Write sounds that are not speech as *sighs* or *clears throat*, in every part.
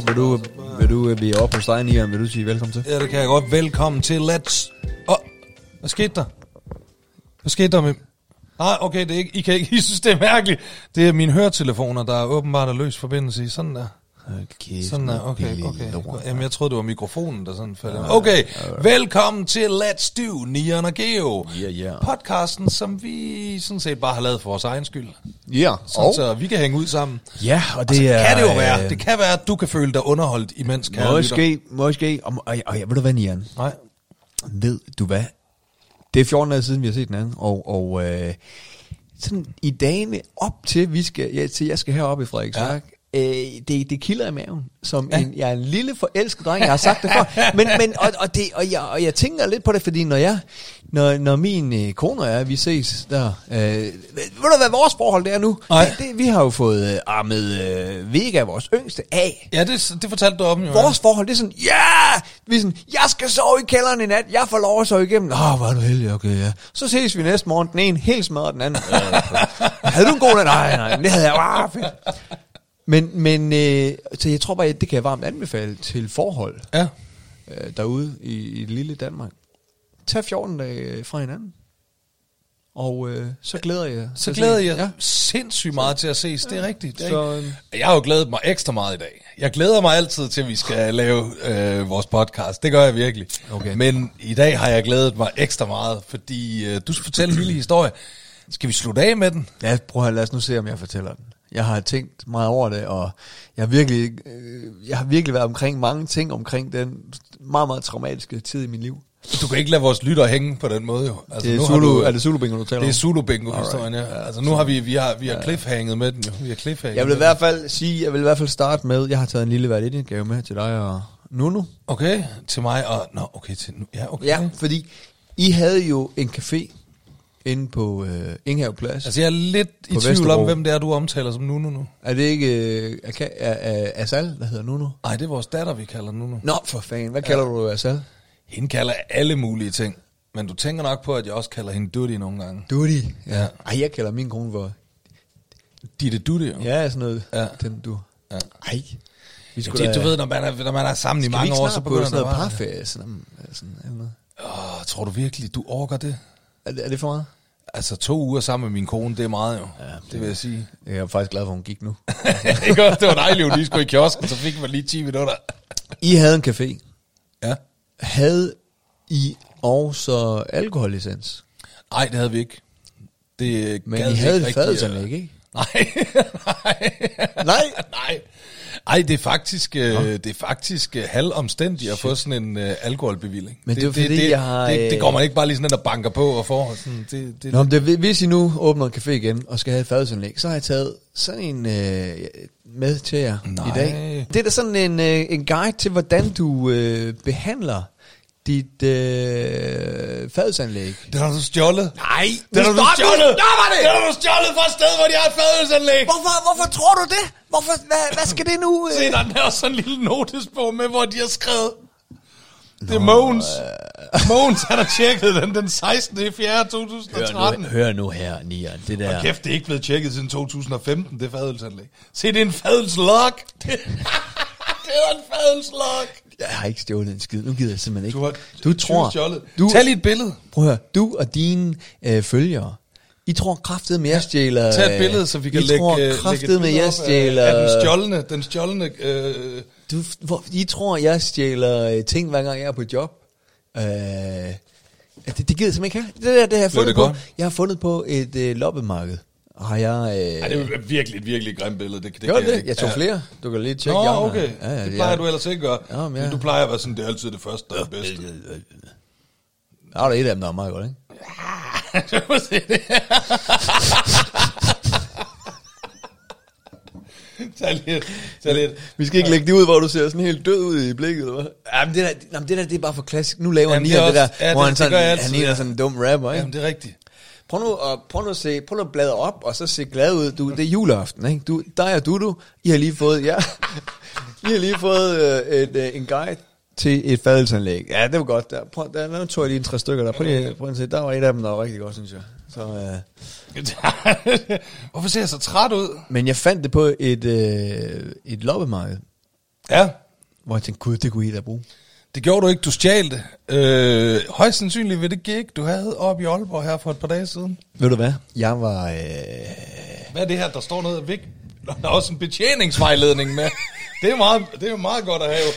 Morten. Vil du, vil du øh, blive op hos dig, Nian? Vil du sige velkommen til? Ja, det kan jeg godt. Velkommen til Let's... Åh, oh, hvad skete der? Hvad skete der med... Nej, okay, det er ikke, I kan ikke, *laughs* I synes, det er mærkeligt. Det er mine høretelefoner, der er åbenbart er løs forbindelse i. Sådan der. Okay, Sådan der, okay, okay. Jamen, jeg troede, det var mikrofonen, der sådan faldt. Okay, velkommen til Let's Do, Nian og Geo. Ja, ja. Podcasten, som vi sådan set bare har lavet for vores egen skyld. Ja, Sådan, og, så vi kan hænge ud sammen. ja, og det Det er... kan det jo være. øh, Det kan være, at du kan føle dig underholdt imens, kære lytter. Måske, måske. Og, og, og, ja, ved du hvad, Nian? Nej. Ved du hvad? Det er 14 dage siden, vi har set den anden, og, og øh, sådan i dagene op til, vi skal, ja, til jeg skal herop i Frederiksværk, ja. Øh, det, det kilder i maven, som ja. en, jeg er en lille forelsket dreng, jeg har sagt det før, *laughs* men, men og, og, det, og, jeg, og jeg tænker lidt på det, fordi når jeg, når, når min øh, kone og jeg, vi ses der, øh, ved, du hvad vores forhold det er nu? Nej. Det, det, vi har jo fået øh, armet øh, Vega, vores yngste, af, Ja, det, det fortalte du om jo. Vores forhold, det er sådan, ja, vi er sådan, jeg skal sove i kælderen i nat, jeg får lov at sove igennem. Åh, hvor er du heldig, okay, ja. Så ses vi næste morgen, den ene helt smadret, den anden. Øh, *laughs* havde du en god nat? Nej, nej, det havde jeg, ah, fedt. Men, men øh, så jeg tror bare, at det kan jeg varmt anbefale til forhold Ja. øh, derude i, i lille Danmark. Tag 14 dage øh, fra hinanden. Og øh, så glæder jeg Så glæder jeg Ja. sindssygt meget til at ses. Det er rigtigt. Det er Så, ikke- øhm, Jeg har jo glædet mig ekstra meget i dag. Jeg glæder mig altid til, at vi skal lave øh, vores podcast. Det gør jeg virkelig. Okay. Men i dag har jeg glædet mig ekstra meget, fordi øh, du skal fortælle en lille historie. Skal vi slutte af med den? Ja, prøv at lad os nu se, om jeg fortæller den. Jeg har tænkt meget over det, og jeg har virkelig, øh, jeg har virkelig været omkring mange ting omkring den meget, meget traumatiske tid i mit liv. Du kan ikke lade vores lytter hænge på den måde jo. Altså, Det er, nu har Zulu, du, er det Zulu Bingo, du taler det er om? Zulu Bingo historien, ja. Altså nu har vi, vi har, vi har cliffhanget med den jo. Vi har cliffhanget Jeg vil i hvert fald sige, jeg vil i hvert fald starte med, jeg har taget en lille værdighed med til dig og Nunu. Okay, til mig og... Nå, okay, til nu. Ja, okay. Ja, fordi I havde jo en café inde på øh, Inghave Plads. Altså jeg er lidt i tvivl Vesterbro. om, hvem det er, du omtaler som Nuno nu. er det ikke øh, Aka- er, er, Asal, der hedder Nunu? Nej, det er vores datter, vi kalder Nuno. Nå, for fanden. Hvad kalder du Asal? Hende kalder alle mulige ting. Men du tænker nok på, at jeg også kalder hende Dutti nogle gange. Duty. Ja. Ej, jeg kalder min kone for... Ditte Dutti, jo. Ja, sådan noget. Ja. Den, du. Ja. Ej. Vi Ja, det, da- du ved, når man er, når man er sammen i Skal vi mange ikke år, snart så på begynder sådan noget parferie? Sådan, sådan, eller noget? Åh, tror du virkelig, du orker det? Er, det, er det for meget? Altså to uger sammen med min kone, det er meget jo. Ja, det vil jeg sige. Jeg er faktisk glad for, at hun gik nu. *laughs* ikke også? Det var dejligt, at lige skulle i kiosken, så fik man lige 10 minutter. I havde en café. Ja. Havde I også alkohollicens? Nej, det havde vi ikke. Det Men I havde ikke et fadelsanlæg, øh, ikke? *laughs* Nej, nej. Nej? *laughs* nej. Ej, det er faktisk, øh, det er faktisk øh, halvomstændigt at få sådan en øh, alkoholbevilling. Men det er jo fordi, det, jeg har, Det, det øh, går man ikke bare lige sådan, der banker på og får. Sådan, det, det, Nå, men det, hvis I nu åbner en café igen og skal have et fadelsanlæg, så har jeg taget sådan en øh, med til jer Nej. i dag. Det er da sådan en, øh, en guide til, hvordan du øh, behandler dit øh, fadelsanlæg. Den har du stjålet. Nej, Den har du stjålet. Der var det! Den har du stjålet fra et sted, hvor de har et fadelsanlæg. Hvorfor, hvorfor tror du det? Hvorfor, hvad, hvad skal det nu? Øh? Se, der er også sådan en lille notesbog med, hvor de har skrevet. Det er Mogens. Mogens, han har tjekket den den 16. i 4. 2013. hør nu her, Nian. Det der... Og kæft, det er ikke blevet tjekket siden 2015, det fadelsanlæg. Se, det er en fadelslok. *laughs* det er en fadelslok. Jeg har ikke stjålet en skid. Nu gider jeg simpelthen ikke. Du har du tror... stjålet. Du, Tag lige et billede. Prøv at høre, du og dine øh, følgere, I tror kraftet med, jeg stjæler... Tag et billede, så vi kan I lægge, tror øh, et kraftet med, jeg op af- stjæler... Af den stjålne, den stjålne øh, Du, hvor, I tror, jeg stjæler øh, ting, hver gang jeg er på job. Øh, det, det gider jeg simpelthen ikke have. Det der, det har jeg fundet det på. godt? Jeg har fundet på et øh, loppemarked. Har jeg... Øh, Ej, det er virkelig et virkelig grimt billede. Det, det Gjorde det? ikke- Jeg tog Ja. flere. Du kan lige tjekke Nå, okay. Ja, ja, det plejer ja. du ellers ikke at gøre. Nå, men men ja. du plejer at være sådan, det er altid det første, der er bedst. Der er der et af dem, der er meget godt, ikke? Du må se det. Tag lidt. Tag lidt. Vi skal ikke lægge det ud, hvor du ser sådan helt død ud i blikket, eller hvad? Jamen, det der, jamen, det der, det er bare for klassisk. Nu laver Jamen, Nian det det, er det der, også- ja, hvor det- han, det sådan, jeg altid, han ligner ja. sådan en dum rapper, ikke? Jamen, det er rigtigt. Prøv nu, at, prøv nu at se, prøv nu at bladre op, og så se glad ud. Du, det er juleaften, ikke? Du, dig og Dudu, I har lige fået, ja, *laughs* I har lige fået øh, et, øh, en guide til et fadelsanlæg. Ja, det var godt. Der, prøv, der, nu tog jeg lige en tre stykker der. Prøv lige, prøv lige at se. Der var et af dem, der var rigtig godt, synes jeg. Så, øh. *laughs* Hvorfor ser jeg så træt ud? Men jeg fandt det på et, øh, et loppemarked. Ja, Hvor jeg tænkte, gud, det kunne I da bruge. Det gjorde du ikke, du stjal det. Øh, højst sandsynligt ved det gig, du havde oppe i Aalborg her for et par dage siden. Ved du hvad? Jeg var... Øh... Hvad er det her, der står noget væk? Der er også en betjeningsvejledning med. Det er, meget, det er jo meget godt at have,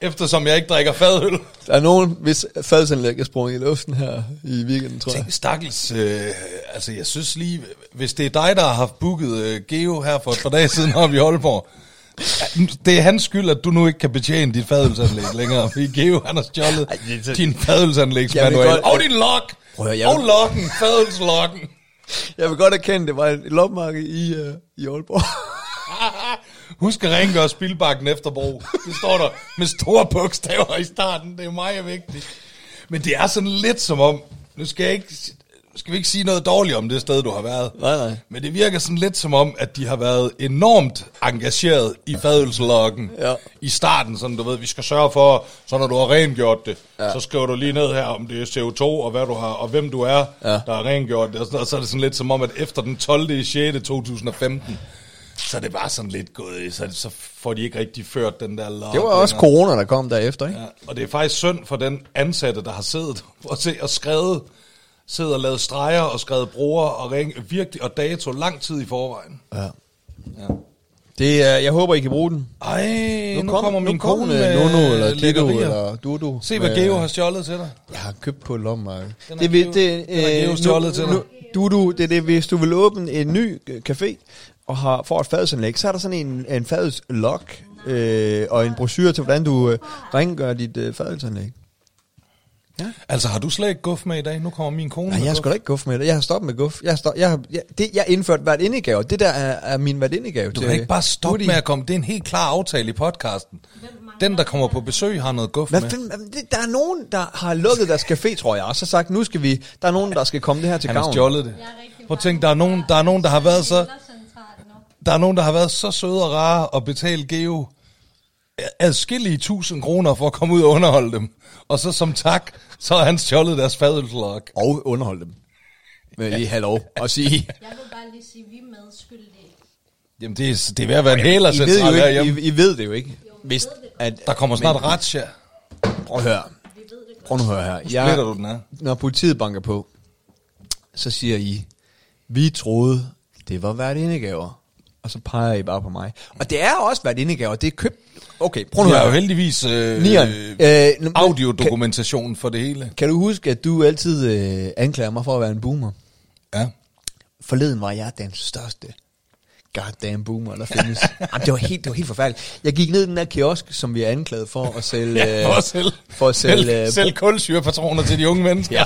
eftersom jeg ikke drikker fadøl. Der er nogen, hvis fadsanlæg er sprunget i luften her i weekenden, tror jeg. Tænk, stakkels, øh, altså jeg synes lige, hvis det er dig, der har haft booket øh, Geo her for et par dage siden oppe i Aalborg, det er hans skyld, at du nu ikke kan betjene dit fadelsanlæg længere, fordi Geo han har stjålet Ej, det så- din godt- Og din log! Prøv jeg Og loggen, fadelslokken. Jeg vil godt erkende, det var et lopmarked i, uh, i Aalborg. *laughs* Husk at rengøre spildbakken efter brug. Det står der med store bogstaver i starten. Det er meget vigtigt. Men det er sådan lidt som om, nu skal, jeg ikke, skal vi ikke sige noget dårligt om det sted, du har været. nej, nej. Men det virker sådan lidt som om, at de har været enormt engageret i fadelsloggen Ja. i starten. Sådan, du ved, vi skal sørge for, så når du har rengjort det, Ja. så skriver du lige ned her, om det er CO2 og hvad du har, og hvem du er, Ja. der har rengjort det. Og, sådan, og så er det sådan lidt som om, at efter den 12. i 6. 2015, så er det bare sådan lidt gået, så, så får de ikke rigtig ført den der log. Det var også corona, der kom derefter, ikke? Ja, og det er faktisk synd for den ansatte, der har siddet *laughs* og, se, og skrevet, siddet og lavet streger og skrevet bruger og ring, virkelig og dato lang tid i forvejen. Ja. Ja. Det er, jeg håber, I kan bruge den. Ej, nu, nu kom- kommer min nu kone øh, med Nono eller lækkerier. eller Dudu. Se, hvad Geo har stjålet til dig. Jeg har købt på lommarked. Den Det, er det, er øh, stjålet til dig. Dudu, det er det, hvis du vil åbne en ny øh, café og har, får et fadelsanlæg, så er der sådan en, en fadelslog øh, og en brochure til, hvordan du øh, rengør dit øh, fadelsanlæg. Altså, har du slet ikke guf med i dag? Nu kommer min kone Nej, jeg skal da ikke guf med det. Jeg har stoppet med guf. Jeg har, stop, jeg har, jeg, det, jeg har indført hvert indegave. Det der er, er min hvert indegave. Du kan ikke bare stoppe med at komme. Det er en helt klar aftale i podcasten. Den, der kommer på besøg, har noget guf Hvad med. fanden, det, der er nogen, der har lukket deres café, tror jeg, og så sagt, nu skal vi, der er nogen, der skal komme det her til Han har gavn. stjålet det. Jeg er rigtig Prøv at tænke, der er nogen, der er nogen, der har været så... Der er nogen, der har været så søde og rare og betale Geo adskillige tusind kroner for at komme ud og underholde dem. Og så som tak, så har han stjålet deres fadelslok. Og underholde dem. Jeg lige have lov at sige. Jeg vil bare lige sige, at vi er medskyldige. Jamen, det er, det er ved at være en hæler I ved, jo ikke. I, I ved det jo ikke. Hvis, at, Der kommer snart retsja. prøv at høre. Vi ved det godt. Prøv nu at høre her. Splitter du den af? når politiet banker på, så siger I, vi troede, det var hvert indegaver. Og så peger I bare på mig. Og det er også hvert indegaver. Det er købt. Okay, prøv nu at har jo heldigvis øh, Nieren, øh, øh, audiodokumentation for det hele. Kan du huske, at du altid øh, anklager mig for at være en boomer? Ja. Forleden var jeg den største goddamn boomer, der findes. *laughs* Jamen, det, var helt, det var helt forfærdeligt. Jeg gik ned i den der kiosk, som vi er anklaget for at sælge... Ja, for at sælge, for at sælge, sælge, øh, sælge kulsyrepatroner til de unge mennesker. Ja.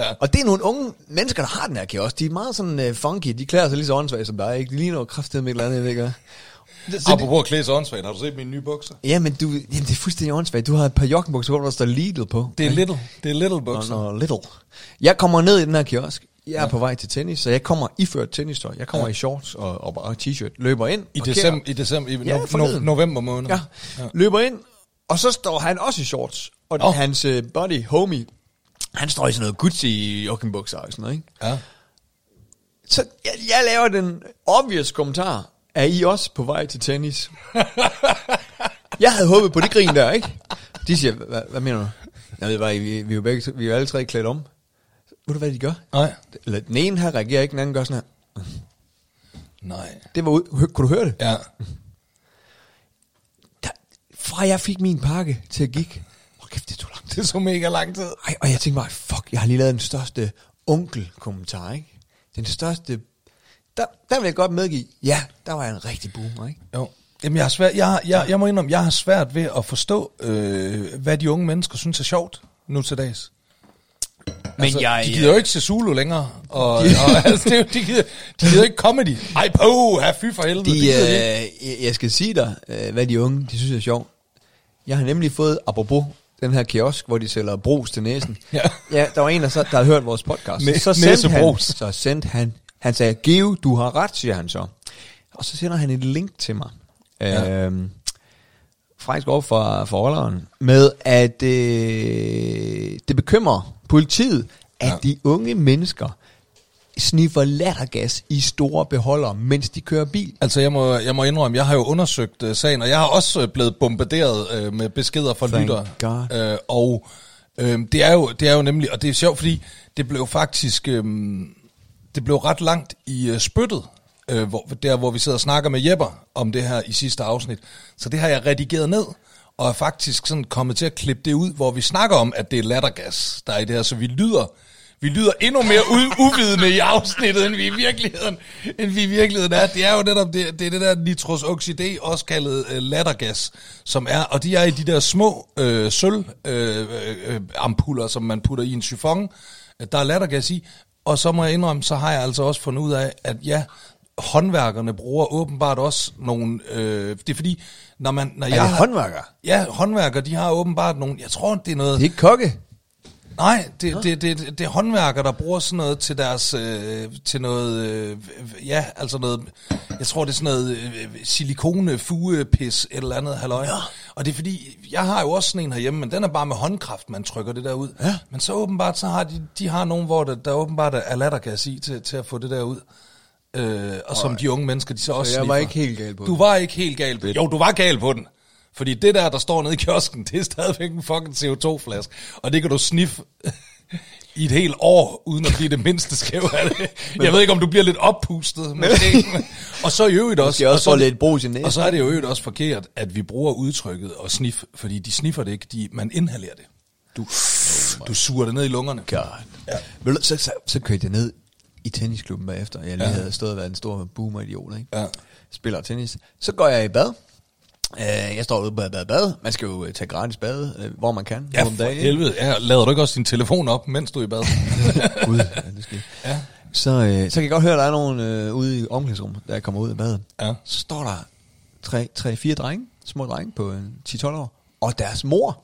ja. Og det er nogle unge mennesker, der har den her kiosk. De er meget sådan uh, funky. De klæder sig lige så åndssvagt som dig. Ikke? De ligner jo med et eller andet, ikke? Det, så det, Apropos at klæde sig åndssvagt, har du set mine nye bukser? ja, men du, jamen, det er fuldstændig åndssvagt. Du har et par joggenbukser, hvor der står Lidl på. Det er ikke? little, det er little Nå, bukser. nå, little. Jeg kommer ned i den her kiosk. Jeg er ja. på vej til tennis, så jeg kommer iført tennistøj. Jeg kommer ja. i shorts og, og bare t-shirt. Løber ind. I parkerer. december, i, december, i Ja, no, no, november måned. Ja. ja. Løber ind, og så står han også i shorts. Og oh. hans uh, buddy, homie, han står i sådan noget Gucci joggenbukser og sådan noget, ikke? ja. Så jeg, jeg laver den obvious kommentar. Er I også på vej til tennis? *laughs* jeg havde håbet på det grin der, ikke? De siger, hvad, hvad mener du? Jeg ved bare, vi, vi, er begge, vi er alle tre klædt om. Ved du, hvad de gør? Nej. Eller den ene her reagerer ikke, den anden gør sådan her. Nej. Det var ud. Kunne du høre det? Ja. Der, fra jeg fik min pakke til at gik. Hold kæft, det tog lang tid. Det så mega lang tid. Ej, og jeg tænkte bare, fuck, jeg har lige lavet den største onkel-kommentar, ikke? Den største... Der, der vil jeg godt medgive, ja, der var jeg en rigtig boomer, ikke? Jo. Jamen, jeg, har svært, jeg, jeg, jeg må indrømme, jeg har svært ved at forstå, øh, hvad de unge mennesker synes er sjovt nu til dags. Men altså, jeg- de gider jo ikke til Zulu længere. *laughs* Og, og altså, det, de, gider, de gider ikke comedy. Ej, på, her fy for helvede. De, de øh, jeg- skal sige dig, øh, hvad de unge, de synes er sjovt. Jeg har nemlig fået, apropos den her kiosk, hvor de sælger brus til næsen. *laughs* Ja. ja der var en, der, så, der havde hørt vores podcast. Næ- så sendte han, så sendte han, han sagde, Geo, du har ret, siger han så. Og så sender han et link til mig. Ja. Øhm, faktisk over for forholderen, med at øh, det bekymrer politiet, at Ja. de unge mennesker sniffer lattergas i store beholdere, mens de kører bil. Altså, jeg må, jeg må indrømme, jeg har jo undersøgt uh, sagen, og jeg har også øh, blevet bombarderet uh, med beskeder fra. God. Uh, og uh, det, er jo, det er jo nemlig, og det er sjovt, fordi det blev faktisk, um, det blev ret langt i uh, spyttet, øh, hvor, der hvor vi sidder og snakker med Jepper om det her i sidste afsnit. Så det har jeg redigeret ned, og er faktisk sådan kommet til at klippe det ud, hvor vi snakker om, at det er lattergas, der er i det her, så vi lyder vi lyder endnu mere u- uvidende i afsnittet, end vi i virkeligheden, end vi i virkeligheden er. Det er jo netop det, det, er det der nitrous oxide, også kaldet øh, lattergas, som er, og de er i de der små øh, sølvampuller, øh, øh, som man putter i en chiffon. Øh, der er lattergas i, og så må jeg indrømme, så har jeg altså også fundet ud af, at ja, håndværkerne bruger åbenbart også nogle... Øh, det er fordi, når man... Når Er jeg det har-? Ja, håndværkere, de har åbenbart nogle... Jeg tror, det er noget... Det er ikke kokke. Nej, det, det, det, det, det er håndværkere, der bruger sådan noget til deres, øh, til noget, øh, ja, altså noget, jeg tror det er sådan noget øh, silikone, fugepis, et eller andet halløj. Ja. Og det er fordi, jeg har jo også sådan en herhjemme, men den er bare med håndkraft, man trykker det der ud. Ja. Men så åbenbart, så har de, de har nogen, hvor der, der åbenbart er lattergas i til, til at få det der ud. Øh, og som de unge mennesker, de så også jeg var sniffer. ikke helt gal på Du den. var ikke helt gal på den. Jo, du var gal på den. Fordi det der, der står nede i kiosken, det er stadigvæk en fucking CO2-flaske. Og det kan du sniffe *laughs* i et helt år, uden at blive det mindste skæv af det. *laughs* Jeg ved ikke, om du bliver lidt oppustet, *laughs* måske. og så i øvrigt også... Også og så, lidt næsen. Og så er det jo øvrigt også forkert, at vi bruger udtrykket og snif, fordi de sniffer det ikke, de, man inhalerer det. Du, du suger det ned i lungerne. God. Ja. Så, så, så kørte jeg ned i tennisklubben bagefter. Jeg lige Ja. havde stået og været en stor boomer-idiot, ikke? Ja. Spiller tennis. Så går jeg i bad. Øh, jeg står ude på bad, bad, bad. Man skal jo øh, tage gratis bad, øh, hvor man kan. Ja, om dagen, helvede. Ja, lader du ikke også din telefon op, mens du er i bad? *laughs* Gud, ja, det skal. Ja. Så, øh, så kan jeg godt høre, at der er nogen øh, ude i omklædningsrummet, jeg kommer ud af badet. Ja. Så står der tre, tre, fire drenge, små drenge på øh, 10-12 år, og deres mor.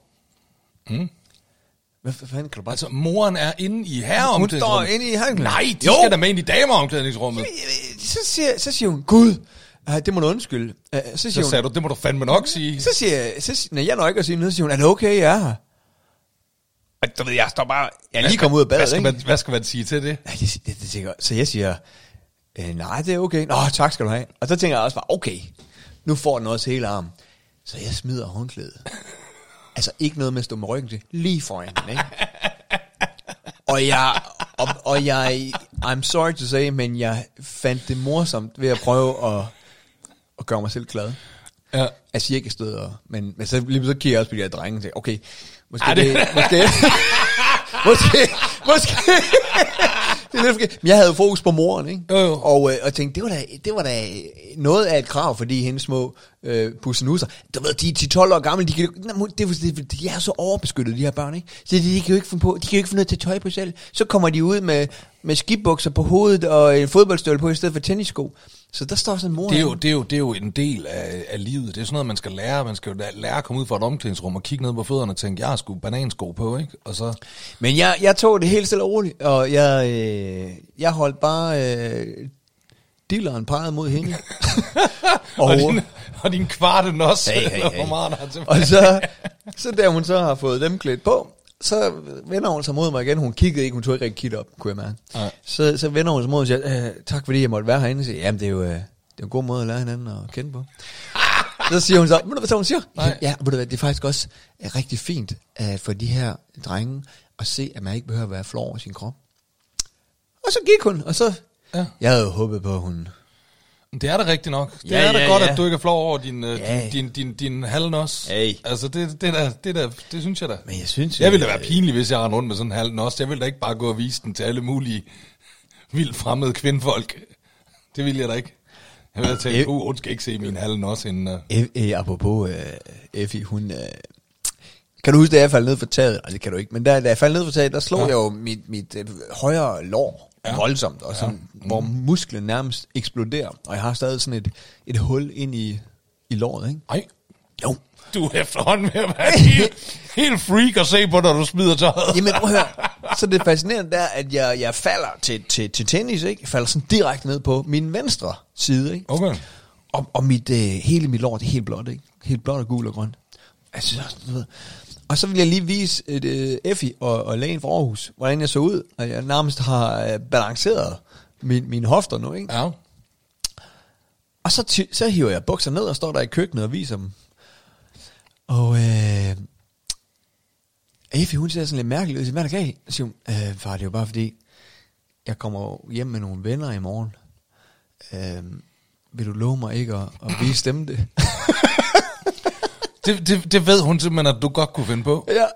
Mm. Hvad hvad fanden kan du bare... Altså, moren er inde i herreomklædningsrummet. Hun står inde i herreomklædningsrummet. Nej, de Jo. skal da med ind i dameomklædningsrummet. så siger, så siger hun, Gud, ej, det må du undskylde. Øh, Så siger Så hun, sagde du, det må du fandme nok sige. så siger, så, siger- når jeg når ikke at sige noget, så siger hun, er det okay, jeg er her? Og du ved, jeg står bare, jeg er lige kommet ud af hvad badet, skal, ikke? man, hvad skal man sige til det? Ja, det, det, det tænker, så jeg siger, øh, nej, det er okay. Nå, tak skal du have. Og så tænker jeg også bare, okay, nu får den også hele armen. Så jeg smider håndklædet. Altså ikke noget med at stå med ryggen til, lige foran den, ikke? Og jeg, og, og jeg, I'm sorry to say, men jeg fandt det morsomt ved at prøve at, at gøre mig selv glad. Ja. Ikke stod og, men, men så, lige så kigger jeg også på de her drenge og tænker, okay, måske Ej, det- det måske, måske, måske, det er lidt forkert. Men jeg havde jo fokus på moren, ikke? Jo, jo. Og, øh, og tænkte, det var, da, det var da noget af et krav, fordi hendes små øh, pussenusser, du ved, de er 10-12 år gamle, de, kan, det, det, de er så overbeskyttet, de her børn, ikke? Så de, de kan jo ikke finde på, de kan jo ikke finde noget til tøj på selv. Så kommer de ud med, med skibukser på hovedet og en fodboldstøvle på, i stedet for tennissko. Så der står sådan en mor. Det er, jo, det, er jo, det er jo en del af, af livet. Det er sådan noget, man skal lære. Man skal jo lære- at komme ud fra et omklædningsrum og kigge ned på fødderne og tænke, jeg har sgu banansko på, ikke? Og så, Men jeg, jeg tog det helt stille og roligt, og jeg, øh, jeg holdt bare øh, dealeren peget mod hende. *laughs* og, og, din, og din kvarte også, Hey, hey, hey. hvor meget der er til og så, så da hun så har fået dem klædt på, så vender hun sig mod mig igen. Hun kiggede ikke, hun tog ikke rigtig kigge op, kunne jeg mærke. Så, så vender hun sig mod mig og siger, øh, tak fordi jeg måtte være herinde. Siger, jamen det er jo øh, det er en god måde at lære hinanden at kende på. så siger hun så, ved du hvad så hun siger? Nej. Ja, ved du hvad, det er faktisk også øh, rigtig fint uh, for de her drenge at se, at man ikke behøver at være flov over sin krop. Og så gik hun, og så... Ja. Jeg havde jo håbet på, at hun... Det er da rigtigt nok. Det Ja, er da ja, godt, ja. at du ikke er flov over din, øh, Ja. din, din, din, din halvnos. Hey. Altså, det, det, der, det, der, det synes jeg da. Men jeg synes... Jeg ville da være pinlig, hvis jeg rendte rundt med sådan en halvnos. Jeg ville da ikke bare gå og vise den til alle mulige *laughs* vildt fremmede kvindfolk. Det ville jeg da ikke. Jeg ville have tænkt, Eh. uh, hun skal ikke se min halvnos inden... Uh... F, eh, apropos uh, Effie, hun... Uh, kan du huske, da jeg faldt ned for taget? Nej, det kan du ikke. Men da, da jeg faldt ned for taget, der slog Ja. jeg jo mit, mit uh, højre lår Ja. voldsomt, og sådan, ja. hvor musklen nærmest eksploderer. Og jeg har stadig sådan et, et hul ind i, i låret, ikke? Ej, Jo. du er efterhånden ved at være *laughs* helt, helt freak at se på, når du smider tøjet. Jamen prøv at høre. Så det fascinerende der, at jeg, jeg falder til, til, til tennis, ikke? Jeg falder sådan direkte ned på min venstre side, ikke? Okay. Og, og mit, øh, hele mit lår, det er helt blåt, ikke? Helt blåt og gul og grønt. Altså, så, du ved. Og så vil jeg lige vise et, øh, Effie og, og lægen fra Aarhus, hvordan jeg så ud, og jeg nærmest har øh, balanceret min, mine hofter nu, ikke? Ja. Og så, ty- så hiver jeg bukser ned og står der i køkkenet og viser dem. Og øh, Effie, hun ser sådan lidt mærkelig ud. Jeg siger, hvad er der galt? Så siger hun, øh, far, det er jo bare fordi, jeg kommer hjem med nogle venner i morgen. Øh, vil du love mig ikke at, at vise dem det? *laughs* Det, det, det ved hun simpelthen, at du godt kunne finde på. ja,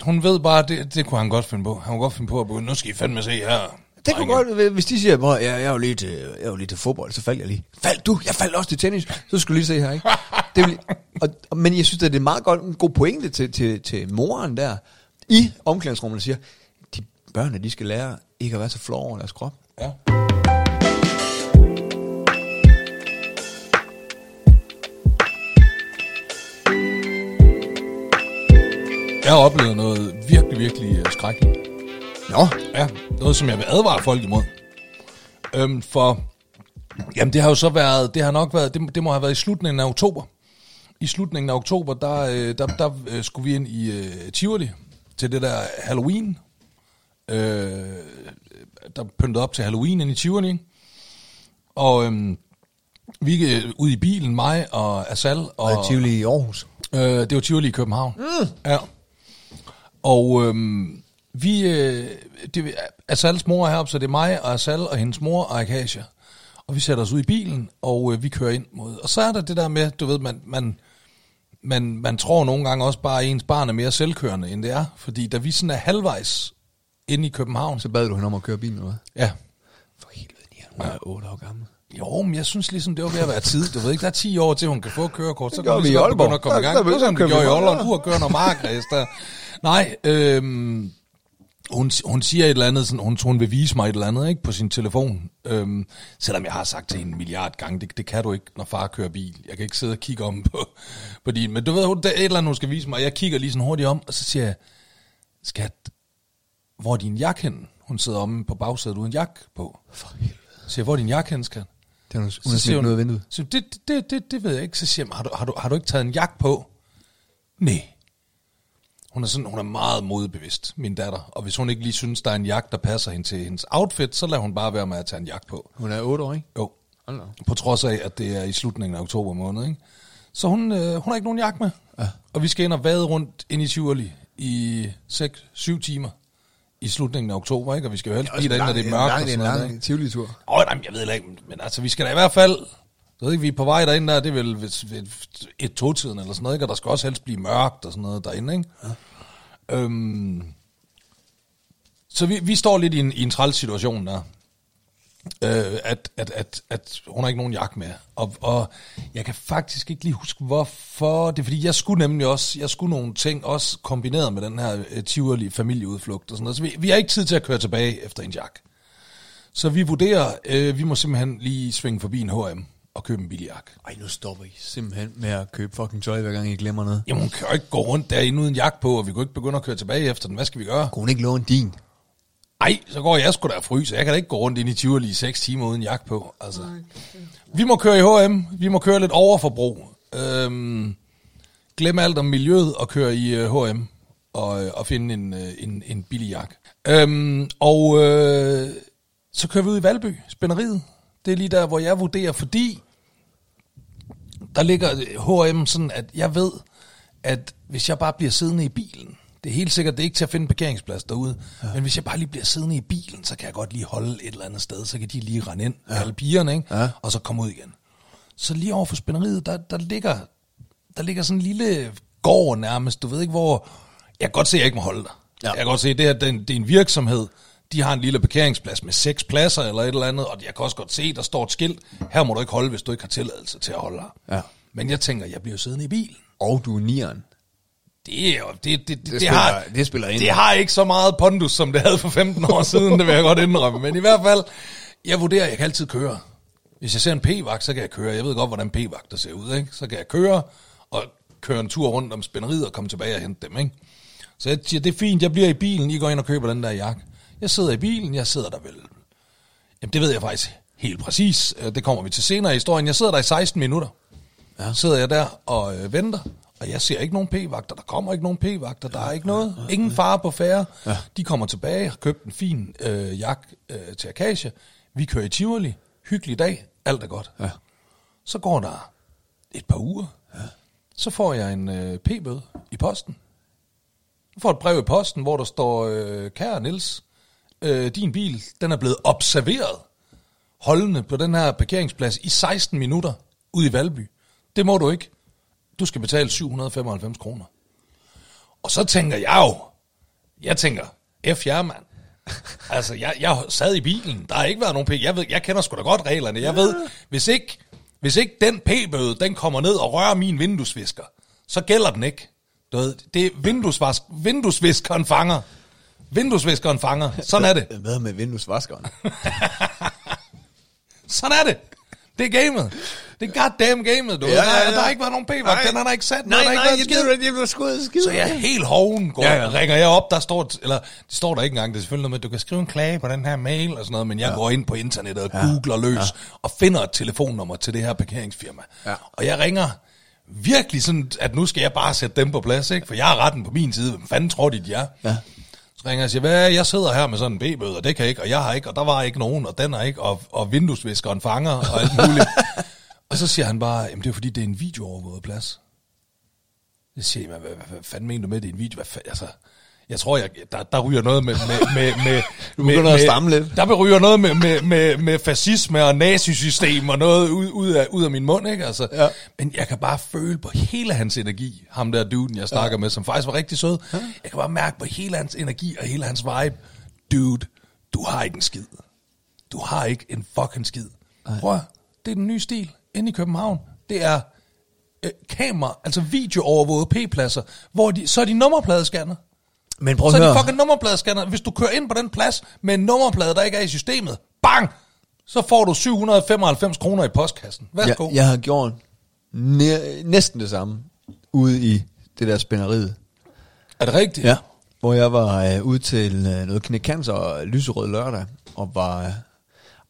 Hun ved bare, at det, det kunne han godt finde på. Han kunne godt finde på at begynde, nu skal I fandme se her. det kunne drenge." godt, hvis de siger, at jeg, jeg, er jo lige til, jeg er jo lige til fodbold, så faldt jeg lige. Faldt du? Jeg faldt også til tennis. Så skulle du lige se her, ikke? Det vil, og, men jeg synes, at det er meget godt, en god pointe til, til, til moren der, i omklædningsrummet, der siger, de børn, de skal lære ikke at være så flove over deres krop. Ja. Jeg har oplevet noget virkelig, virkelig øh, skrækkeligt. Nå, Ja, noget som jeg vil advare folk imod. Øhm, for, jamen det har jo så været, det har nok været, det, det må have været i slutningen af oktober. I slutningen af oktober, der, øh, der, der øh, skulle vi ind i øh, Tivoli til det der Halloween. Øh, der pyntede op til Halloween ind i Tivoli. Og øhm, vi er ude i bilen, mig og Asal. Og, og Tivoli i Aarhus. Øh, det var Tivoli i København. Mm. Ja. Og øhm, vi, øh, det, Asals mor er heroppe, så det er mig og Asal og hendes mor og Akasia. Og vi sætter os ud i bilen, og øh, vi kører ind mod... Og så er der det der med, du ved, man, man, man, man tror nogle gange også bare, at ens barn er mere selvkørende, end det er. Fordi da vi sådan er halvvejs inde i København, Så bad du hende om at køre bilen, eller hvad? ja, For helvede, hun er 8 år gammel. jo, men jeg synes ligesom, det var ved at være tid. Du ved ikke, der er 10 år til, hun kan få kørekort. Så kan vi vi i Aalborg. at komme i gang. Det var sådan, vi gjorde i. Aalborg. Du har kørt noget markræs der. Nej, øhm, hun, hun siger et eller andet, sådan, hun, hun vil vise mig et eller andet ikke, på sin telefon. Øhm, selvom jeg har sagt til hende en milliard gange, det, det kan du ikke, når far kører bil. Jeg kan ikke sidde og kigge om på, *laughs* på din. Men du ved, hun, der er et eller andet, hun skal vise mig. Jeg kigger lige sådan hurtigt om, og så siger jeg, skat, hvor er din jakke henne? Hun sidder omme på bagsædet uden jakke på. For helvede. Så siger jeg, hvor er din jakke henne, skat? Det er hun, hun Så har smidt hun, noget af vinduet. Så det, det, det, det ved jeg ikke. Så siger jeg, har du, har, du, har du ikke taget en jakke på? Nej. Hun er, sådan, hun er meget modbevidst, min datter. Og hvis hun ikke lige synes, der er en jakke, der passer hende til hendes outfit, så lader hun bare være med at tage en jakke på. Hun er 8 år, ikke? Jo. Hold. På trods af, at det er i slutningen af oktober måned. Ikke? Så hun, øh, hun har ikke nogen jakke med. Ja. Og vi skal ind og vade rundt ind i Tivoli i 6-7 timer i slutningen af oktober. Ikke? Og vi skal jo helst blive derinde, når det er mørkt. Det er en lang ikke? Tivoli-tur. Åh, oh, nej, jeg ved ikke, men altså, vi skal da i hvert fald, jeg ved ikke, vi er på vej derinde der, det er vel ved et togtiden eller sådan noget, ikke? og der skal også helst blive mørkt og sådan noget derinde, ikke? Ja. Øhm, så vi, vi står lidt i en, i en træls situation der, øh, at, at, at, at hun har ikke nogen jakke med, og, og jeg kan faktisk ikke lige huske, hvorfor, det er fordi, jeg skulle nemlig også, jeg skulle nogle ting, også kombineret med den her uh, Tivoli familieudflugt og sådan noget, så vi, vi har ikke tid til at køre tilbage efter en jakke. Så vi vurderer, øh, vi må simpelthen lige svinge forbi en H&M og købe en billig jakke. Ej, nu stopper I simpelthen med at købe fucking tøj, hver gang I glemmer noget. Jamen, hun kan jo ikke gå rundt derinde uden jakke på, og vi kan jo ikke begynde at køre tilbage efter den. Hvad skal vi gøre? Kunne hun ikke låne din? Ej, så går jeg sgu da og fryser. Jeg kan da ikke gå rundt ind i Tivoli i 6 timer uden jakke på. Altså. Vi må køre i H&M. Vi må køre lidt overforbrug. Øhm, glem alt om miljøet og køre i H&M og, øh, og finde en, øh, en, en billig jakke. Øhm, og øh, så kører vi ud i Valby, spænderiet. Det er lige der, hvor jeg vurderer, fordi der ligger H&M sådan, at jeg ved, at hvis jeg bare bliver siddende i bilen, det er helt sikkert, det er ikke til at finde en parkeringsplads derude, ja. men hvis jeg bare lige bliver siddende i bilen, så kan jeg godt lige holde et eller andet sted, så kan de lige rende ind, ja. alle pigerne, ikke? Ja. og så komme ud igen. Så lige over for spænderiet, der, der, ligger, der ligger sådan en lille gård nærmest, du ved ikke hvor, jeg kan godt se, at jeg ikke må holde der. Ja. Jeg kan godt se, at det, her, det, er en, det er en virksomhed, de har en lille parkeringsplads med seks pladser eller et eller andet, og jeg kan også godt se, der står et skilt, her må du ikke holde, hvis du ikke har tilladelse til at holde her. Ja. Men jeg tænker, jeg bliver siddende i bilen. Og du er nieren. Det er jo, det, det, det, det, det, spiller- har, det spiller ind. Det har ikke så meget pondus, som det havde for 15 år siden, det vil jeg godt indrømme. Men i hvert fald, jeg vurderer, at jeg kan altid køre. Hvis jeg ser en p-vagt, så kan jeg køre. Jeg ved godt, hvordan p-vagter ser ud, ikke? Så kan jeg køre og køre en tur rundt om spænderiet og komme tilbage og hente dem, ikke? Så jeg siger, det er fint, jeg bliver i bilen, I går ind og køber den der jakke. Jeg sidder i bilen, jeg sidder der vel... Jamen, det ved jeg faktisk helt præcis. Øh, Det kommer vi til senere i historien. Jeg sidder der i 16 minutter. Ja. Sidder jeg der og øh, venter, Og jeg ser ikke nogen p-vagter, der kommer ikke nogen p-vagter, der er ikke noget, ingen fare på færre. Ja. De kommer tilbage, har købt en fin øh, jak øh, til Akasia. Vi kører i Tivoli, hyggelig dag, alt er godt. Ja. Så går der et par uger, ja. så får jeg en øh, p-bøde i posten. Jeg får et brev i posten, hvor der står, øh, kære Niels, øh, din bil, den er blevet observeret holdende på den her parkeringsplads i 16 minutter ude i Valby. Det må du ikke. Du skal betale 795 kroner. Og så tænker jeg jo, jeg tænker, F jer, mand. *laughs* Altså, jeg, jeg sad i bilen, der har ikke været nogen p jeg, ved, jeg kender sgu da godt reglerne. Jeg ved, hvis ikke, hvis ikke den p-bøde, den kommer ned og rører min vinduesvisker, så gælder den ikke. Du ved, det er vinduesvask, vinduesviskeren fanger. Vinduesviskeren fanger. Sådan er det. Hvad med vinduesvaskeren? *laughs* Sådan er det. Det er gamet. Det er goddamn gamet, du. Ja, Ja, ja, ja, ja. Der, der har ikke været nogen p-vagt, den har der ikke sat. nej, nej, ikke jeg skid. ikke, jeg bliver skudt skid. Så jeg er helt hoven, går, Ja, ja, ja. ja. ringer jeg op, der står, eller det står der ikke engang, det er selvfølgelig noget med, at du kan skrive en klage på den her mail og sådan noget, men jeg ja. går ind på internettet og googler løs ja. og finder et telefonnummer til det her parkeringsfirma. Ja. Og jeg ringer virkelig sådan, at nu skal jeg bare sætte dem på plads, ikke? for jeg har retten på min side, hvem fanden tror de, de er? Ja. Så ringer jeg og siger, hvad, jeg sidder her med sådan en B-bøde, og det kan jeg ikke, og jeg har ikke, og der var ikke nogen, og den er ikke, og, og vinduesviskeren fanger, og alt muligt. *laughs* og så siger han bare, jamen det er fordi, det er en videoovervåget plads. Jeg siger, hvad, hvad, hvad, hvad fanden mener du med, det er en video? Hvad, altså, jeg tror, jeg, der, der ryger noget med... med, med, med *laughs* Du med, begynder at med- stamme lidt. Der ryger noget med, med, med, med fascisme og nazisystem og noget ud, ud, af, ud af min mund, ikke? Altså, Ja. Men jeg kan bare føle på hele hans energi, ham der duden, jeg snakker ja. med, som faktisk var rigtig sød. Jeg kan bare mærke på hele hans energi og hele hans vibe. Dude, du har ikke en skid. Du har ikke en fucking skid. Prøv at, det er den nye stil inde i København. Det er øh, kamera, altså videoovervågede p-pladser, hvor de, så er de nummerpladescanner. Men prøv Så at de høre. fucking nummerpladescanner. Hvis du kører ind på den plads med en nummerplade, der ikke er i systemet, bang! Så får du 795 kroner i postkassen. Værsgo. Jeg, jeg har gjort næ- næsten det samme ude i det der spænderiet. Er det rigtigt? Ja. Hvor jeg var øh, ude til øh, noget knækcancer og lyserød lørdag, og var øh,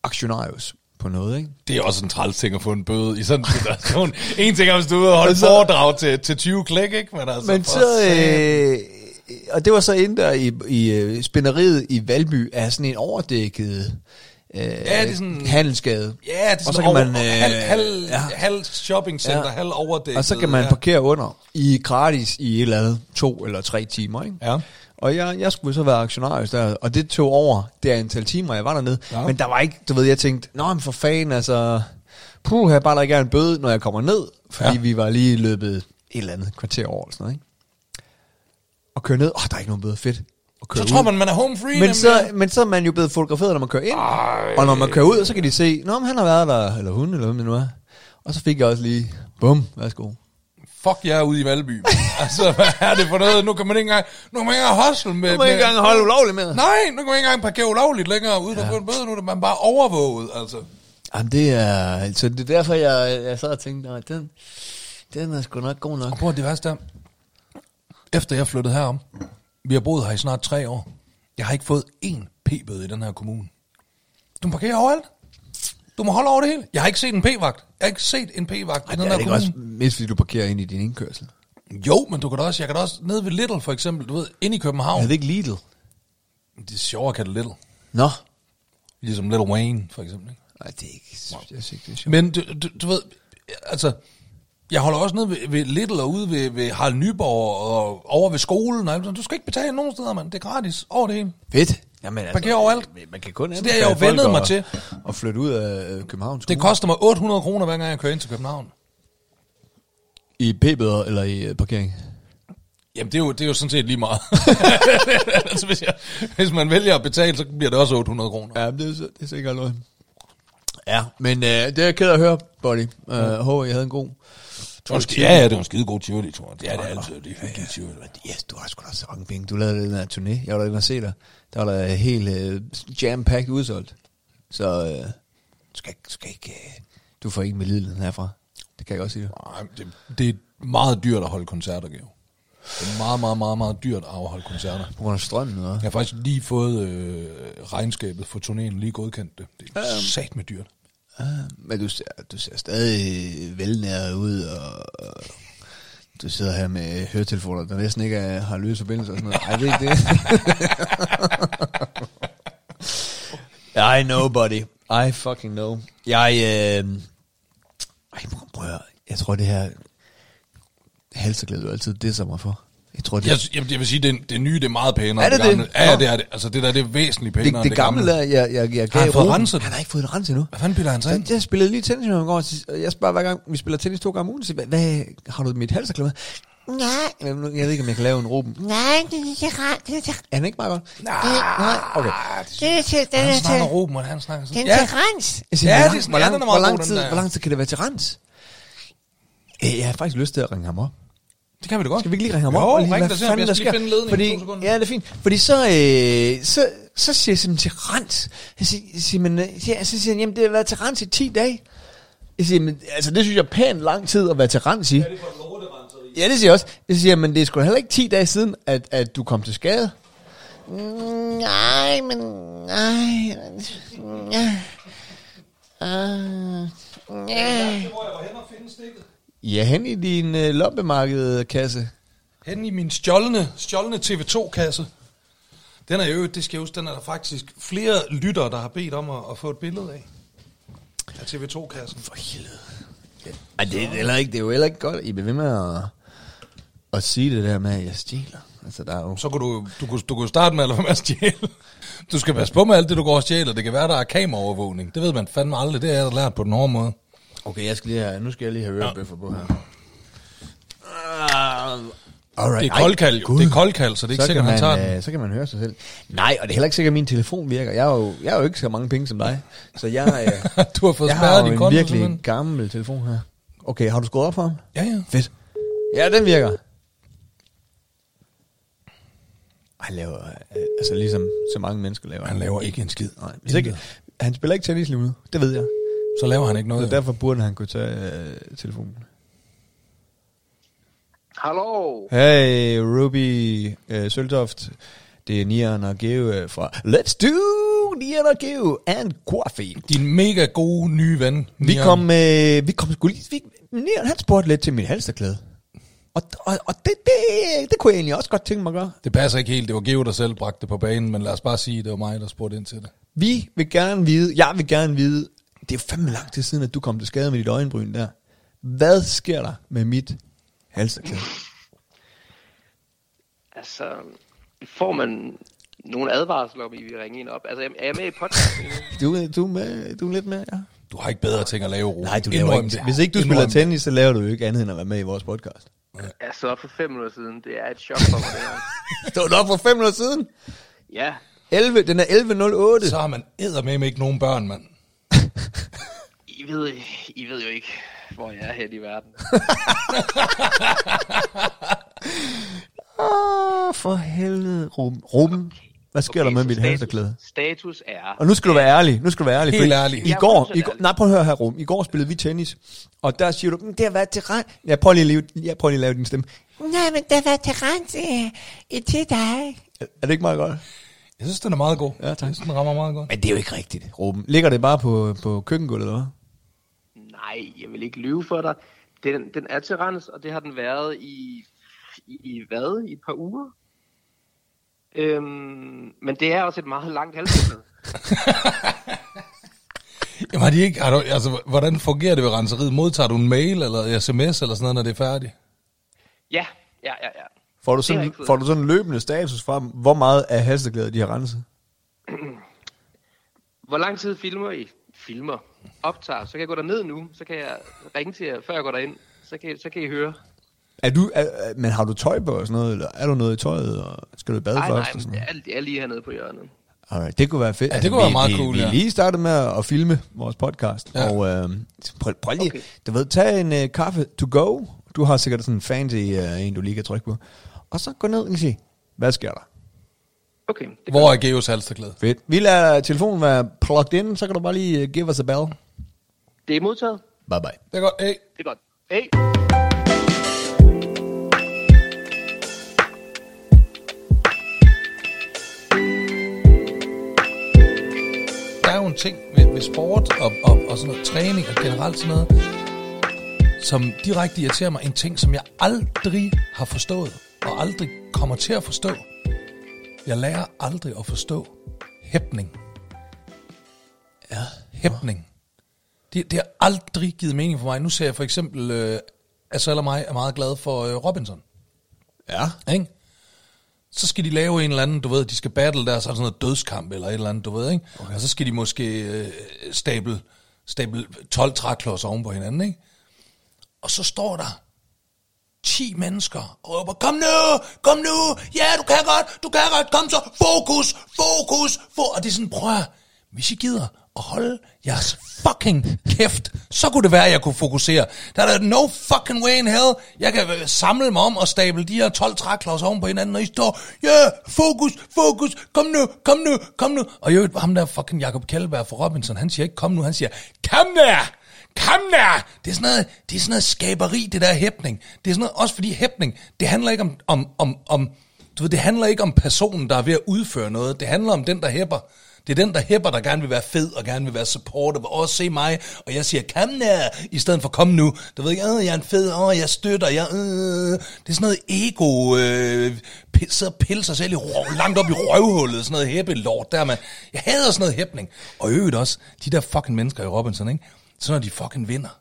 aktionarius på noget, ikke? Det er også en træls ting at få en bøde i sådan en situation. *laughs* en ting er, hvis du er ude og holde så- foredrag til, til 20 klik, ikke? Men, altså, Men så, øh, og det var så inde der i, i øh, spænderiet i Valby, er sådan en overdækket øh, Ja, det er sådan- handelsgade. Ja, det er og sådan så kan over, man, øh, halv, halv, ja. halv shoppingcenter, Ja. halv overdækket. Og så kan man ja. parkere under i gratis i et eller andet to eller tre timer, ikke? Ja. Og jeg, jeg skulle så være aktionarius der, og det tog over det antal timer, jeg var dernede. Ja. Men der var ikke, du ved, jeg tænkte, nå, men for fanden, altså, puh, her bare ikke en bøde, når jeg kommer ned, fordi ja. vi var lige løbet et eller andet kvarter over, eller sådan noget, ikke? Og køre ned, åh, der er ikke nogen bøde, fedt. Og køre Så tror ud. man, man er home free. men nemlig. så, men så er man jo blevet fotograferet, når man kører ind. Ej. Og når man kører ud, så kan de se, nå, men han har været der, eller hun, eller hvem det nu er. Og så fik jeg også lige, bum, værsgo. Fuck jer ude i Valby. *laughs* altså, hvad er det for noget? Nu kan man ikke engang, nu kan man ikke engang hustle med... Nu må jeg ikke engang holde ulovligt med. Nej, nu kan man ikke engang parkere ulovligt længere, at få en bøde. Nu er man bare overvåget, altså. Jamen det er, altså det er derfor, jeg, jeg sad og tænkte, nej, den, den er sgu nok god nok. Og prøv at det værste er, efter jeg flyttede herom, vi har boet her i snart tre år, jeg har ikke fået én p-bøde i den her kommune. Du må parkere overalt. Du må holde over det hele. Jeg har ikke set en p-vagt. Jeg har ikke set en p-vagt i den her er kommune. også mest, fordi du parkerer ind i din indkørsel. Jo, men du kan da også, jeg kan da også, nede ved Little for eksempel, du ved, inde i København. Er det ikke Lidl? Det er sjovere at kalde Little. Nå. Ligesom Little Wayne, for eksempel. Ikke? Nej, det er ikke, jeg synes ikke, det er sjovt. Men du, du, du ved, altså, jeg holder også nede ved, ved Little og ude ved, ved Harald Nyborg og over ved skolen. Og, du skal ikke betale nogen steder, mand. Det er gratis over det hele. Fedt. Jamen, altså, Parker overalt. Man kan kun Så det har jeg jo vendet mig til. At flytte ud af øh, København. Det koster mig 800 kroner, hver gang jeg kører ind til København. I p-bøder eller i øh, parkering? Jamen, det er jo, det er jo sådan set lige meget. *laughs* altså, hvis, jeg, hvis man vælger at betale, så bliver det også 800 kroner. Ja, det er, det er sikkert noget. Ja, men øh, det er jeg ked af at høre, buddy. Uh, håber, I havde en god... Ja, ja, det var en skide god tivoli, tror jeg. Det er det altid, det er hyggeligt tivoli. Yes, du har sgu da så mange penge. Du lavede den der turné. Jeg var der inde og se dig. Der var der helt uh, jam-packed udsolgt. Så du skal, skal ikke... Uh, du får ikke med lidelsen herfra. Det kan jeg godt sige. Nej, det, det er meget dyrt at holde koncerter, Geo. Det er meget, meget, meget, meget dyrt at afholde koncerter. På grund af strømmen, eller? Jeg har faktisk lige fået øh, regnskabet for turnéen lige godkendt det. Det er sat med dyrt. Ah, men du ser, du ser stadig velnæret ud, og, og Du sidder her med høretelefoner, der næsten ikke er, har lydforbindelse og sådan noget. Ej, det er *laughs* det. I know, buddy. I fucking know. Jeg, øh... Ej, prøv- prøv. Jeg tror, det her halserklæde, du altid det mig for. Jeg tror, det, Jeg, jeg, jeg vil sige, det, det nye, det er meget pænere. Er det det? gamle. Ja, ja, det er det. Altså, det der, det er væsentligt pænere det, end det, gamle, der, jeg, jeg, jeg gav han fået Ruben- renset? Han har ikke fået det renset endnu. Hvad fanden bilder han sig ind? Så jeg spillede lige tennis med ham i går, og jeg spørger hver gang, vi spiller tennis to gange om ugen, så siger, jeg, hvad, har du mit halserklæde med? Nej. Jeg ved ikke, om jeg kan lave en Ruben. Nej, det er ikke rart. Det er, er han ikke meget godt? Nej. Nej, okay. Det er til, den Han er snakker til, Ruben, og han snakker sådan. den er Ja, til rens. Jeg siger, Ja, hvor, det er sådan- hvor, lang, er tid, den der. hvor lang tid kan det være til rens? Jeg har faktisk lyst til at ringe ham op. det kan vi da godt. Skal vi ikke lige ringe ham Jo, op? og lige, ring ham. fanden Jeg skal lige sker? finde ledningen i Fordi, to sekunder. ja, det er fint. Fordi så, øh, så, så siger jeg simpelthen til rens. Jeg siger, siger, men, øh, ja, så siger han, jamen det har været til rens i 10 dage. Jeg siger, men, altså det synes jeg er pænt lang tid at være til rens i. Ja, det siger jeg også. Jeg siger, men det er sgu heller ikke 10 dage siden, at, at du kom til skade. Mm, Nej, men... Nej. Ja. Uh, ja. Hvor jeg var hen og finde stikket. Ja, hen i din øh, loppemarkedkasse. Hen i min stjålne, stjålne TV2-kasse. Den er jo, det skal jeg huske, den er der faktisk flere lyttere, der har bedt om at, at få et billede af. Af TV2-kassen. For helvede. Ej, det er, heller ikke, det er jo heller ikke godt, I bliver ved med at, at sige det der med, at jeg stjæler. Altså, der er jo... Så kunne du, du, kunne, du kunne starte med at lade være med at stjæle. Du skal passe på med alt det, du går og stjæler. Det kan være, der er kameraovervågning. Det ved man fandme aldrig. Det er jeg lært på den hårde måde. Okay, jeg skal lige have, nu skal jeg lige have ørebøffer på her. Alright. Det er koldkald, jo. Det er koldkald, så det er ikke så sikkert, kan han tager man, den. øh, Så kan man høre sig selv. Nej, og det er heller ikke sikkert, at min telefon virker. Jeg har jo, jeg har jo ikke så mange penge som dig. Så jeg, øh, *laughs* Du har fået jeg har jo en konto, virkelig simpelthen. gammel telefon her. Okay, har du skruet op for ham? Ja, ja. Fedt. Ja, den virker. Han laver, øh, altså ligesom så mange mennesker laver. Han laver ikke en skid. Nej, hvis ikke, han spiller ikke tennis lige nu, det ved jeg. Så laver han ikke Så noget. derfor burde han kunne tage øh, telefonen. Hallo. Hey, Ruby øh, Søltoft. Det er Nian og Geo øh, fra Let's Do Nian og Geo and Coffee. Din mega gode nye ven. Vi Nian. kom, øh, vi kom sgu lige... Vi, Nian, han spurgte lidt til mit halsterklæde. Og, og, og det, det, det kunne jeg egentlig også godt tænke mig at gøre. Det passer ikke helt. Det var Geo, der selv bragte det på banen, men lad os bare sige, at det var mig, der spurgte ind til det. Vi vil gerne vide, jeg vil gerne vide, det er jo fandme lang tid siden, at du kom til skade med dit øjenbryn der. Hvad sker der med mit halsterklæde? Altså, får man nogle advarsler, om I vil ringe en op? Altså, er jeg med i podcasten? *laughs* Du, du, er med, du er lidt med, ja. Du har ikke bedre ting at lave, Ruben. Nej, du laver ikke. Hvis ikke du Indrøm spiller tennis, så laver du jo ikke andet end at være med i vores podcast. Jeg så op for fem minutter siden. Det er et chok for mig, det *laughs* du op for fem minutter siden? Ja, 11, den er 11.08. Så har man eddermame ikke nogen børn, mand. I ved, I ved jo ikke, hvor jeg er hen i verden. *laughs* Åh, for helvede. Ruben, Ruben hvad sker okay, der med mit status- halsterklæde? Status er... Og nu skal du være ærlig. Nu skal du være ærlig. Helt ærlig. I er går, i går, nej, prøv at høre her, Ruben. I går spillede vi tennis. Og der siger du, "Mm, det har været til rent. Jeg prøver lige at lave, jeg prøver lige at lave din stemme. Nej, men det var til rens i, i 10 dage. Er det ikke meget godt? Jeg synes, den er meget god. Ja, tak. Jeg synes, den rammer meget godt. Men det er jo ikke rigtigt, Ruben. Ligger det bare på, på køkkengulvet, eller hvad? Nej, jeg vil ikke lyve for dig. Den, den er til rens, og det har den været i, i, i hvad? I et par uger? Øhm, men det er også et meget langt halsbånd. *laughs* Jamen, har de ikke, har du, altså, hvordan fungerer det ved renseriet? Modtager du en mail eller sms eller sådan noget, når det er færdigt? ja, ja, ja, ja. Får du sådan, får du sådan en løbende status fra, dem, hvor meget af halsterklæder de har renset? *clears throat* Hvor lang tid filmer I? Filmer. Optager. Så kan jeg gå ned nu. Så kan jeg ringe til jer, før jeg går derind. Så kan, så kan I høre. Er du, er, men har du tøj på og sådan noget, eller er du noget i tøjet, og skal du i bad Nej, først? nej, og sådan men noget? jeg er, jeg er lige hernede på hjørnet. Alright, det kunne være fedt. Ja, det kunne være vi, meget vi, cool, Vi ja. er lige startet med at filme vores podcast, Ja. og øh, prøv, prøv lige, Okay. du ved, tag en uh, kaffe to go. Du har sikkert sådan en fancy uh, en, du lige kan trykke på. Og så gå ned og sige, hvad sker der? Okay, det Hvor er Geos halsterklæde? Fedt. Vi lader telefonen være plugged in, så kan du bare lige uh, give os a bell. det er modtaget. Bye bye. Det er godt. Hey. Det er godt. Hey. Der er jo en ting ved, ved sport og, og, og sådan noget træning og generelt sådan noget, som direkte irriterer mig. En ting, som jeg aldrig har forstået, og aldrig kommer til at forstå. Jeg lærer aldrig at forstå hæpning. Ja. Hæpning. Det, det har aldrig givet mening for mig. Nu ser jeg for eksempel, øh, Asal og mig er meget glad for øh, Robinson. Ja. Ikke? Så skal de lave en eller anden, du ved, de skal battle der, så er der sådan noget dødskamp eller et eller andet, du ved, ikke? Okay. Og så skal de måske øh, stable, stable 12 træklodser oven på hinanden, ikke? Og så står der 10 mennesker og råber, kom nu, kom nu, ja, du kan godt, du kan godt, kom så, fokus, fokus, fokus. Og det er sådan, prøv at, hvis I gider at holde jeres fucking kæft, så kunne det være, at jeg kunne fokusere. Der er der no fucking way in hell. Jeg kan øh, samle mig om og stable de her 12 træklodser oven på hinanden, og I står, ja, yeah, fokus, fokus, kom nu, kom nu, kom nu. Og jo, ham der fucking Jacob Kjellberg fra Robinson, han siger ikke kom nu, han siger, kom der! Kom der! Det er sådan noget, det er sådan noget skaberi, det der hæpning. Det er sådan noget, også fordi hæpning, det handler ikke om, om, om, om, du ved, det handler ikke om personen, der er ved at udføre noget. Det handler om den, der hæpper. Det er den, der hæpper, der gerne vil være fed, og gerne vil være supportive, og også se mig, og jeg siger, kom der, i stedet for kom nu. Du ved ikke, jeg er en fed, åh, jeg støtter, jeg, øh. Det er sådan noget ego, øh, sidder og pille sig selv i langt op i røvhullet, sådan noget hæppelort der, man. Jeg hader sådan noget hæpning. Og i øvrigt også, de der fucking mennesker i Robinson, ikke? Så når de fucking vinder,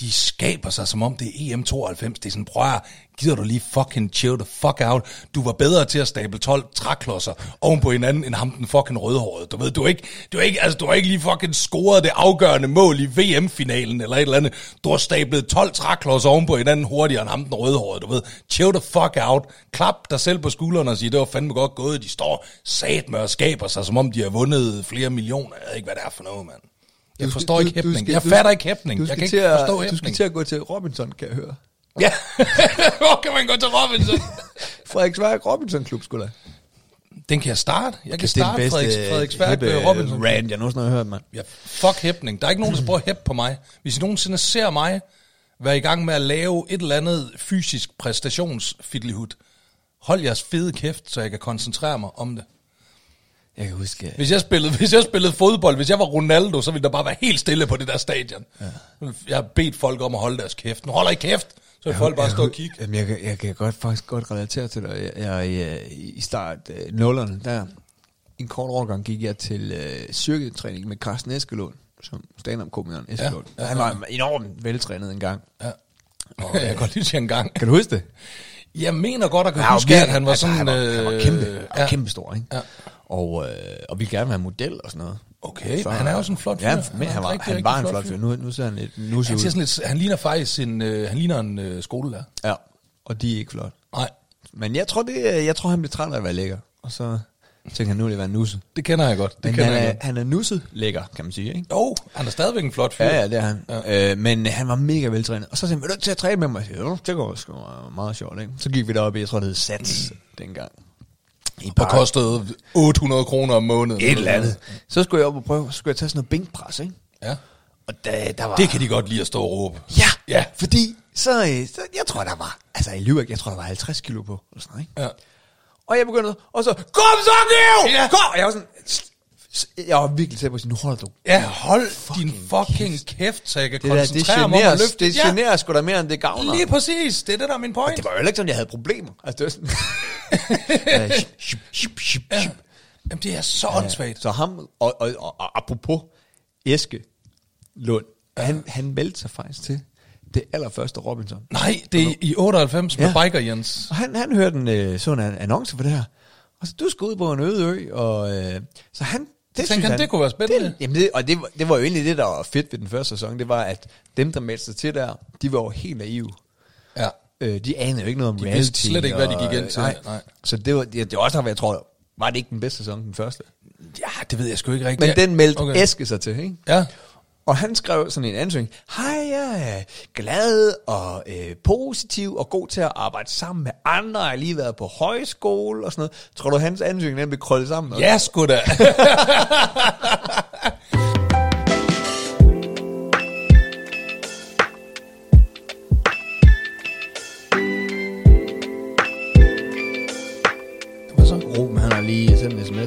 de skaber sig, som om det er EM92. Det er sådan, prøv at, gider du lige fucking chill the fuck out. Du var bedre til at stable 12 træklodser oven på hinanden, end ham den fucking rødhårede. Du ved, du er ikke, du er ikke, altså, du har ikke lige fucking scoret det afgørende mål i VM-finalen, eller et eller andet. Du har stablet 12 træklodser oven på hinanden hurtigere end ham den rødhårede. Du ved, chill the fuck out. Klap dig selv på skulderen og sige, det var fandme godt gået. De står sat med og skaber sig, som om de har vundet flere millioner. Jeg ved ikke, hvad det er for noget, mand. Jeg Du skal- forstår du- ikke du hæpning. skal- Jeg fatter ikke hæpning. Du Jeg skal, kan ikke at, forstå du skal hæpning. til at gå til Robinson, kan jeg høre. Ja. *laughs* Hvor kan man gå til Robinson? *laughs* Frederiksværk Robinson Klub, skulle da. Den kan jeg starte. Jeg kan Det er den starte bedste Frederiks, Frederiksværk hippe, øh, Robinson. rant, jeg nogensinde har hørt, mand. Ja, fuck hæpning. Der er ikke nogen, der prøver at hæppe på mig. Hvis I nogensinde ser mig være i gang med at lave et eller andet fysisk præstationsfiddlyhud, hold jeres fede kæft, så jeg kan koncentrere mig om det. Jeg kan huske, Hvis jeg spillede, hvis jeg spillede fodbold, hvis jeg var Ronaldo, så ville der bare være helt stille på det der stadion. Ja. Jeg har bedt folk om at holde deres kæft. Nu holder I kæft, så vil folk bare stå og kigge. Jamen, jeg, kan- jeg kan godt, faktisk godt relatere til det. Jeg, jeg, jeg i start øh, nullerne, der en kort overgang gik jeg til øh, styrketræning med Carsten Eskelund, som stand-up-komikeren Eskelund. Ja, Ja, ja, Han var enormt veltrænet en gang. Ja. Og *laughs* jeg kan godt sige en gang. Kan du huske det? Jeg mener godt at kan var huske, at han var altså, sådan... Han var, han var øh, kæmpe, han var ja. kæmpe stor, ikke? Ja. Og, øh, og vi gerne være model og sådan noget. Okay, men han er jo sådan en flot fyr. Ja, Han men han, var, rigtig, han var en flot fyr. Nu, nu ser han lidt nusset Han, ser sådan lidt, han ligner faktisk en, øh, han ligner en øh, skolelærer. Ja, og de er ikke flot. Nej, Men jeg tror, det, er- jeg tror han bliver træt af at være lækker. Og så tænker han, nu vil jeg være nusset. det kender jeg godt. Det Men kender han jeg er, godt. han er nusset lækker, kan man sige, ikke? Jo, han er stadigvæk en flot fyr. Ja, ja, det er han. Ja. Øh, men han var mega veltrænet. Og så sagde han, vil du til at træne med mig? Jeg siger, det går sgu meget sjovt, ikke? Så gik vi derop i, jeg tror, det hed Sats dengang. I Og kostede 800 kroner om måneden. et eller andet. Så skulle jeg op og prøve, så skulle jeg tage sådan noget bænkpres, ikke? Ja. Og der, der var... Det kan de godt lide at stå og råbe. Ja, Ja. fordi så, øh, så, jeg tror, der var, altså i Lübeck, jeg tror, der var 50 kilo på, eller sådan noget, ikke? Ja. Og jeg begyndte, og så, kom så, Geo! Ja. Kom! Og jeg var sådan, jeg var virkelig tæt på at sige, nu holder du. Ja, hold din fucking kæft, så jeg kan Det der, det koncentrere mig om at løfte. det generer sgu da mere, end det gavner. Lige præcis. Det er det, der er min point. Det var jo ikke sådan, jeg havde problemer. Altså, det var sådan... *laughs* Øh, ship, ship, ship, ship, Ja. Jamen, det er så åndssvagt. Så ham, og, og, og, og apropos Eske Lund, ja. han, han meldte sig faktisk til det allerførste Robinson. Nej, det er i 98 med Ja. Biker Jens. Og han, han hørte en, øh, så en annonce for det her. Og så, du skal ud på en øde ø, og øh, så han... Det tænkte han, det kunne være spændende. Det, jamen det, og det, var- det var jo egentlig det, der var fedt ved den første sæson, det var, at dem, der meldte sig til der, de var jo helt naive. Ja. Øh, de anede jo ikke noget om De reality. vidste slet ikke, hvad de gik ind og- til. Nej. Nej. Så det var, det, det var også derfor, jeg tror, var det ikke den bedste sæson, den første? Ja, det ved jeg sgu ikke rigtigt. Men den meldte Okay. Eske sig til, ikke? Ja. Og han skrev sådan en ansøgning. Hej, jeg er glad og øh, positiv og god til at arbejde sammen med andre. Jeg har lige været på højskole og sådan noget. Tror du, hans ansøgning den blev krøllet sammen? Ja, sgu da. *laughs*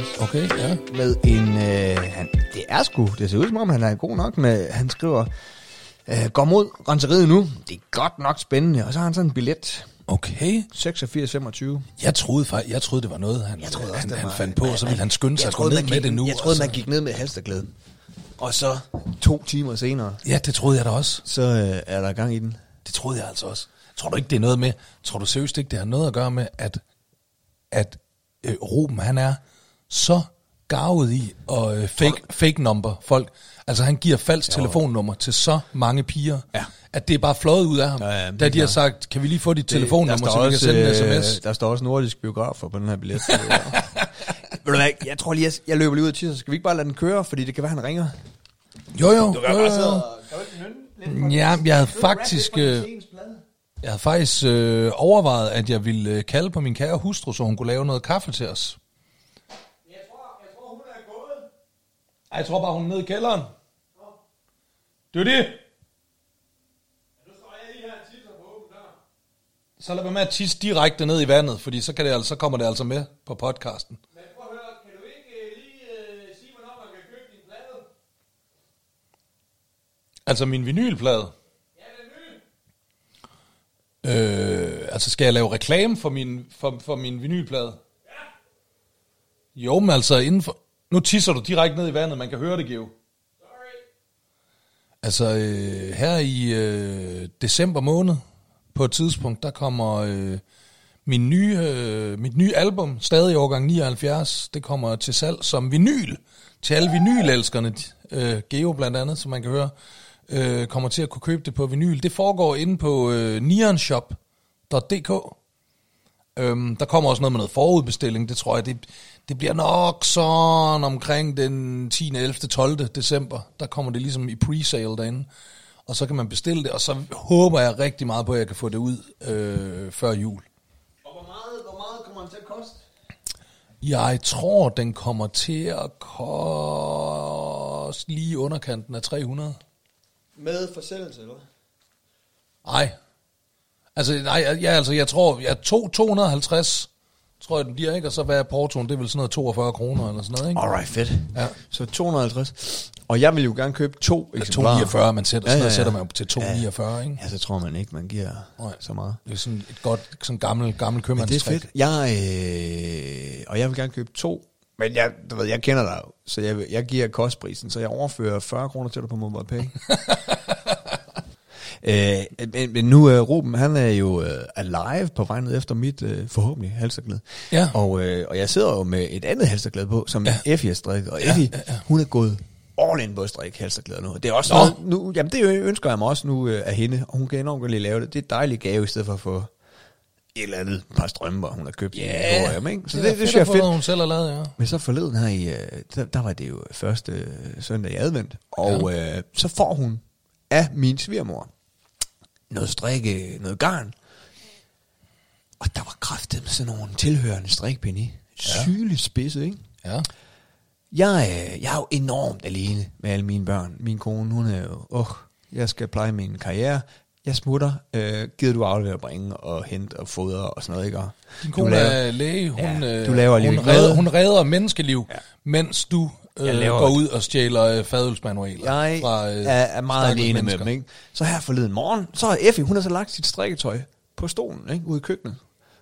sms. Okay, ja. Med en... Øh, han, det er sgu... Det ser ud som om, han er god nok med... Han skriver... Øh, går mod renseriet nu. Det er godt nok spændende. Og så har han sådan en billet. Okay. 86-25. Jeg troede, faktisk, jeg troede, det var noget, han, Jeg troede også, han, det han var- fandt på, og så ville han skynde sig at gå ned man med gik, det nu. jeg troede, man gik ned med halsterklæde. Og så to timer senere, Ja, det troede jeg da også. så øh, er der gang i den. Det troede jeg altså også. Tror du ikke, det er noget med, tror du seriøst ikke, det har noget at gøre med, at, at øh, Ruben, han er så garvet i og øh, fake, fake number folk. Altså han giver falsk telefonnummer til så mange piger, Ja. at det er bare fløjet ud af ham. Ja, ja, da de har sagt, kan vi lige få dit telefonnummer, der så vi kan sende en øh, sms? Der står også nordisk biografer på den her billet. *laughs* Ved du hvad, jeg tror lige, jeg, jeg løber lige ud til, så skal vi ikke bare lade den køre, fordi det kan være, han ringer. Jo, jo, jo, jo, jo. Ja, jeg havde faktisk, øh, jeg havde faktisk øh, overvejet, at jeg ville øh, kalde på min kære hustru, så hun kunne lave noget kaffe til os. Jeg tror, jeg tror, hun er gået. Ej, jeg tror bare, hun er nede i kælderen. Det er det. Så lad være med at tisse direkte ned i vandet, fordi så, kan det, altså, så kommer det altså med på podcasten. Men prøv at høre, kan du ikke lige uh, sige, hvornår man kan købe din plade? Altså min vinylplade. Ja, den nye. Øh, altså skal jeg lave reklame for min, for, for min vinylplade? Ja. Jo, men altså inden for... Nu tisser du direkte ned i vandet, man kan høre det, Geo. Altså øh, her i øh, december måned, på et tidspunkt, der kommer øh, min nye, øh, mit nye album, stadig i årgang 79, det kommer til salg som vinyl, til alle vinylelskerne, øh, Geo blandt andet, som man kan høre, øh, kommer til at kunne købe det på vinyl. Det foregår inde på øh, neonshop.dk. Øhm, der kommer også noget med noget forudbestilling, det tror jeg, det, det bliver nok sådan omkring den 10., 11., 12. december. Der kommer det ligesom i pre-sale derinde, og så kan man bestille det, og så håber jeg rigtig meget på, at jeg kan få det ud øh, før jul. Og hvor meget, hvor meget kommer den til at koste? Jeg tror, den kommer til at koste lige underkanten af 300. Med forsendelse, eller? Nej. Altså, nej, ja, altså, jeg tror, jeg to, 250, tror jeg, den bliver, ikke? Og så hvad er portoen? Det er vel sådan noget 42 kroner eller sådan noget, ikke? Alright, fedt. Ja. Så 250. Og jeg vil jo gerne købe to Eller eksemplarer. 249, man sætter, Ja, sådan ja, ja. sætter man jo til 249, ikke? Ja, så tror man ikke, man giver Nej. så meget. Det er sådan et godt, sådan gammel, gammel Men det er købmandstrik. fedt. Jeg, øh, og jeg vil gerne købe to. Men jeg, du ved, jeg kender dig så jeg, jeg giver kostprisen, så jeg overfører 40 kroner til dig på MobilePay. *laughs* øh, men, men nu er Ruben, han er jo øh, alive på vej ned efter mit øh, forhåbentlig halsterklæde. Ja. Og, øh, og jeg sidder jo med et andet halsterklæde på, som ja. Effie har strikket. Og Effie, ja, ja, ja. hun er gået all in på at strikke halsterklæder nu. Det er også Nå. noget, nu, jamen det ønsker jeg mig også nu øh, af hende, og hun kan enormt godt lide at lave det. Det er et dejligt gave, i stedet for at få et eller andet par strømper, hun har købt yeah. i H&M, ikke? Så det, det, det synes jeg er fedt. hun selv har lavet, ja. Men så forleden her i, øh, der, der var det jo første øh, søndag i advent, og ja. øh, så får hun af min svigermor noget strikke, noget garn, og der var kraftet med sådan nogle tilhørende strikpinde i. Sygeligt spidse, ikke? Ja. Jeg, øh, jeg er jo enormt alene med alle mine børn. Min kone, hun er jo, åh, jeg skal pleje min karriere. Jeg smutter. Øh, gider du aflevere og bringe og hente og fodre og sådan noget, ikke? Din kone laver- er læge, hun, Ja, øh, du laver hun, redder, hun redder menneskeliv, ja. mens du øh, laver- går ud og stjæler øh, fadølsmanualer. Jeg fra, øh, er, meget alene med mennesker. dem, ikke? Så her forleden morgen, så har Effie, hun har så lagt sit strikketøj på stolen, ikke? Ude i køkkenet.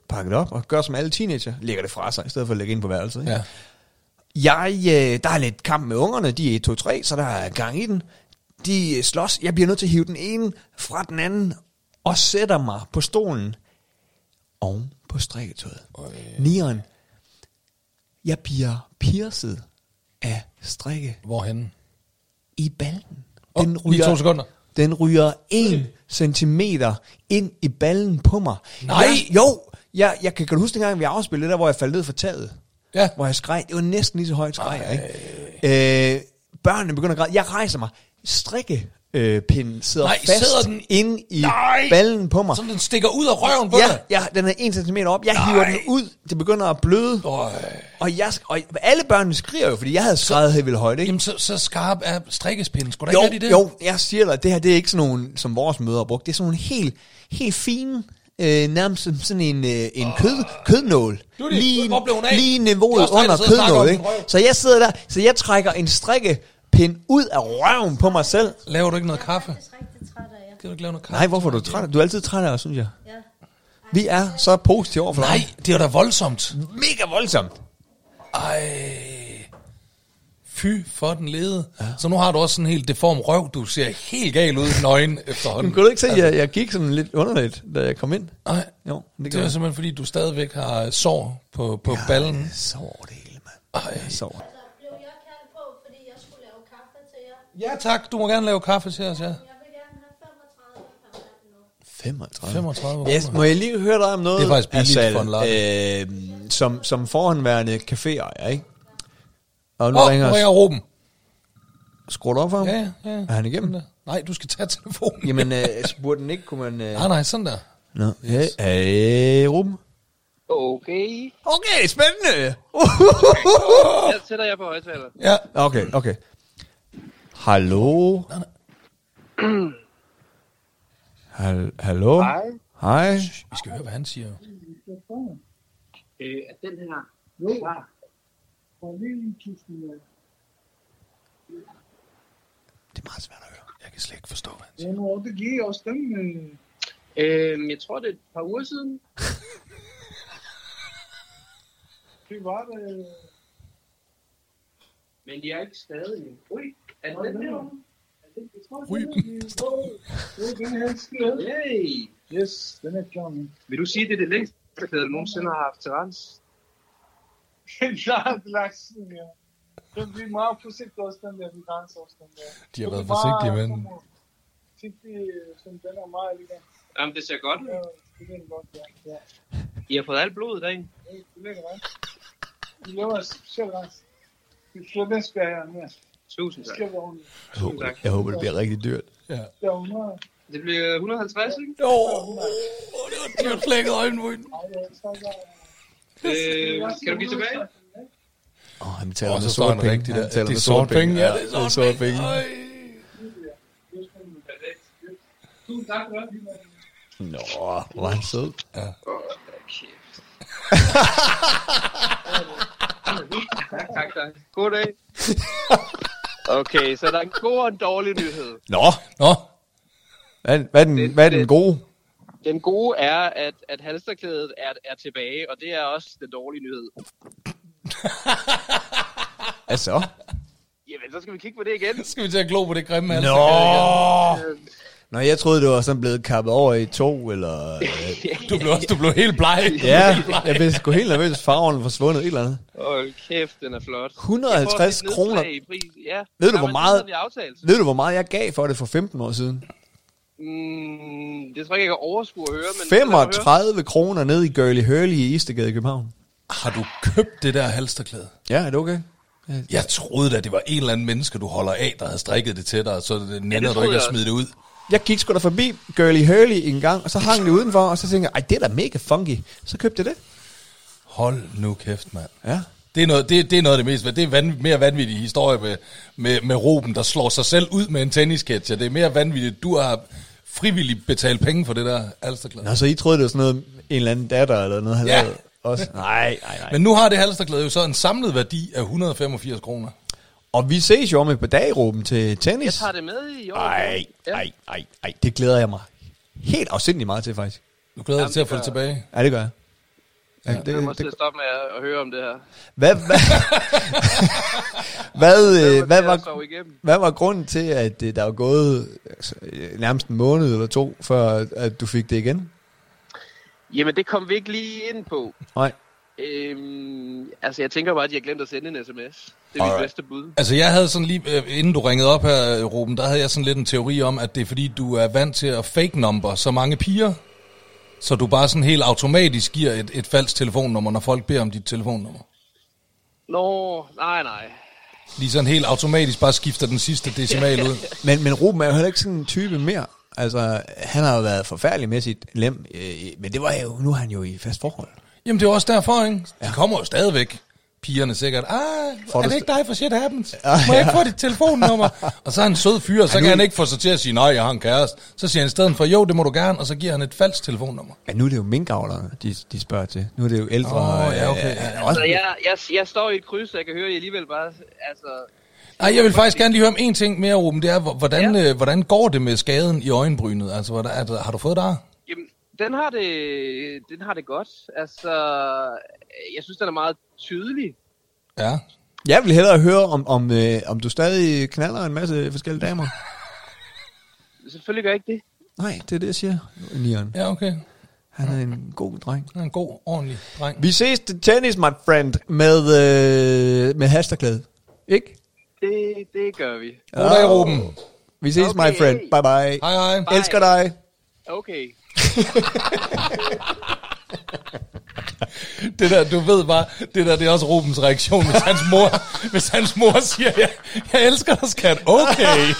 Pakket op og gør som alle teenager. Lægger det fra sig, i stedet for at lægge ind på værelset, ikke? Ja. Jeg, øh, der er lidt kamp med ungerne, de er 1, 2, 3, så der er gang i den. De øh, slås, jeg bliver nødt til at hive den ene fra den anden, og sætter mig på stolen oven på strikketøjet. Nieren, jeg bliver piercet af strikke Hvorhen? i ballen. Åh, lige to sekunder. Den ryger en centimeter ind i ballen på mig. Nej! Jeg, jo, jeg, jeg kan, du huske dengang, vi afspillede det der, hvor jeg faldt ned fra taget? Ja. Hvor jeg skreg. Det var næsten lige så højt skreg, ikke? Øh, børnene begynder at græde. Jeg rejser mig. Strikke øh, pinden sidder Nej, fast sidder den- inde i Nej! ballen på mig. Så den stikker ud af røven på Ja, dig? ja, den er en centimeter op. Jeg hiver den ud. Det begynder at bløde. Øj. Og, jeg, og alle børnene skriger jo, fordi jeg havde skrevet helt vildt højt, ikke? Jamen, så, så skarp er strikkespinden. Skulle der Jo, ikke de det? jo, jeg siger dig, det her det er ikke sådan nogle, som vores møder har brugt. Det er sådan nogle helt, helt fine, øh, nærmest som sådan en, øh, en kød, kødnål. Du, lige, lige niveauet under den Ikke? Så jeg sidder der, så jeg trækker en strikkepind ud af røven på mig selv. Laver du ikke noget kaffe? Faktisk rigtig Kan du ikke lave noget kaffe? Nej, hvorfor er du træt? Du er altid træt af os, synes jeg. Ja. Vi er så positive over for Nej, dig. det er da voldsomt. Mega voldsomt. Ej. Fy for den lede. Ja. Så nu har du også sådan en helt deform røv. Du ser helt gal ud nøgen efterhånden. Men kunne du ikke se, at jeg, jeg gik sådan lidt underligt, da jeg kom ind? Nej, Jo, det, det er jeg. simpelthen fordi, du stadigvæk har sår på, på ballen. Jeg sover det hele, mand. Ej. Jeg sover. Altså, blev jeg kaldt på, fordi jeg skulle lave kaffe til jer? Ja tak, du må gerne lave kaffe til os, ja. Jeg vil gerne have 35 per mand nu. 35. 35 Yes, må jeg lige høre dig om noget? Det er faktisk billigt Asal, for en latte. øh, som, som forhåndværende caféejer, ikke? Og nu Åh, oh, ringer nu ringer. Ruben. Skru du op for ham? Ja, ja. Er han igennem? Der. Nej, du skal tage telefonen. Jamen, øh, burde den ikke, kunne man... Øh... Nej, nej, sådan der. Nå, hey, hey, Ruben. Okay. Okay, spændende. *laughs* Jeg sætter jer på højtaler. Ja, okay, okay. Hallo? Hal- Hallo? Hej. Hej. vi skal høre, hvad han siger. Øh, er den her klar? Det er meget svært at høre. Jeg kan slet ikke forstå, hvad han siger. Hvornår det gik også dem? øh, Øh, jeg tror, det er et par uger siden. Det var det. Men de er ikke stadig. Ui, er det den her? Det er skid. Hey! Yes, den er nu. Vil du sige, det er det længste, du nogensinde har haft til rens? Ja, det lagt siden, ja. Den bliver meget forsigtig også, den der, vi grænser også, den der. De har været forsigtige med den. Forsigtig, som den er meget elegant. Jamen, det ser godt ud. Ja, det er den godt, ja. ja. I har fået alt blodet derind. Det er lækkert, hva'? Vi laver specielt rens. Vi slår den spær her. Tusind tak. Jeg håber, jeg håber, det bliver rigtig dyrt. Ja. Det er 100. Det bliver 150, ikke? Åh, oh, det var dyrt flækket øjenbryn. Øh, kan du give tilbage? Åh, oh, han betaler Og med han penge. rigtigt der. Han betaler Det er med sorte penge, ja. det er sorte penge. Øj. Tusind tak for det. Nå, hvor er han sød. Tak, tak, tak. God dag. *laughs* Okay, så der er en god og en dårlig nyhed. Nå, Nå, hvad, er- hvad, er den, Det- hvad er den det- gode? Den gode er, at, at halsterklædet er, er tilbage, og det er også den dårlige nyhed. *laughs* Altså. Jamen, så skal vi kigge på det igen. skal vi til at glo på det grimme Nå. halsterklæde igen. Nå, jeg troede, det var sådan blevet kappet over i to, eller... *laughs* Du blev, også, du blev helt bleg. *laughs* ja, jeg blev sgu helt nervøs, farven er forsvundet, et eller andet. Hold kæft, den er flot. 150 Jeg får et kroner. nedslag I pris. Ja. Ved du, hvor meget-. Ved du, hvor meget jeg gav for det for 15 år siden? Mm, det tror jeg ikke, jeg kan overskue at høre. Men lad mig høre. 35 kroner ned i Gurley Hurley i Istegade i København. Har du købt det der halsterklæde? Ja, er det okay? Jeg troede da, det var en eller anden menneske, du holder af, der havde strikket det til dig, og så det nænder du troede ikke at smide det ud. Jeg gik sgu da forbi Gurley Hurley en gang, og så hang det udenfor, og så tænkte jeg, ej, det er da mega funky. Så købte jeg det. Hold nu kæft, mand. Ja. Det er, noget, det, det er noget af det mest, det er van, mere vanvittige historie med, med, med Ruben, der slår sig selv ud med en tennisketcher. Det er mere vanvittigt, du har frivilligt betalt penge for det der halsterklæde. Nå, så I troede, det var sådan noget, en eller anden datter eller noget, han Ja. lavede også. *laughs* Nej, nej, nej. Men nu har det halsterklæde jo så en samlet værdi af 185 kroner. Og vi ses jo om et par dage, Ruben, til Jeg tennis. tager det med i år. Ej, Ja. ej, ej, ej, det glæder jeg mig helt afsindig meget til, faktisk. Du glæder dig Jamen, til at det få det tilbage. Ja, det gør jeg. Ja, Jeg må det, til det, at stoppe med at, at høre om det her. hvad, hvad, *laughs* hvad, øh, Jeg hvad, var, hvad var grunden til, at øh, der var gået altså, øh, nærmest en måned eller to, før at du fik det igen? Jamen, det kom vi ikke lige ind på. Nej. Øhm, altså, jeg tænker bare, at jeg glemte at sende en sms. Det er mit Alright. bedste bud. Altså jeg havde sådan lige, øh, inden du ringede op her, øh, Ruben, der havde jeg sådan lidt en teori om, at det er fordi, du er vant til at fake number så mange piger, så du bare sådan helt automatisk giver et, et falsk telefonnummer, når folk beder om dit telefonnummer. Nå, nej, nej. Lige sådan helt automatisk bare skifter den sidste decimal ud. *laughs* Men, men Ruben er jo heller ikke sådan en type mere. Altså, han har jo været forfærdelig med sit lem, øh, men det var jo, nu er han jo i fast forhold. Jamen det er også derfor, ikke? De kommer jo stadigvæk. Pigerne sikkert. Ah, er det ikke dig for shit happens? *laughs* Må jeg ikke få dit telefonnummer? *laughs* og så er han en sød fyr, og så nu- kan han ikke få sig til at sige, nej, jeg har en kæreste. Så siger han i stedet for, jo, det må du gerne, og så giver han et falsk telefonnummer. Ja, nu er det jo minkavlerne, de, de spørger til. Nu er det jo ældre. Åh, ja, øh, okay, ja, øh, ja. også- Så jeg, jeg, jeg står i et kryds, så jeg kan høre, at I alligevel bare... Altså, Nej, jeg vil faktisk gerne lige høre om en ting mere, Ruben. Det er, hvor- hvordan, ja. øh, hvordan går det med skaden i øjenbrynet? Altså, hvordan, altså, har du fået der? Jamen, den har det, den har det godt. Altså, jeg synes, den er meget tydelig. Ja. Jeg vil hellere høre, om, om, øh, om du stadig knaller en masse forskellige damer. *laughs* Selvfølgelig gør jeg ikke det. Nej, det er det, jeg siger, Nian. Ja, okay. Han er en god dreng. Han er en god, ordentlig dreng. Vi ses til tennis, my friend, med, øh, med hashtagklæde. Ikke? Det, det gør vi. God dag, Ruben. Vi ses, Okay. my friend. Bye bye. Hej, hej. Bye. Elsker dig. Okay. *laughs* *laughs* Det der, du ved bare, det der, det er også Rubens reaktion, hvis hans mor, hvis hans mor siger, jeg, jeg elsker dig, skat. Okay.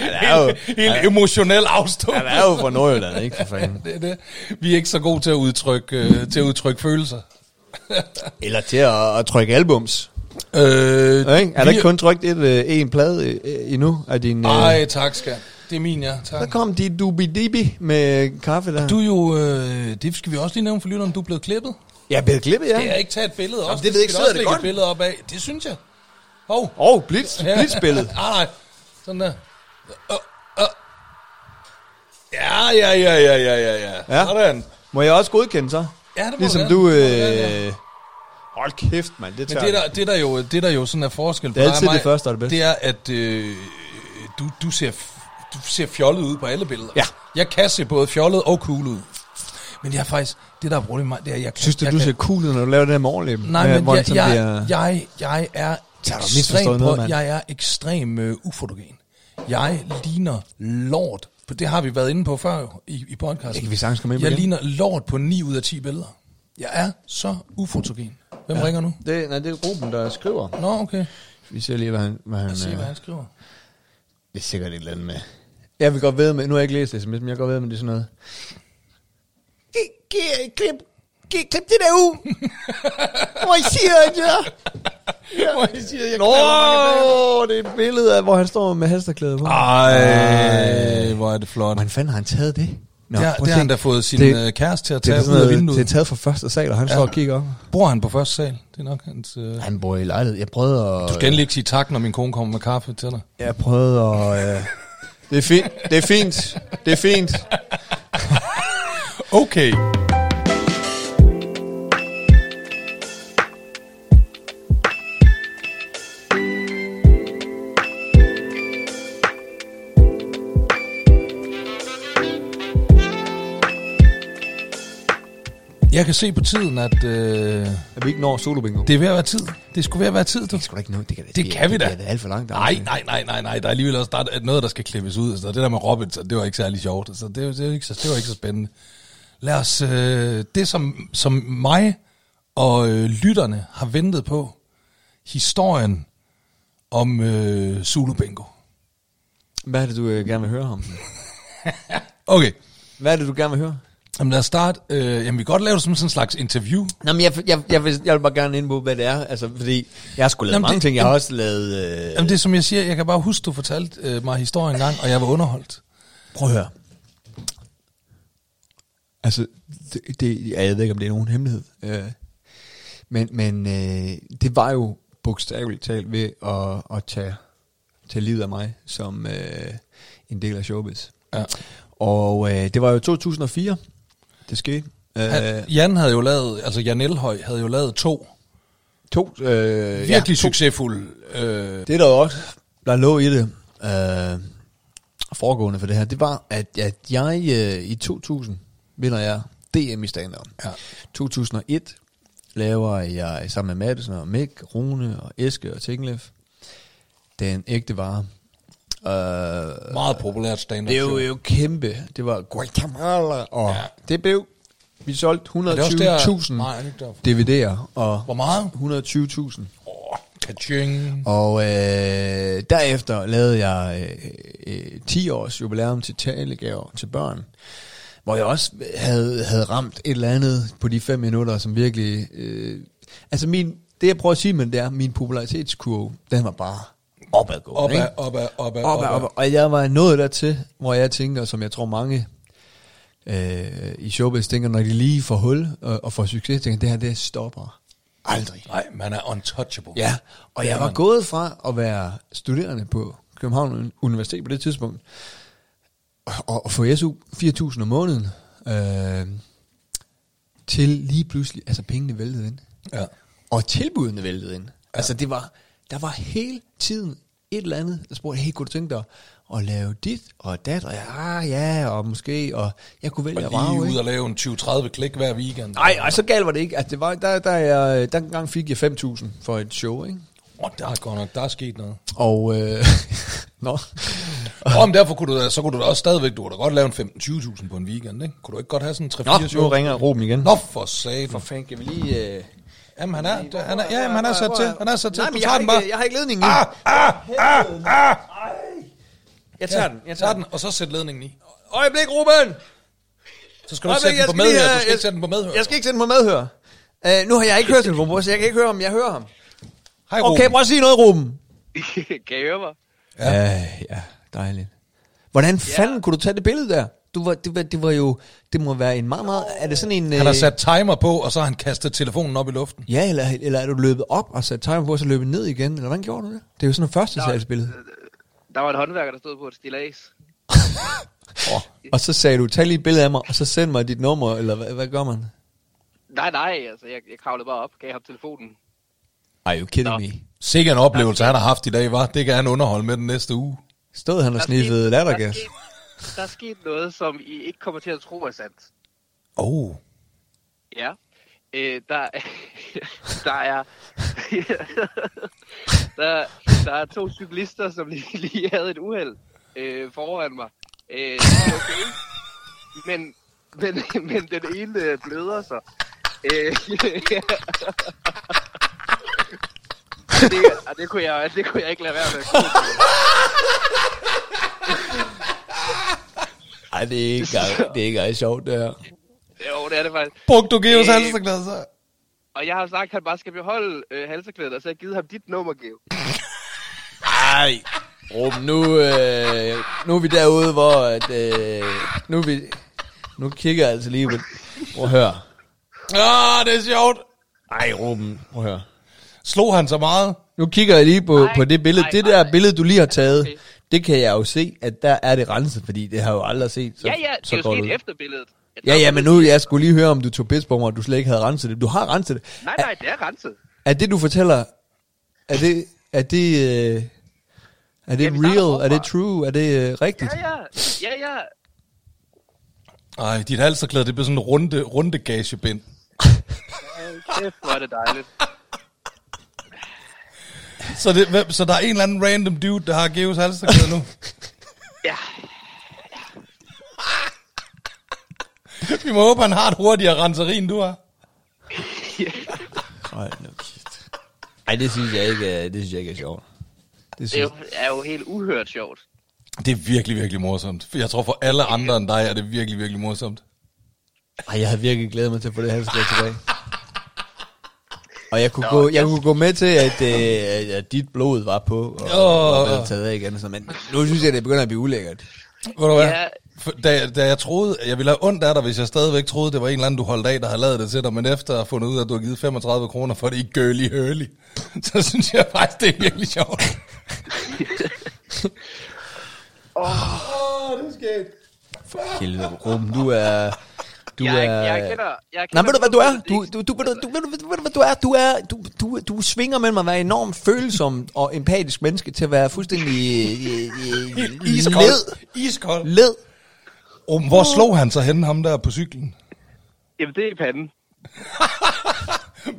er jo- Helt, helt emotionel afstå. Han er jo fra Nordjylland, ikke for fanden. *laughs* Det, det. Vi er ikke så gode til at udtrykke, øh, til at udtrykke følelser. *laughs* Eller til at, at trykke albums. Øh, ikke? Er der vi- ikke kun trykt et, øh, en plade øh, endnu af din... Øh, Ej, tak, skat. Det er min, ja. der Tak. kom de dubi-dibi med kaffe der. Du er jo, øh, det skal vi også lige nævne for lytteren, du er blevet klippet. Jeg er blevet klippet, ja. Det er ikke taget et billede også. det ved jeg ikke, skal sidder der det godt? et billede op af. Det synes jeg. Åh, oh, blitz, Ja. blitzbillede. *laughs* nej, nej. Sådan der. Uh, uh. Ja, ja, ja, ja, ja, ja, ja. Ja. Sådan. Må jeg også godkende så? Ja, det må Ligesom du... Må du ja. Øh, hold kæft, mand. Det Men tager det der, det, der jo, det der jo sådan er forskel på Det er dig og mig, det første og det bedste. det er, at øh, du, du, ser, du ser fjollet ud på alle billeder. Ja. Jeg kan se både fjollet og cool ud. Men jeg er faktisk, det der er problemet med mig, det er, at jeg kan, Synes du, jeg du kan, ser cool ud, når du laver det der med overlæben? Nej, men jeg, den jeg, bliver- jeg, jeg er ekstrem, noget, mand. jeg er ekstrem uh, ufotogen. Jeg ligner lort. på- Det har vi været inde på før i, i podcasten. Det kan vi sagtens komme ind Jeg igen. ligner lort på 9 ud af 10 billeder. Jeg er så ufotogen. Hvem ja. ringer nu? Det, nej, det er Ruben, der skriver. Nå, okay. Vi ser lige, hvad han... Hvad han Lad os se, øh, hvad han skriver. Det er sikkert et eller andet med... Jeg vil godt ved med... Nu har jeg ikke læst det, men jeg vil godt ved med det er sådan noget... Giv, klip, giv, klip det der ud. *laughs* Hvor I siger, at jeg... Hvor jeg siger, jeg Nå, det er et billede af, hvor han står med hasterklæde på. Ej, hvor er det flot. Hvordan fanden har han taget det? Nå, det, har, prøv at det har se. han da fået sin Det- det, kæreste til at Det er, tage sådan ud af noget, vinduet. det er taget fra første sal, og han ja. står og kigger op. Bor han på første sal? Det er nok hans... Øh... Han bor i lejlighed. Jeg prøvede at... Du skal endelig ikke sige tak, når min kone kommer med kaffe til dig. Jeg prøvede at... Øh... Det er fint. Det er fint. Det er fint. Okay. Jeg kan se på tiden, at øh, At vi ikke når solo bingo. det er ved at være tid. Det skulle ved at være tid. Du. Det skal da ikke nå. Det kan, Det kan vi da. Det er alt for langt. Nej, nej, nej, nej, nej. Der er alligevel også der er noget, der skal klippes ud. Så det der med Robinson, det var ikke særlig sjovt. Så det, det, var ikke så, det var ikke så spændende. Lad os... Øh, det, som, som mig og øh, lytterne har ventet på, historien om øh, Zulu Bingo. Hvad er det, du øh, gerne vil høre om? *laughs* Okay, Hvad er det, du gerne vil høre? Jamen lad os starte. Øh, jamen, vi kan godt lave det som sådan en slags interview. Nå, men jeg, jeg, jeg, vil, jeg vil bare gerne ind på, hvad det er. Altså, fordi jeg har sgu lavet Jamen, mange det- ting. Jeg har jamen- også lavet... Øh, Jamen, det er som jeg siger, jeg kan bare huske, du fortalte øh, mig historien en gang, og jeg var underholdt. Prøv at høre. Altså, det, det, ja, jeg ved ikke, om det er nogen hemmelighed. Øh, men men øh, det var jo bogstaveligt talt ved at, at tage, tage livet af mig som øh, en del af showbiz. Ja. Og øh, det var jo 2004, det skete. Han, Øh, Jan havde jo lavet, altså Jan Elhøj havde jo lavet to to, øh, virkelig ja, to, succesfulde. Øh, Det der også, der lå i det, øh, foregående for det her, det var, at, at jeg øh, i 2000 vinder jeg DM i stand Ja. 2001 laver jeg sammen med Madsen og Mick, Rune og Eske og Tinglef den ægte vare. Øh, meget populært stand-up det er jo, kæmpe. Det var Guatemala, og Ja. det blev, vi solgte Er det også der- 120.000 Nej, er det ikke derfor? DVD'er, og Hvor meget? 120.000. Åh, kaching. Og øh, derefter lavede jeg øh, øh, 10 års jubilæum til talegaver til børn, hvor jeg også havde, havde ramt et eller andet på de fem minutter, som virkelig... Øh, altså min, det jeg prøver at sige med det er, min popularitetskurve, den var bare opadgående. Opad, ikke? opad, opad, Opad, opad. Og jeg var nået dertil, hvor jeg tænker, som jeg tror mange øh, i showbiz tænker, når de lige får hul og, og får succes, tænker det her, det stopper Aldrig. Nej, man er untouchable. Ja, og jeg var man. gået fra at være studerende på København Universitet på det tidspunkt, og, og få SU 4.000 om måneden, øh, til lige pludselig, altså pengene væltede ind. Ja. Og tilbudene væltede ind. Ja. Altså det var, der var hele tiden et eller andet, der spurgte, hey, kunne du tænke dig at lave dit og dat, og ja, ja, og måske, og jeg kunne vælge at lige vrage, ud ikke? og lave en 20-30 klik hver weekend. Nej, og så galt var det ikke. Altså, det var, der, der, jeg, der engang fik jeg 5.000 for et show, ikke? Oh, der er godt nok, der er sket noget. Og, øh, *laughs* nå, Om derfor kunne du, da- så kunne du da også stadigvæk, du kunne da godt lave en 15-20.000 på en weekend, ikke? Kunne du ikke godt have sådan en 3-4 nå show? nu ringer Ruben igen. Nå, for satan. for fanden, kan vi lige... Øh... Jamen, han er, han er, ja, jamen, han er sat til. Han er sat til. Nej, men jeg tager har, den bare. ikke, jeg har ikke ledningen i. Ah, ah, ah, ah. Jeg tager den, jeg Tag den, og så sæt ledningen i. Øjeblik, Ruben! Så skal du Øjeblik, sætte den jeg på medhør. Du skal ikke sætte den på medhør. Jeg skal ikke sende mig medhør. Uh, nu har jeg ikke hørt telefonen på, så jeg kan ikke høre ham. Jeg hører ham. Hej, Ruben. Okay, prøv at sige noget, Ruben. *laughs* kan I høre mig? Ja, ja, ja dejligt. Hvordan fanden kunne du tage det billede der? Du var, det, var, det var jo, det må være en meget, meget, er det sådan en... Han har øh, sat timer på, og så har han kastet telefonen op i luften. Ja, eller, eller er du løbet op og sat timer på, og så løbet ned igen? Eller hvordan gjorde du det? Det er jo sådan en første salgsbillede. Der var en håndværker, der stod på et stillads. *laughs* Og så sagde du, tag lige et billede af mig, og så send mig dit nummer, eller hvad, hvad gør man? Nej, nej, altså jeg, jeg kravlede bare op, gav ham telefonen. Are you kidding Nå. me? Sikke en oplevelse, han har haft i dag, var. Det kan han underholde med den næste uge. Stod han og sniffede lattergas? Der er sket- noget, som I ikke kommer til at tro er sandt. Oh. Ja. Øh, der, *laughs* der er *laughs* der, der er to cyklister, som lige, lige havde et uheld øh, foran mig. Øh, okay. Men, men, men den ene øh, bløder sig. Øh, *laughs* det, det, kunne jeg, det kunne jeg ikke lade være med. Ej, det er ikke engang, *laughs* det er ikke engang sjovt, det her. Jo, det er det faktisk. Brugte du Geos Øh. halsterklæde så? Og jeg har sagt, at han bare skal beholde øh, halseklædet, og så har jeg givet ham dit nummer, Geo. *laughs* Ej, Ruben, nu, øh, nu er vi derude, hvor at, øh, nu, vi, nu kigger jeg altså lige på, prøv at høre. Ah, det er sjovt. Ej, Ruben, prøv at høre. Slog han så meget? Nu kigger jeg lige på, Nej, på det billede. nej, det der nej. billede, du lige har taget, Okay. Det kan jeg jo se, at der er det renset, fordi det har jeg jo aldrig set. Så, Ja, ja, det så er jo godt sket ud. efter billedet. At Ja, ja, men nu jeg skulle lige høre, om du tog pis på mig, og du slet ikke havde renset det. Du har renset det. Nej, nej, det er renset. Er det, du fortæller, er det, er det, øh, er det Ja, real? Er det true? Er det øh, rigtigt? Ja, ja, ja, ja. Ej, dit halsterklæde, det bliver sådan en runde, runde gagebind. Kæft, hvor er det dejligt. Så, det, så der er en eller anden random dude, der har Geos halsterklæde nu. *laughs* Ja, Vi må håbe, han har et hurtigere renseri, end du har. Ej, no shit. Ej, det synes jeg ikke, er- det synes jeg ikke er sjovt. Det det er synes, jo, er jo helt uhørt sjovt. Det er virkelig, virkelig morsomt. For Jeg tror, for alle andre end dig er det virkelig, virkelig morsomt. ej, jeg havde virkelig glædet mig til at få det her skrevet tilbage. Og jeg kunne, gå, jeg kunne gå med til, at, øh, at dit blod var på, og, Åh. og var taget af igen. og sådan, Men nu synes jeg, det begynder at blive ulækkert. Ved du hvad? Ja. For, da, da jeg troede, jeg ville have ondt af dig, hvis jeg stadigvæk troede, det var en eller anden, du holdt af, der havde lavet det til dig, men efter at have fundet ud af, at du har givet 35 kroner for det i girly hurly, *laughs* så synes jeg faktisk, det er virkelig sjovt. *laughs* Helvede, Ruben, du er... Du jeg, er... jeg kender... Jeg Nej, kender ved du hvad du er? det Du, du, du, du, du, du, du, er? Du er, du, du, du svinger mellem at være enormt følsom og empatisk menneske til at være fuldstændig øh, øh, Iskold. led. Iskold. Led. Oh, hvor slog han så henne, ham der på cyklen? Jamen, det er i panden.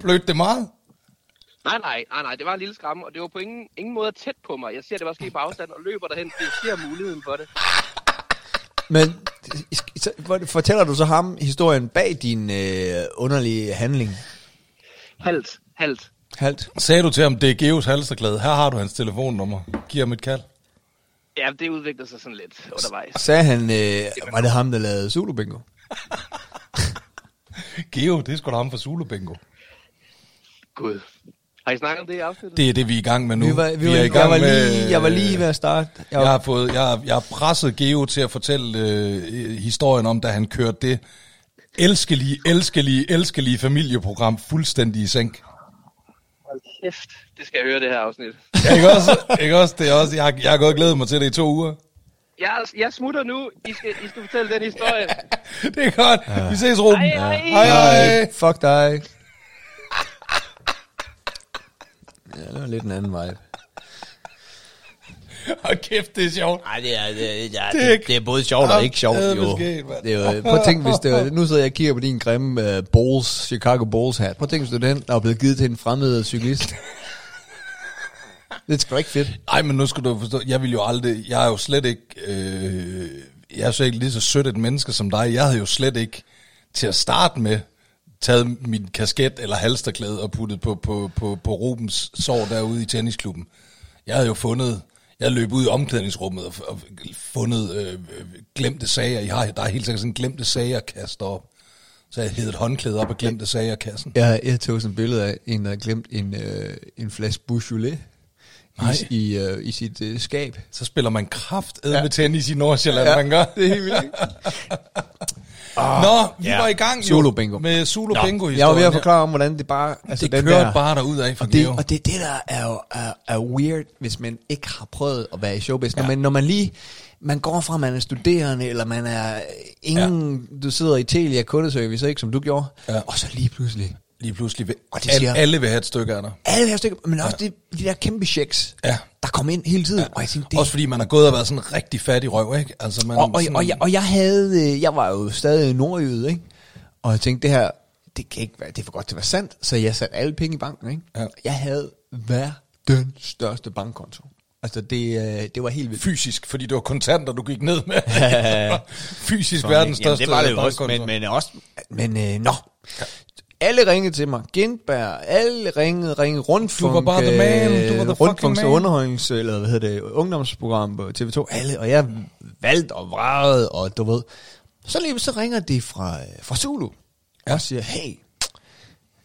Blødte det meget? Nej, nej, nej, nej, det var en lille skræmme, og det var på ingen, ingen måde tæt på mig. Jeg ser, det var sket på afstand og løber derhen, fordi jeg ser muligheden for det. Men så, fortæller du så ham historien bag din øh, underlige handling? Halvt, halvt. Halt. Sagde du til ham, det er Geos halsterklæde, her har du hans telefonnummer, giv ham et kald. Ja, det udviklede sig sådan lidt undervejs. Sagde han, øh, var det ham, der lavede Zulu Bingo? *laughs* Geo, det er sgu da ham fra Zulu Bingo. Gud. Har I snakket om det i afsnittet? Det er det, vi er i gang med nu. Vi var, vi var, er i jeg, gang var med- lige, jeg var lige ved at starte. Jeg Jeg var, har, fået, jeg, har, jeg har presset Geo til at fortælle øh, historien om, da han kørte det elskelige, elskelige, elskelige familieprogram fuldstændig i sænk. Hold kæft, det skal jeg høre det her afsnit. Ja, ikke også? Ikke også? Det er også jeg, har- jeg har gået og glædet mig til det i to uger. Jeg, jeg smutter nu. I skal, I skal fortælle den historie. *laughs* Det er godt. Ja. Vi ses, Ruben. Hej, hej. Hej, hej. Fuck dig. Ja, det var lidt en anden vibe. *laughs* Hold kæft, det er sjovt. Nej, det er, det, er, ja, Det er det, det er både sjovt og ikke sjovt, jo. Det er jo, prøv at tænke, hvis det var, *laughs* nu sidder jeg og kigger på din grimme uh, Bulls, Chicago Bulls hat. Prøv at tænke, hvis det den, der var blevet givet til en fremmed cyklist. det er sgu ikke fedt. Nej, men nu skal du forstå, jeg vil jo aldrig, jeg er jo slet ikke, øh, jeg er så ikke lige så sødt et menneske som dig. Jeg havde jo slet ikke til at starte med taget min kasket eller halsterklæde og puttet på, på, på, på Rubens sår derude i tennisklubben. Jeg havde jo fundet, jeg løb ud i omklædningsrummet og, og fundet øh, glemte sager. Jeg har, der er helt sikkert sådan en glemte sager-kasse op. Så jeg hed et håndklæde op og glemte sager-kassen. Jeg, jeg tog sådan et billede af en, der havde glemt en, øh, en flaske Beaujolais Nej. i, i, øh, i sit øh, skab. Så spiller man kraft ja. med tennis i Nordsjælland, ja. man gør. det er helt vildt. *laughs* ikke? Nå, vi ja. var i gang jo Solo bingo. med solo bingo Jeg var ved at forklare om, hvordan det bare... Altså Det den kørte der, bare derud af for og det, Geo. og det er det, der er, jo, er, er weird, hvis man ikke har prøvet at være i showbiz. Ja. Når, man, når man lige... Man går fra, at man er studerende, eller man er ingen... Ja. Du sidder i Telia kundeservice, ikke, som du gjorde. Ja. Og så lige pludselig... Lige pludselig, vil, Og det alle, siger- alle vil have et stykke af dig. Alle her stykker, men også ja. de, de der kæmpe checks, Ja. der kom ind hele tiden. Ja. Og jeg tænkte, det, Også fordi man har gået og været sådan rigtig fattig røv, ikke? Altså, man, og, og, sådan, og, jeg, og jeg havde, øh, jeg var jo stadig nordjyde, ikke? Og jeg tænkte, det her, det kan ikke være, det er for godt til at være sandt. Så jeg satte alle penge i banken, ikke? Ja. Jeg havde verdens største bankkonto. Altså, det, øh, det var helt vildt. Fysisk, fordi det var kontanter, du gik ned med. *laughs* Fysisk Sådan, verdens? Jamen, største det var det jo også, bankkonto. men, men også, men øh, nå. Alle ringede til mig. Gindberg, alle ringede, ringede rundt Du var bare the man, du var the fucking man. underholdnings, eller hvad hedder det, ungdomsprogram på TV2. Alle, og jeg valgte og vragede, og du ved. Så lige så ringer de fra, øh, fra Zulu, ja. og siger, hey,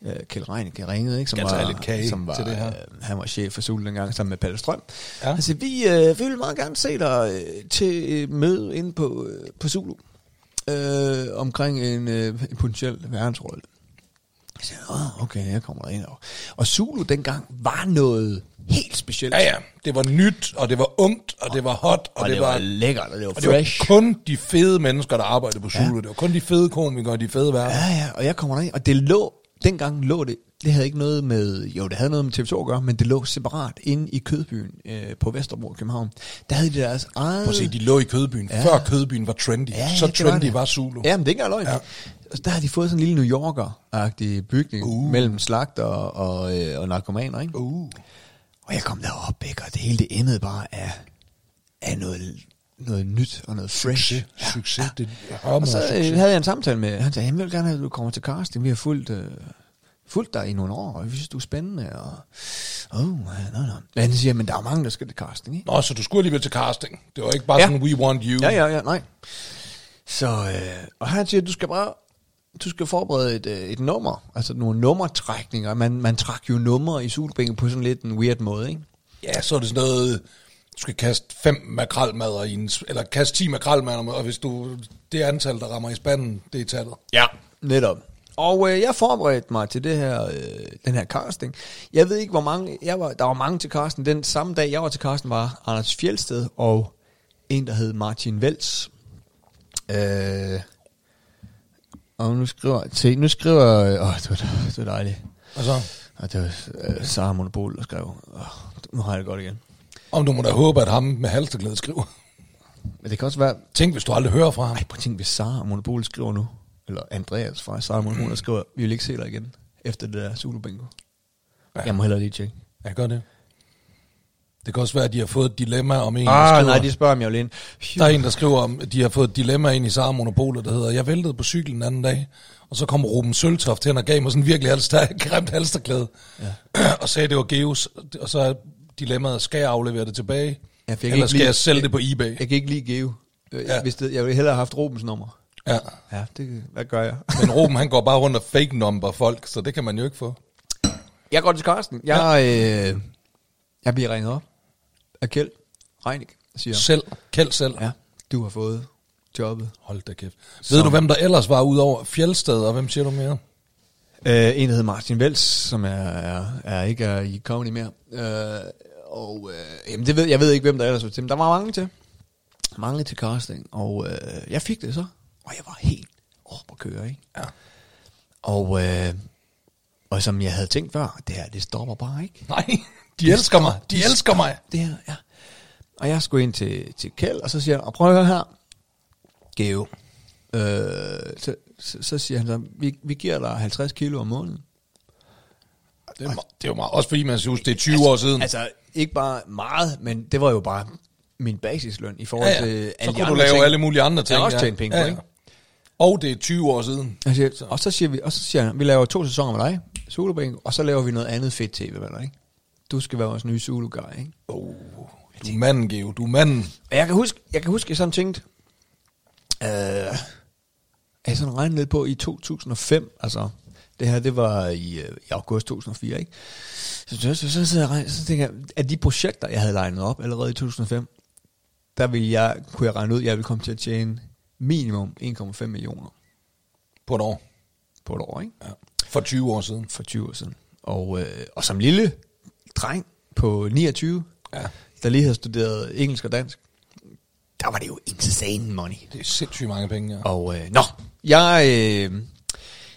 øh, Kjeld Reinicke ringede, ikke? Som tage lidt kage som var, til det her? Øh, han var chef for Zulu dengang, sammen med Palle Strøm. Ja. Altså, vi, øh, vi vil meget gerne se dig øh, til et møde inde på, øh, på Zulu. Øh, omkring en, øh, en potentiel verdensrolle. Jeg siger, Åh, okay, jeg kommer ind. Og, og Zulu dengang var noget helt specielt. Ja, ja. Det var nyt, og det var ungt, og det var hot, og, Og, det, var, lækkert, og det var og det var fresh. kun de fede mennesker, der arbejdede på Zulu. Ja. Det var kun de fede komikere og de fede værter. Ja, ja, og jeg kommer derind, og det lå, dengang lå det, det havde ikke noget med, jo, det havde noget med TV2 at gøre, men det lå separat inde i Kødbyen øh, på Vesterbro i København. Der havde de deres eget... Prøv at se, de lå i Kødbyen, ja. Ja. før Kødbyen var trendy. Ja, ja, så det var trendy det. var, Zulu. Ja, men det er ikke engang løgn. Ja. Ja. Der har de fået sådan en lille New Yorker-agtig bygning uh. mellem slagter og, og, øh, og narkomaner, ikke? Uh. Og jeg kom derop, ikke? Og det hele det endede bare af, af noget, noget nyt og noget fresh. Succes. Ja. Succes. Det hører Og så øh, havde jeg en samtale med, han sagde, jeg vil gerne have, at du kommer til casting. Vi har fulgt, øh, fulgt dig i nogle år, og vi synes, du er spændende. Og, oh, nej, nej. Men han siger, men der er mange, der skal til casting, ikke? Nå, så du skulle alligevel til casting. Det var ikke bare Ja. sådan, we want you. Ja, ja, ja, nej. Så, øh, og han siger, du skal bare, du skal forberede et, øh, et nummer, altså nogle nummertrækninger. Man, man trak jo numre i Sulbænken på sådan lidt en weird måde, ikke? Ja, så er det sådan noget, du skal kaste fem makralmadder i en, eller kaste 10 makralmadder, og hvis du, det antal, der rammer i spanden, det er tallet. Ja. Netop. Og øh, jeg forberedte mig til det her, øh, den her casting. Jeg ved ikke, hvor mange, jeg var, der var mange til casting. Den samme dag, jeg var til casting, var Anders Fjeldsted og en, der hed Martin Vels. Øh, og nu skriver, se, nu skriver, åh, det var, det var dejligt. Og så, Og det var øh, Sara Monopol, der skrev, åh, nu har jeg det godt igen. om du må da håbe, at ham med halsterklæde skriver. Men det kan også være, Tænk, hvis du aldrig hører fra ham. ej, prøv at tænke, hvis Sara Monopol skriver nu, eller Andreas fra Sara Monopol, der skriver, vi vil ikke se dig igen, efter det der Zulu Bingo. Ja. Jeg må hellere lige tjekke. Jeg gør det. Det kan også være, at de har fået et dilemma om en, der Ah, skriver, nej, de spørger om jeg vil ind. Der er en, der skriver om, at de har fået et dilemma ind i Sara Monopolet, der hedder, jeg væltede på cyklen den anden dag, og så kom Ruben Søltoft hen og gav mig sådan virkelig halster, *laughs* grimt halsterklæde, ja. *clears throat* og sagde, det var Geos, og så er dilemmaet, skal jeg aflevere det tilbage, Jeg fik eller skal lige- jeg sælge det på eBay? Jeg kan ikke lide Geo. Øh, Ja. Jeg, vidste, jeg ville hellere have haft Robens nummer. Ja. Ja, det, hvad gør jeg? Men *laughs* Ruben, han går bare rundt og fake number folk, så det kan man jo ikke få. jeg går til Karsten. Jeg, ja. øh, jeg bliver ringet op af Kjeld Reinik, siger, Selv, kæld selv. ja, du har fået jobbet. Hold da kæft. Ved du, hvem der ellers var ud over Fjeldsted, og hvem siger du mere? Uh, en, der hedder Martin Vels, som er, er, er ikke er i comedy mere. Uh, og uh, jamen det ved, jeg ved ikke, hvem der ellers var til, men der var mange til. Mange til casting, og uh, jeg fik det så. Og jeg var helt op at køre, ikke? Ja. Og, uh, og som jeg havde tænkt før, det her, det stopper bare ikke. Nej, de elsker mig. De elsker mig. Det her, ja. Og jeg skulle ind til, til Kjeld, og så siger han, og prøv at høre her, Geo. Øh, så, så, så siger han så, vi, vi giver dig 50 kilo om måneden. Det er, me- det er jo meget. Også fordi man synes, det er 20 år siden. Altså, ikke bare meget, men det var jo bare min basisløn i forhold ja, til ja. alle Så de kunne du lave ting. alle mulige andre ting. Jeg også ja. tjent penge ja, ja. Og det er 20 år siden. Jeg siger, og så siger vi, og så siger han, vi laver to sæsoner med dig, Zulu Bingo, og så laver vi noget andet fedt tv med dig, ikke? Du skal være vores nye Zulu guy, ikke? Oh, du er manden, Geo. Du er manden. Og jeg kan huske, jeg kan huske, jeg sådan tænkte, øh, jeg sådan regnede lidt på i 2005, altså, det her, det var i, øh, i august 2004, ikke? Så, så, så, så, regner- så tænker jeg, at de projekter, jeg havde legnet op allerede i 2005, der ville jeg, kunne jeg regne ud, at jeg ville komme til at tjene minimum 1,5 millioner På et år. på et år, ikke? Ja. For 20 år siden. For 20 år siden. Og, øh, og som lille dreng på 29, Ja. der lige havde studeret engelsk og dansk, der var det jo insane money. Det er sindssygt mange penge, ja. Og øh, nå, jeg, øh,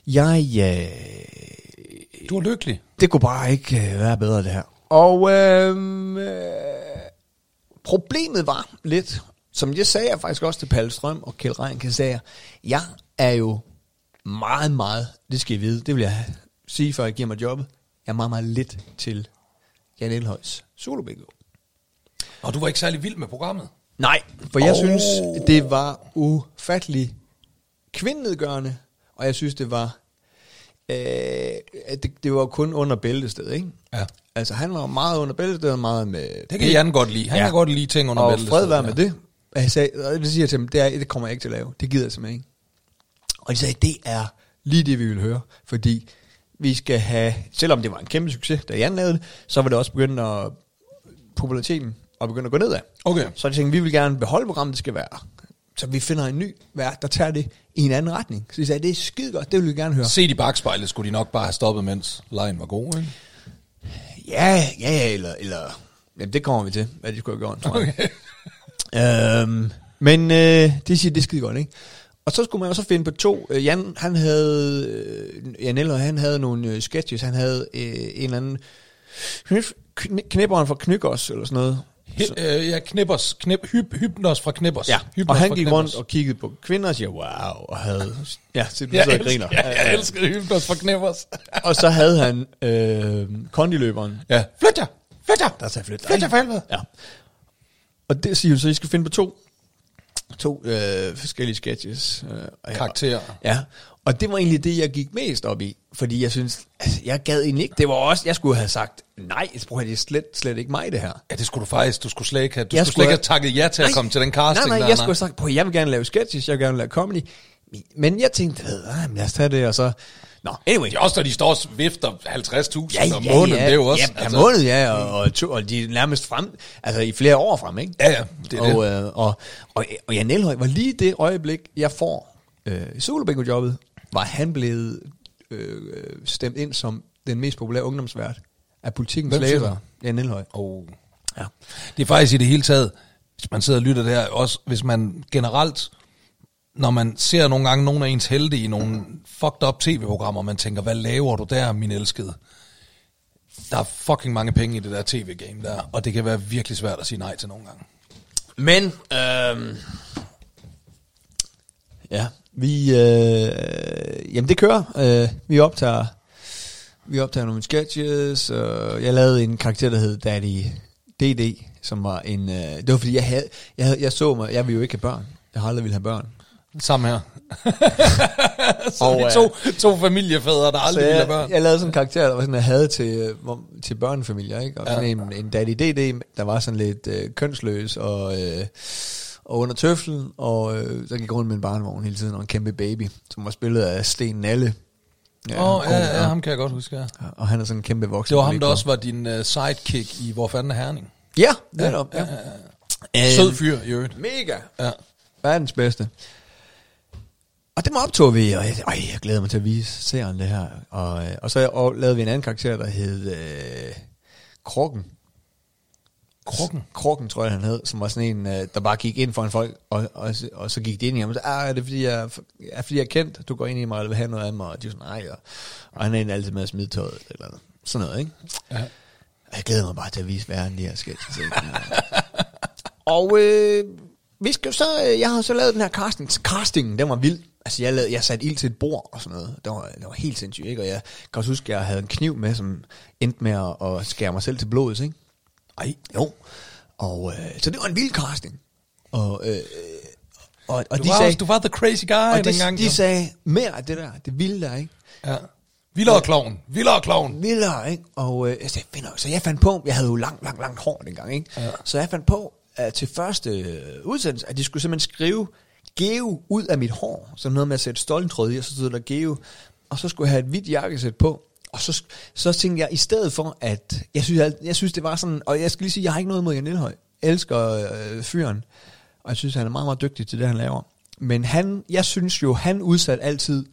jeg, øh, Du er lykkelig. det kunne bare ikke øh, være bedre det her. Og øh, øh, problemet var lidt, som jeg sagde jeg faktisk også til Palle Strøm og Kjeld Rein, sagde jeg, jeg er jo meget, meget, det skal I vide, det vil jeg sige, før jeg giver mig jobbet, jeg er meget, meget lidt til Jan Elhøjs solo bingo. Og du var ikke særlig vild med programmet. Nej, for jeg Oh. synes, det var ufattelig kvindnedgørende, og jeg synes, det var, øh, at det, det var kun under bæltestedet, ikke? Ja. Altså, han var meget under bæltestedet, og meget med... Det kan Jan godt lide. Han Ja. kan godt lide ting under og bæltestedet, fred være ja. med det. Og jeg sagde, og det siger jeg til dem, det, er, det kommer jeg ikke til at lave. Det gider jeg simpelthen ikke. Og de sagde, det er lige det, vi vil høre. Fordi vi skal have, selvom det var en kæmpe succes, da Jan lavede det, så var det også begyndt at, populariteten og begyndt at gå nedad. Okay. Så jeg tænkte, vi vil gerne beholde programmet, det skal være. Så vi finder en ny vært, der tager det i en anden retning. Så de sagde, det er skide godt, det vil vi gerne høre. Set i bagspejlet skulle de nok bare have stoppet, mens lejen var god, ikke? Ja, ja, ja, eller, eller jamen, det kommer vi til, hvad de skulle have gjort, tror jeg. Øhm, men øh, det siger, det er skide godt, ikke? Og så skulle man også finde på to. Øh, Jan, han havde, øh, Jan Eller, han havde nogle øh, sketches, han havde øh, en eller anden, knipperen fra Knykkers, eller sådan noget. Hi, øh, ja, knippers. Knip, hyp, hypnos fra knippers. Ja, hypnos og han gik rundt og kiggede på kvinder og siger, wow, og havde, ja, så Jeg, elsker, griner. ja, jeg elskede hypnos fra knippers. *laughs* Og så havde han øh, kondiløberen, ja, flyt jer, flyt jer. der sagde flyt. Flyt jer for helvede. Ja. Og det siger jo så, I skal finde på to, to øh, forskellige sketches. Øh, Karakterer. Ja, og det var egentlig det, jeg gik mest op i. Fordi jeg synes, altså, jeg gad egentlig ikke. Det var også, jeg skulle have sagt, nej, at det er slet, slet ikke mig det her. Ja, det skulle du faktisk. Du skulle slet ikke have, du Jeg skulle slet ikke have- takket ja til at komme til den casting. Nej, nej, der, jeg skulle have sagt, jeg vil gerne lave sketches, jeg vil gerne lave comedy. Men jeg tænkte, ved, ah, men lad os tage det, og så... Nå, anyway. Det er også, når de står og vifter 50.000 om måneden. Det er jo også... Ja, per måned, ja, og, og, to, og de er nærmest frem, altså i flere år frem, ikke? Ja, ja, det er og, det. Øh, og, og, og Jan Elhøj var lige det øjeblik, jeg får øh, solobingo-jobbet, var han blevet øh, stemt ind som den mest populære ungdomsvært af politikens læser? Jan Elhøj. Oh. Ja. Det er faktisk i det hele taget, hvis man sidder og lytter der, også hvis man generelt, når man ser nogle gange nogle af ens helte i nogle fucked up tv-programmer, man tænker, hvad laver du der, min elskede? Der er fucking mange penge i det der tv-game der, og det kan være virkelig svært at sige nej til nogle gange. Men, øh, ja, vi, øh, jamen det kører. Øh, vi optager, vi optager nogle sketches, og jeg lavede en karakter, der hed Daddy DD, som var en, øh, det var fordi, jeg, havde, jeg, havde, jeg så mig, jeg ville jo ikke have børn. Jeg har aldrig ville have børn. Samme her. *laughs* så Og, de øh, to, to familiefædre, der aldrig ville børn. jeg lavede sådan en karakter, der var sådan, jeg havde til, øh, til børnefamilier, ikke? Og Ja. ja. sådan en, en daddy DD, der var sådan lidt øh, kønsløs og, øh, og under tøflen, og øh, der gik rundt med en barnevogn hele tiden, og en kæmpe baby, som var spillet af Sten Nalle. Åh, oh, ja, ja, ham kan jeg godt huske, ja. Og han er sådan en kæmpe voksen. Det var ham, der også var din uh, sidekick i Hvor fanden er Herning? Ja, netop. Ja, ja, Sød fyr i øvrigt. Mega. Ja. Verdens bedste. Og det optog vi, og jeg, øj, jeg glæder mig til at vise serien det her. Og, øh, og så og lavede vi en anden karakter, der hed øh, Krokken. Krukken. Krokken, tror jeg, han hed, som var sådan en, øh, der bare gik ind for en folk, og, og, og så gik de ind i ham og sagde, ah, er det fordi, jeg, er, fordi jeg er kendt? Du går ind i mig, eller vil have noget af mig? Og de var sådan, nej, og, og han er egentlig altid med at smide tøjet, eller noget. Sådan noget, ikke? Ja. Jeg glæder mig bare til at vise verden de her sketches. *laughs* og øh, vi skal så, øh, jeg har så lavet den her casting. Castingen, den var vild. Altså, jeg, lavede, jeg satte ild til et bord og sådan noget. Det var, det var helt sindssygt, ikke? Og jeg kan også huske, at jeg havde en kniv med, som endte med at, at skære mig selv til blodet, ikke? Ej, jo. Og, øh, så det var en vild casting. Og, øh, og, og Du, de var, sagde, også- du var the crazy guy og de, dengang. de jo. sagde mere af det der, det vilde der, ikke? Ja. Vildere klovn. Vildere klovn. vildere, ikke? Og øh, jeg sagde, finder, så jeg fandt på, jeg havde jo langt, langt, langt hår dengang, ikke? Ja. Så jeg fandt på, at til første øh, udsendelse, at de skulle simpelthen skrive Geo ud af mit hår. som noget med at sætte stoltentråd i, og så stod der Geo. Og så skulle jeg have et hvidt jakkesæt på. Og så, så tænkte jeg, i stedet for, at jeg synes, jeg, jeg synes, det var sådan, og jeg skal lige sige, jeg har ikke noget mod Jan Elhøj, Jeg elsker øh, fyren, og jeg synes, han er meget, meget dygtig til det, han laver. Men han, jeg synes jo, han udsat altid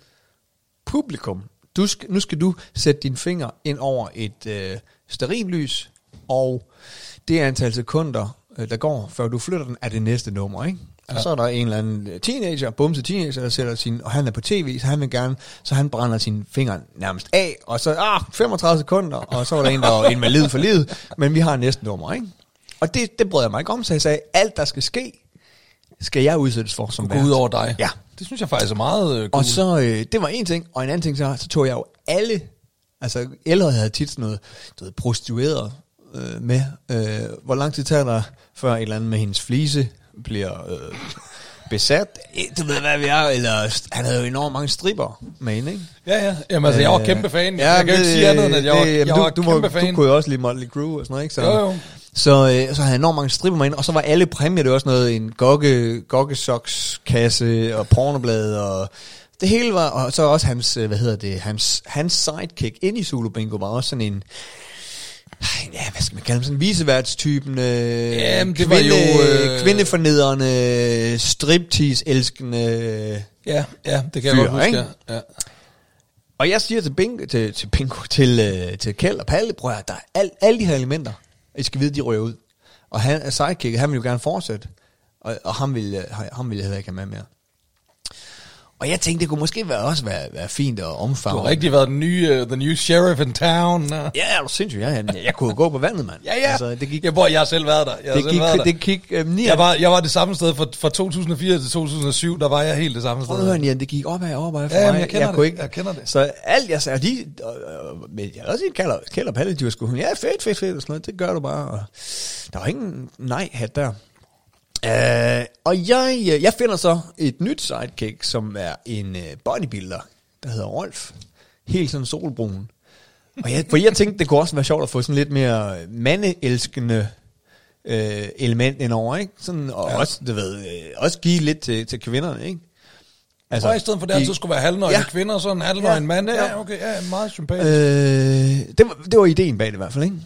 publikum. Du skal, nu skal du sætte dine fingre ind over et øh, sterillys, og det antal sekunder, øh, der går, før du flytter den, er det næste nummer, ikke? Og så er der en eller anden øh, teenager, bumse teenager, der sætter sin, og han er på tv, så han vil gerne, så han brænder sine fingre nærmest af, og så, ah, 35 sekunder, og så var der en, der var invalid for livet, men vi har næste nummer, ikke? Og det, det brød jeg mig ikke om, så jeg sagde, alt der skal ske, skal jeg udsættes for som Gå ud over dig. Ja. Det synes jeg faktisk er meget øh, cool. Og så, øh, det var en ting, og en anden ting, så, så tog jeg jo alle, altså ældre havde tit sådan noget, du ved, prostitueret øh, med. Øh, hvor lang tid tager der, før et eller andet med hendes flise bliver øh, besat? Du ved, hvad vi er, eller han havde jo enormt mange stripper med hende, ikke? Ja, ja. Jamen altså, jeg var kæmpe fan. Ja, jeg kan jo ikke sige andet, end at jeg var, det, jeg du, var du, kæmpe var, fan. Du kunne jo også lide Motley Crue og sådan noget, ikke? Så, Jo, jo. Så, øh, så havde han enormt mange stripper med ind, og så var alle præmier, det var også noget, en gogge, goggesokskasse og pornoblad, og det hele var, og så også hans, øh, hvad hedder det, hans, hans sidekick ind i Zulu Bingo var også sådan en, ja, hvad skal man kalde ham, sådan en viseværtstypen, øh, Jamen, det var jo, øh, kvindefornedrende, striptease-elskende, Ja, ja, det kan jeg Fyr, godt huske. ikke? Ja. Ja. og jeg siger til Bingo, til, til, Bingo, til, øh, til Kjeld og Palle, prøv at der er al, alle de her elementer, I skal vide, de rører ud. Og han sidekick, han vil jo gerne fortsætte, og, og ham ville, øh, ham ville jeg heller ikke have med mere. Og jeg tænkte, det kunne måske være, også være, være fint at Du omfavne. har rigtig været den nye, uh, the new sheriff in town. Uh. Ja, er du sindssygt, ja, jeg, jeg kunne gå på vandet, mand. *laughs* Ja, ja. Altså, det gik, jeg, bor, jeg har selv været der. Jeg det selv gik, været der. det gik øh, ni, Jeg var, jeg var det samme sted fra, fra 2004 til 2007, der var jeg helt det samme Prøv sted. at høre, det gik opad og opad for Ja, mig. jeg kender jeg kunne det. Ikke, Jeg kender det. Så alt jeg sagde, de, og, men jeg også set Kjeld, Kjeld og Palle, de var sgu, ja, fedt, fedt, fedt, og sådan noget, det gør du bare. Og der var ingen nej-hat der. Uh, og jeg, øh, jeg finder så et nyt sidekick, som er en uh, bodybuilder, der hedder Rolf. Helt sådan solbrun. Og jeg, for jeg tænkte, det kunne også være sjovt at få sådan lidt mere mandeelskende øh, element indover, ikke? Sådan, og ja. også, du ved, øh, også give lidt til, til kvinderne, ikke? Altså, og i stedet for det de- altid skulle være halvnøgne Ja. kvinder, og så en halvnøgen Ja, mand. Ja, ja. okay, ja, meget sympatisk. Øh, det, var, det var ideen bag det i hvert fald, ikke?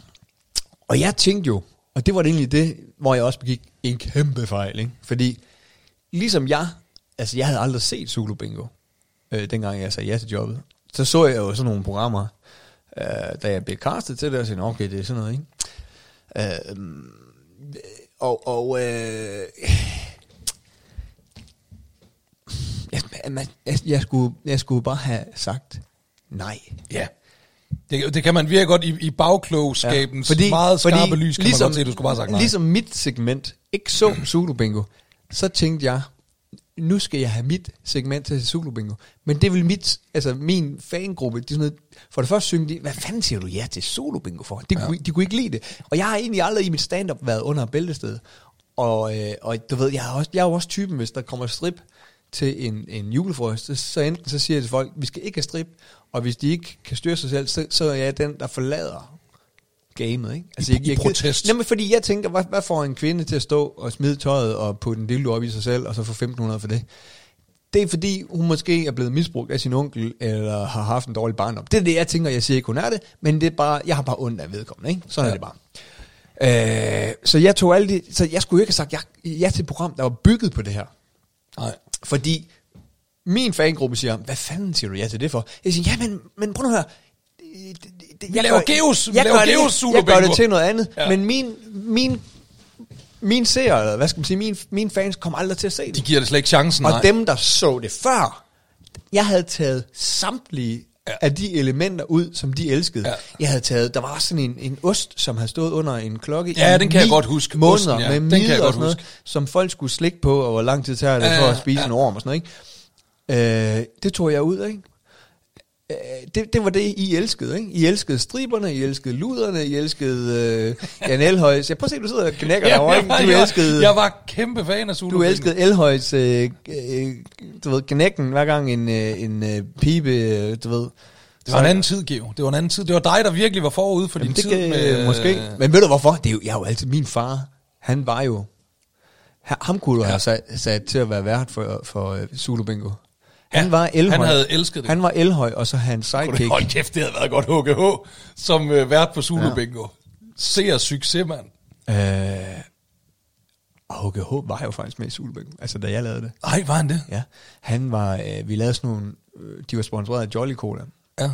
Og jeg tænkte jo, og det var det egentlig det, hvor jeg også begik en kæmpe fejl, ikke? Fordi ligesom jeg, altså jeg havde aldrig set Zulu Bingo, øh, dengang jeg sagde ja til jobbet. Så så jeg jo sådan nogle programmer, øh, da jeg blev castet til det, og sagde, okay, det er sådan noget, ikke? Øh, og og øh, *sighs* jeg, man, jeg, jeg, skulle, jeg skulle bare have sagt nej. ja. Det, det kan man virkelig godt i, i bagklogskabens ja, meget skarpe lys, kan man godt se, du skulle bare sagt nej. Ligesom mit segment ikke så Zulu Bingo, så tænkte jeg, nu skal jeg have mit segment til Zulu Bingo. Men det vil mit, altså min fangruppe, de sådan noget, for det første synge de, hvad fanden siger du ja til Zulu Bingo for? De, ja. kunne, de kunne ikke lide det. Og jeg har egentlig aldrig i mit stand-up været under bæltested. Og, øh, og du ved, jeg er, også, jeg er jo også typen, hvis der kommer strip til en, en julefrokost, så, så enten så siger jeg til folk, vi skal ikke have strip, og hvis de ikke kan styre sig selv, så, så er jeg den, der forlader gamet, ikke? Altså, I- i protest. Jamen, fordi jeg tænker, hvad, hvad får en kvinde til at stå og smide tøjet og putte en dildo op i sig selv, og så få 1500 for det? Det er fordi, hun måske er blevet misbrugt af sin onkel, eller har haft en dårlig barndom. Det er det, jeg tænker, jeg siger ikke, hun er det, men det er bare, jeg har bare ondt af vedkommende, ikke? Sådan ja. er det bare. Øh, så jeg tog alle de, så jeg skulle jo ikke have sagt ja, ja til et program, der var bygget på det her. Nej. Fordi Min fangruppe siger, hvad fanden siger du ja til det for? Jeg siger, ja, men, men prøv nu her. Det- det- det- jeg laver geos- vi jeg laver gør det- geos Jeg gør det til noget andet. Ja. Men min, min, min eller hvad skal man sige, min, mine fans kommer aldrig til at se det. De giver det slet ikke chancen, Og nej. dem, der så det før, jeg havde taget samtlige Ja. af de elementer ud, som de elskede. Ja. Jeg havde taget, der var sådan en, en ost, som havde stået under en klokke Ja, i den kan jeg godt huske. måneder Osten, ja. med Den kan jeg og sådan noget, huske. som folk skulle slikke på, og hvor lang tid tager det Ja, for at spise ja. en orm og sådan noget, ikke? Øh, det tog jeg ud, ikke? Øh, det, det var det, I elskede, ikke? I elskede striberne, I elskede luderne, I elskede øh, Jan Elhøjs. Ja, prøv at se, du sidder og knækker derovre, ikke? Du jeg, elskede... jeg var kæmpe fan af Zulu Du elskede Elhøjs, øh, øh, du ved, knækken hver gang en, øh, en øh, pibe, øh, du ved. Det var en anden tid, Geo. Det var en anden tid. Det var dig, der virkelig var forud for din Jamen, det tid. kan, med, øh, måske. Men ved du hvorfor? Det er jo, jeg er jo altid, min far, han var jo, ha- ham kunne du Ja. have sat, sat til at være vært for, for uh, Zulu Bingo. Ja, Han var Elhøj. han havde elsket det. Han var Elhøj, og så hans sidekick. Hold kæft, det havde været godt HGH, som øh, vært på Zulu Ja. Bingo. Se og succes, mand. Øh, og HGH var jo faktisk med i Zulu Bingo, altså da jeg lavede det. Ej, var han det? Ja, han var, øh, vi lavede sådan nogle, øh, de var sponsoreret af Jolly Cola. Ja.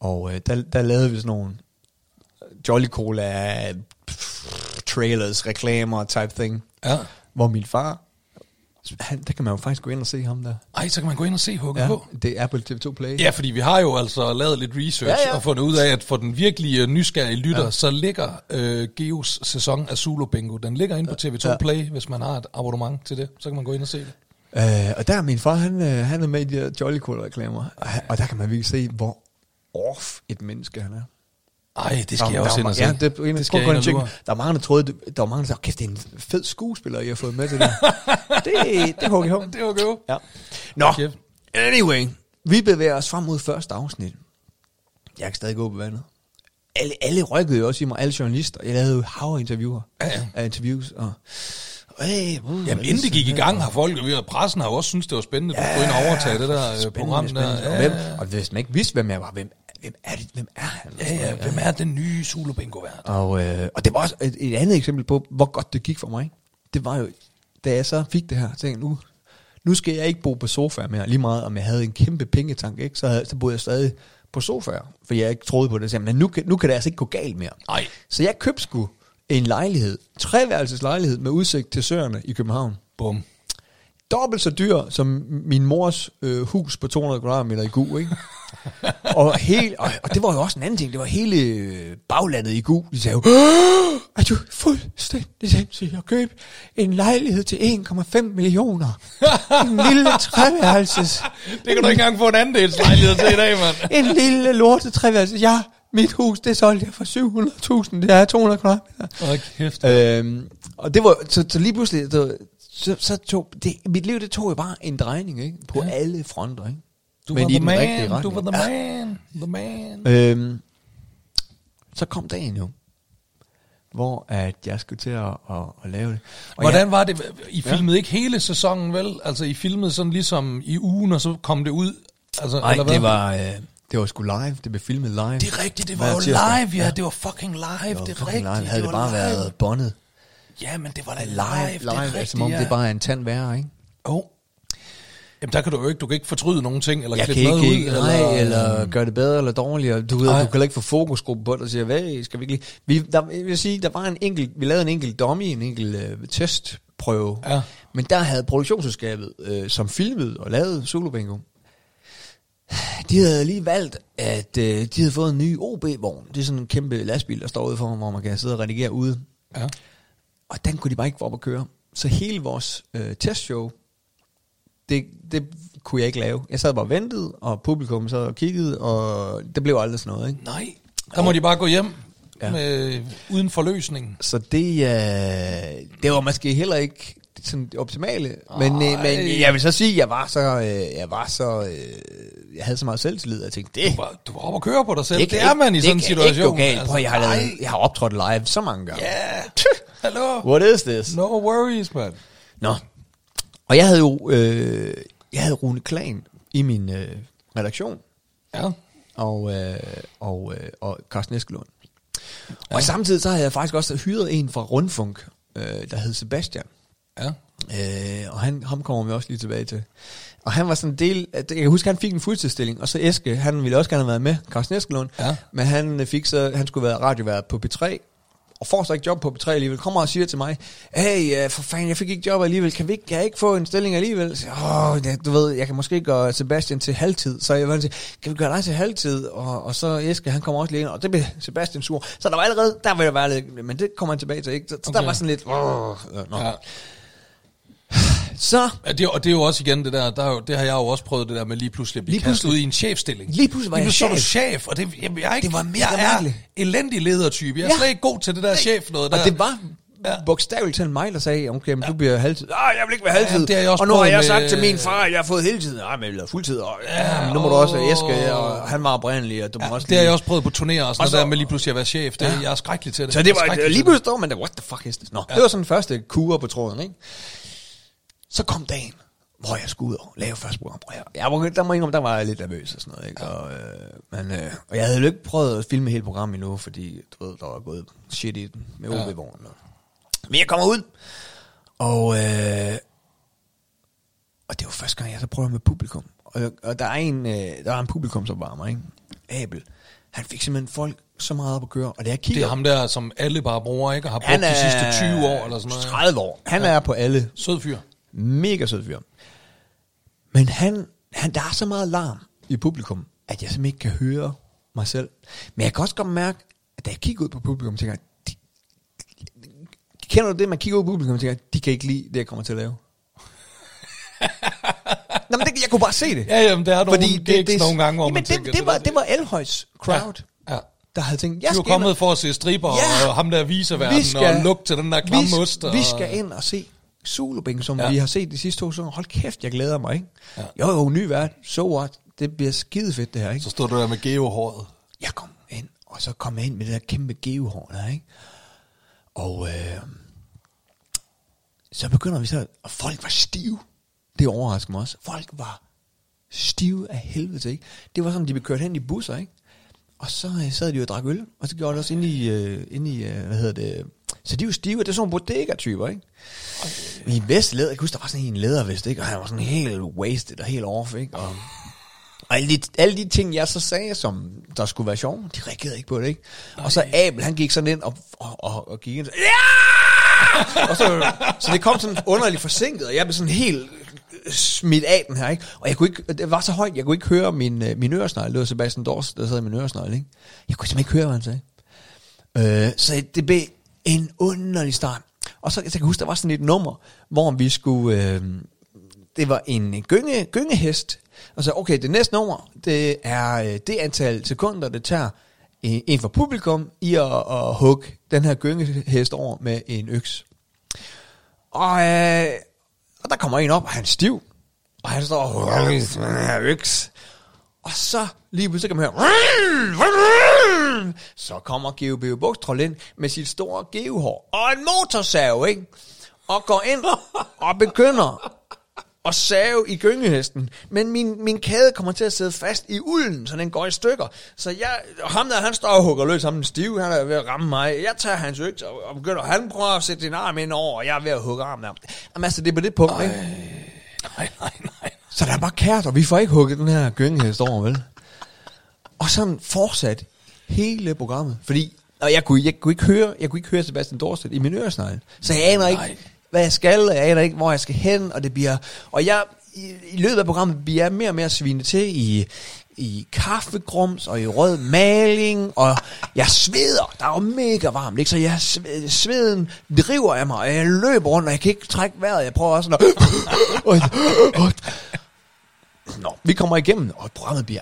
Og øh, der, der lavede vi sådan nogle Jolly Cola pff, trailers, reklamer type thing. Ja. Hvor min far, han, der kan man jo faktisk gå ind og se ham der. Ej, så kan man gå ind og se HGH. Ja, det er på TV2 Play. Ja, fordi vi har jo altså lavet lidt research ja, Ja, og fundet ud af, at for den virkelige øh, nysgerrige lytter, ja. så ligger øh, Geos sæson af Zulu Bingo. Den ligger inde på TV2 Ja. Play, hvis man har et abonnement til det. Så kan man gå ind og se det. Øh, og der er min far, han, øh, han er med i de her Jolly Cola reklamer. Og, og der kan man virkelig se, hvor off et menneske han er. Ej, det skal Der- jeg også ind og se. Ja, det, er en, det skal jeg ind og. Der er mange, der troede, der var mange, der sagde, kæft, det er en fed skuespiller, I har fået med til *laughs* det. det, det er HGH. Det er HGH. Ja. Nå, anyway. Vi bevæger os frem mod første afsnit. Jeg kan stadig gå på vandet. Alle, alle rykkede jo også i mig, alle journalister. Jeg lavede jo hav af interviewer. Ja, ja. Interviews. Og, hey, uh, Jamen, inden det gik i gang, har folk, og pressen har jo også synes det var spændende, at gå ind og overtage det der øh, program der. Spændende. Og, Ja, hvem, og hvis man ikke vidste, hvem jeg var, hvem, hvem er det? Hvem er han? ja, ja, hvem er den nye Zulu Bingo vært? Og, øh, og det var også et, et andet eksempel på, hvor godt det gik for mig. Det var jo, da jeg så fik det her, tænkte nu, nu skal jeg ikke bo på sofaer mere, lige meget om jeg havde en kæmpe pengetank, ikke? Så, havde, så boede jeg stadig på sofaer, for jeg ikke troede på det. Så jeg, men nu, kan- nu kan det altså ikke gå galt mere. Nej. Så jeg købte sgu en lejlighed, treværelses lejlighed med udsigt til søerne i København. Bum. Dobbelt så dyr som min mors øh, hus på 200 kvadratmeter i Gu, ikke? *laughs* og, helt, og, og, det var jo også en anden ting. Det var hele øh, baglandet i Gu. De sagde jo, "Åh, er du fuldstændig sindssyg at købe en lejlighed til 1,5 millioner? En lille treværelses. *laughs* Det kan du ikke engang få en andelslejlighed til i dag, mand. *laughs* En lille lortet treværelses. Ja, mit hus, det solgte jeg for 700.000. Det er 200 kvadratmeter. Åh, kæft. Øhm, og det var, så, så lige pludselig, så, så, så tog, det, mit liv, det tog jo bare en drejning, ikke? På Ja. ja. alle fronter, ikke? Du Men var i the den rigtige man, du retning. var the man, the man. Øhm, så kom dagen jo, hvor at jeg skulle til at, at, at lave det. Og Hvordan Jeg, var det? I filmede ikke hele sæsonen, vel? Altså, I filmede sådan ligesom i ugen, og så kom det ud? Altså, nej, eller hvad? det var, øh, det var sgu live. Det blev filmet live. Det er rigtigt, det Hver var jo tirsdag. live, ja. Det var fucking live, Det var det er rigtigt. live. Havde det, var bare live. været båndet Ja, men det var da live, live, det live er altså, rigtigt, som om ja. det bare er en tand værre, ikke? Oh. Jamen, der kan du jo ikke, du kan ikke fortryde nogen ting, eller Jeg klippe noget ikke, ud. nej, eller gøre det bedre eller dårligere. Du ved, du kan ikke få fokusgruppe på det og sige, hvad skal vi ikke lige... Vi, der, jeg vil sige, der var en enkelt, vi lavede en enkelt dummy, en enkelt øh, testprøve. Ja. Men der havde produktionsselskabet, øh, som filmede og lavede Solo Bingo, de havde lige valgt, at øh, de havde fået en ny OB-vogn. Det er sådan en kæmpe lastbil, der står ude for, hvor man kan sidde og redigere ude. Ja. Og den kunne de bare ikke få op at køre. Så hele vores øh, testshow, det, det kunne jeg ikke lave. Jeg sad bare og ventede, og publikum sad og kiggede, og det blev aldrig sådan noget. Ikke? Nej, der må de bare gå hjem ja. Med, uden forløsning. Så det, øh, det var måske heller ikke sådan det optimale. Men, øh, men jeg vil så sige, at jeg var så, øh, jeg var så, øh, jeg havde så meget selvtillid, at jeg tænkte, det, Du var, du var oppe og køre på dig selv. Det, kan det er man i det sådan en kan situation. Ikke gå galt. Prøv, jeg, har nej. lavet, jeg har optrådt live så mange gange. *laughs* Ja, hallo. What is this? No worries, man. Nå. Og jeg havde jo, øh, jeg havde Rune Klan i min øh, redaktion, Ja. og, øh, og, øh, og Carsten Eskelund. Ja. Og samtidig så havde jeg faktisk også hyret en fra Rundfunk, øh, der hed Sebastian. Ja. Øh, og han, ham kommer vi også lige tilbage til. Og han var sådan en del, at, jeg kan huske, han fik en fuldtidsstilling, og så Eske, han ville også gerne have været med, Carsten Eskelund, Ja. men han fik så, han skulle være radiovært på P3, og får så ikke job på P3 alligevel, kommer og siger til mig, hey, øh, for fanden, jeg fik ikke job alligevel, kan, vi ikke, kan jeg ikke få en stilling alligevel? Så, Åh, ja, du ved, jeg kan måske gøre Sebastian til halvtid, så jeg var sige, kan vi gøre dig til halvtid? Og, og så Eske, han kommer også lige ind, og det blev Sebastian sur. Så der var allerede, der vil jeg være lidt, men det kommer han tilbage til, ikke? Så, så der Okay. var sådan lidt, åh, øh, nå. Ja. Så Ja, det, er- og det er jo også igen det der, der er jo, det har jeg jo også prøvet det der med lige pludselig at blive Lige lige kastet pludselig- ud i en chefstilling. Lige pludselig var jeg så er du chef. chef, og det, jeg, jeg er ikke, Det var mega jeg er mærkeligt. elendig ledertype. Jeg er Ja. slet ikke god til det der chef noget der. Og det var Ja. bogstaveligt til mig, der sagde, okay, men ja. du bliver halvtid. Ah, jeg vil ikke være halvtid. Ja, det jeg også og nu har jeg med- sagt til min far, at jeg har fået heltid. Nej, men jeg vil have fuldtid. Og, ja, men nu må du også have Eske, og han var oprindelig, og du må Ja, også det har jeg lige- også prøvet på turnéer og sådan Og så- der med lige pludselig at være chef. Det, ja. Jeg er skrækkelig til det. Så det Jeg er var lige pludselig man der, what the fuck is this? Nå, ja. det var sådan den første kure på tråden, ikke? Så kom dagen, hvor jeg skulle ud og lave første program. Og jeg, jeg var, der må indrømme, der var jeg lidt nervøs og sådan noget, ikke? Ja. Og, øh, men, øh, og jeg havde jo ikke prøvet at filme hele programmet endnu, fordi du ved, der var gået shit i den med Ja. OB-vognen. og- Men jeg kommer ud, og, øh, og det var første gang, jeg så prøver med publikum. Og, og der er en, øh, der er en publikumsopvarmer, ikke? Abel. Han fik simpelthen folk så meget op at køre, og det jeg kigger... Det er ham der, som alle bare bruger, ikke? Og har brugt han de er sidste 20 år eller sådan noget. 30 år. Han ja. er på alle. Sød fyr. Mega sød fyr. Men han, han, der er så meget larm i publikum, at jeg simpelthen ikke kan høre mig selv. Men jeg kan også godt mærke, at da jeg kigger ud på publikum, tænker jeg, de, kender du det, man kigger ud på publikum og tænker, de kan ikke lide det, jeg kommer til at lave? *laughs* Nå, men det, jeg kunne bare se det. Ja, jamen, der er nogle gigs nogle gange, hvor jamen, man det, tænker, det, det var, det var Elhøjs crowd, Ja. ja. der havde tænkt, jeg Du er skal ind og- kommet for at se striber Ja. og ham der viserverden og lugte til den der klamme vi, ost. Og, Vi skal ind og se Solobænken, som Ja. vi har set de sidste to sæsoner. Hold kæft, jeg glæder mig, ikke? Ja. Jo, jo, ny vært. So what? Det bliver skide fedt, det her, ikke? Så stod du der med geohåret. Jeg kom ind, og så kom jeg ind med det der kæmpe geohorn der, ikke? Og øh, så begynder vi så, og folk var stive. Det overrasker mig også. Folk var stive af helvede ikke? Det var sådan, de blev kørt hen i busser, ikke? Og så øh, sad de jo og drak øl, og så gjorde det også inde i, øh, inde i øh, hvad hedder det, så de er jo stive, det er sådan nogle bodega-typer, ikke? I vest læder, jeg kan huske, der var sådan en lædervest, ikke? Og han var sådan helt wasted og helt off, ikke? Og, og alle de, alle de ting, jeg så sagde, som der skulle være sjov, de reagerede ikke på det, ikke? Og så Abel, han gik sådan ind og, og, og, og gik ind og ja! og så, så det kom sådan underligt forsinket, og jeg blev sådan helt smidt af den her, ikke? Og jeg kunne ikke, det var så højt, jeg kunne ikke høre min, øh, min øresnegl. Det var Sebastian Dors, der sad i min øresnegl, ikke? Jeg kunne simpelthen ikke høre, hvad han sagde. Øh, så det blev en underlig start. Og så, så kan jeg huske, der var sådan et nummer, hvor vi skulle... Øh, det var en gynge, gyngehest. Og så, okay, det næste nummer, det er øh, det antal sekunder, det tager øh, en fra publikum i at, at hugge den her gyngehest over med en øks. Og, øh, og der kommer en op, og han er stiv. Og han står og hugger den her øks. Og så lige pludselig kan man høre, så kommer Geo Beo Bukstrol ind med sit store geohår og en motorsav, ikke? Og går ind og begynder at save i gyngehesten. Men min, min kæde kommer til at sidde fast i ulden, så den går i stykker. Så jeg, og ham der, han står og hugger løs, ham den stive, han er ved at ramme mig. Jeg tager hans øks og, og begynder, han prøver at sætte sin arm ind over, og jeg er ved at hugge armen af. Jamen altså, det er på det punkt, ikke? Nej, nej, nej. Så der er bare kært, og vi får ikke hugget den her gyngehest over, vel? Og sådan fortsat hele programmet. Fordi, og jeg kunne, jeg kunne ikke høre, jeg kunne ikke høre Sebastian Dorset i min øresnegle. Så jeg aner ikke, Nej. hvad jeg skal, og jeg aner ikke, hvor jeg skal hen, og det bliver, og jeg, i, i løbet af programmet bliver jeg mere og mere svinet til i, i kaffegrums og i rød maling, og jeg sveder. Der er jo mega varmt, ikke? Så jeg, sved- sveden driver af mig, og jeg løber rundt, og jeg kan ikke trække vejret. Jeg prøver også sådan at... *laughs* Nå, vi kommer igennem, og programmet bliver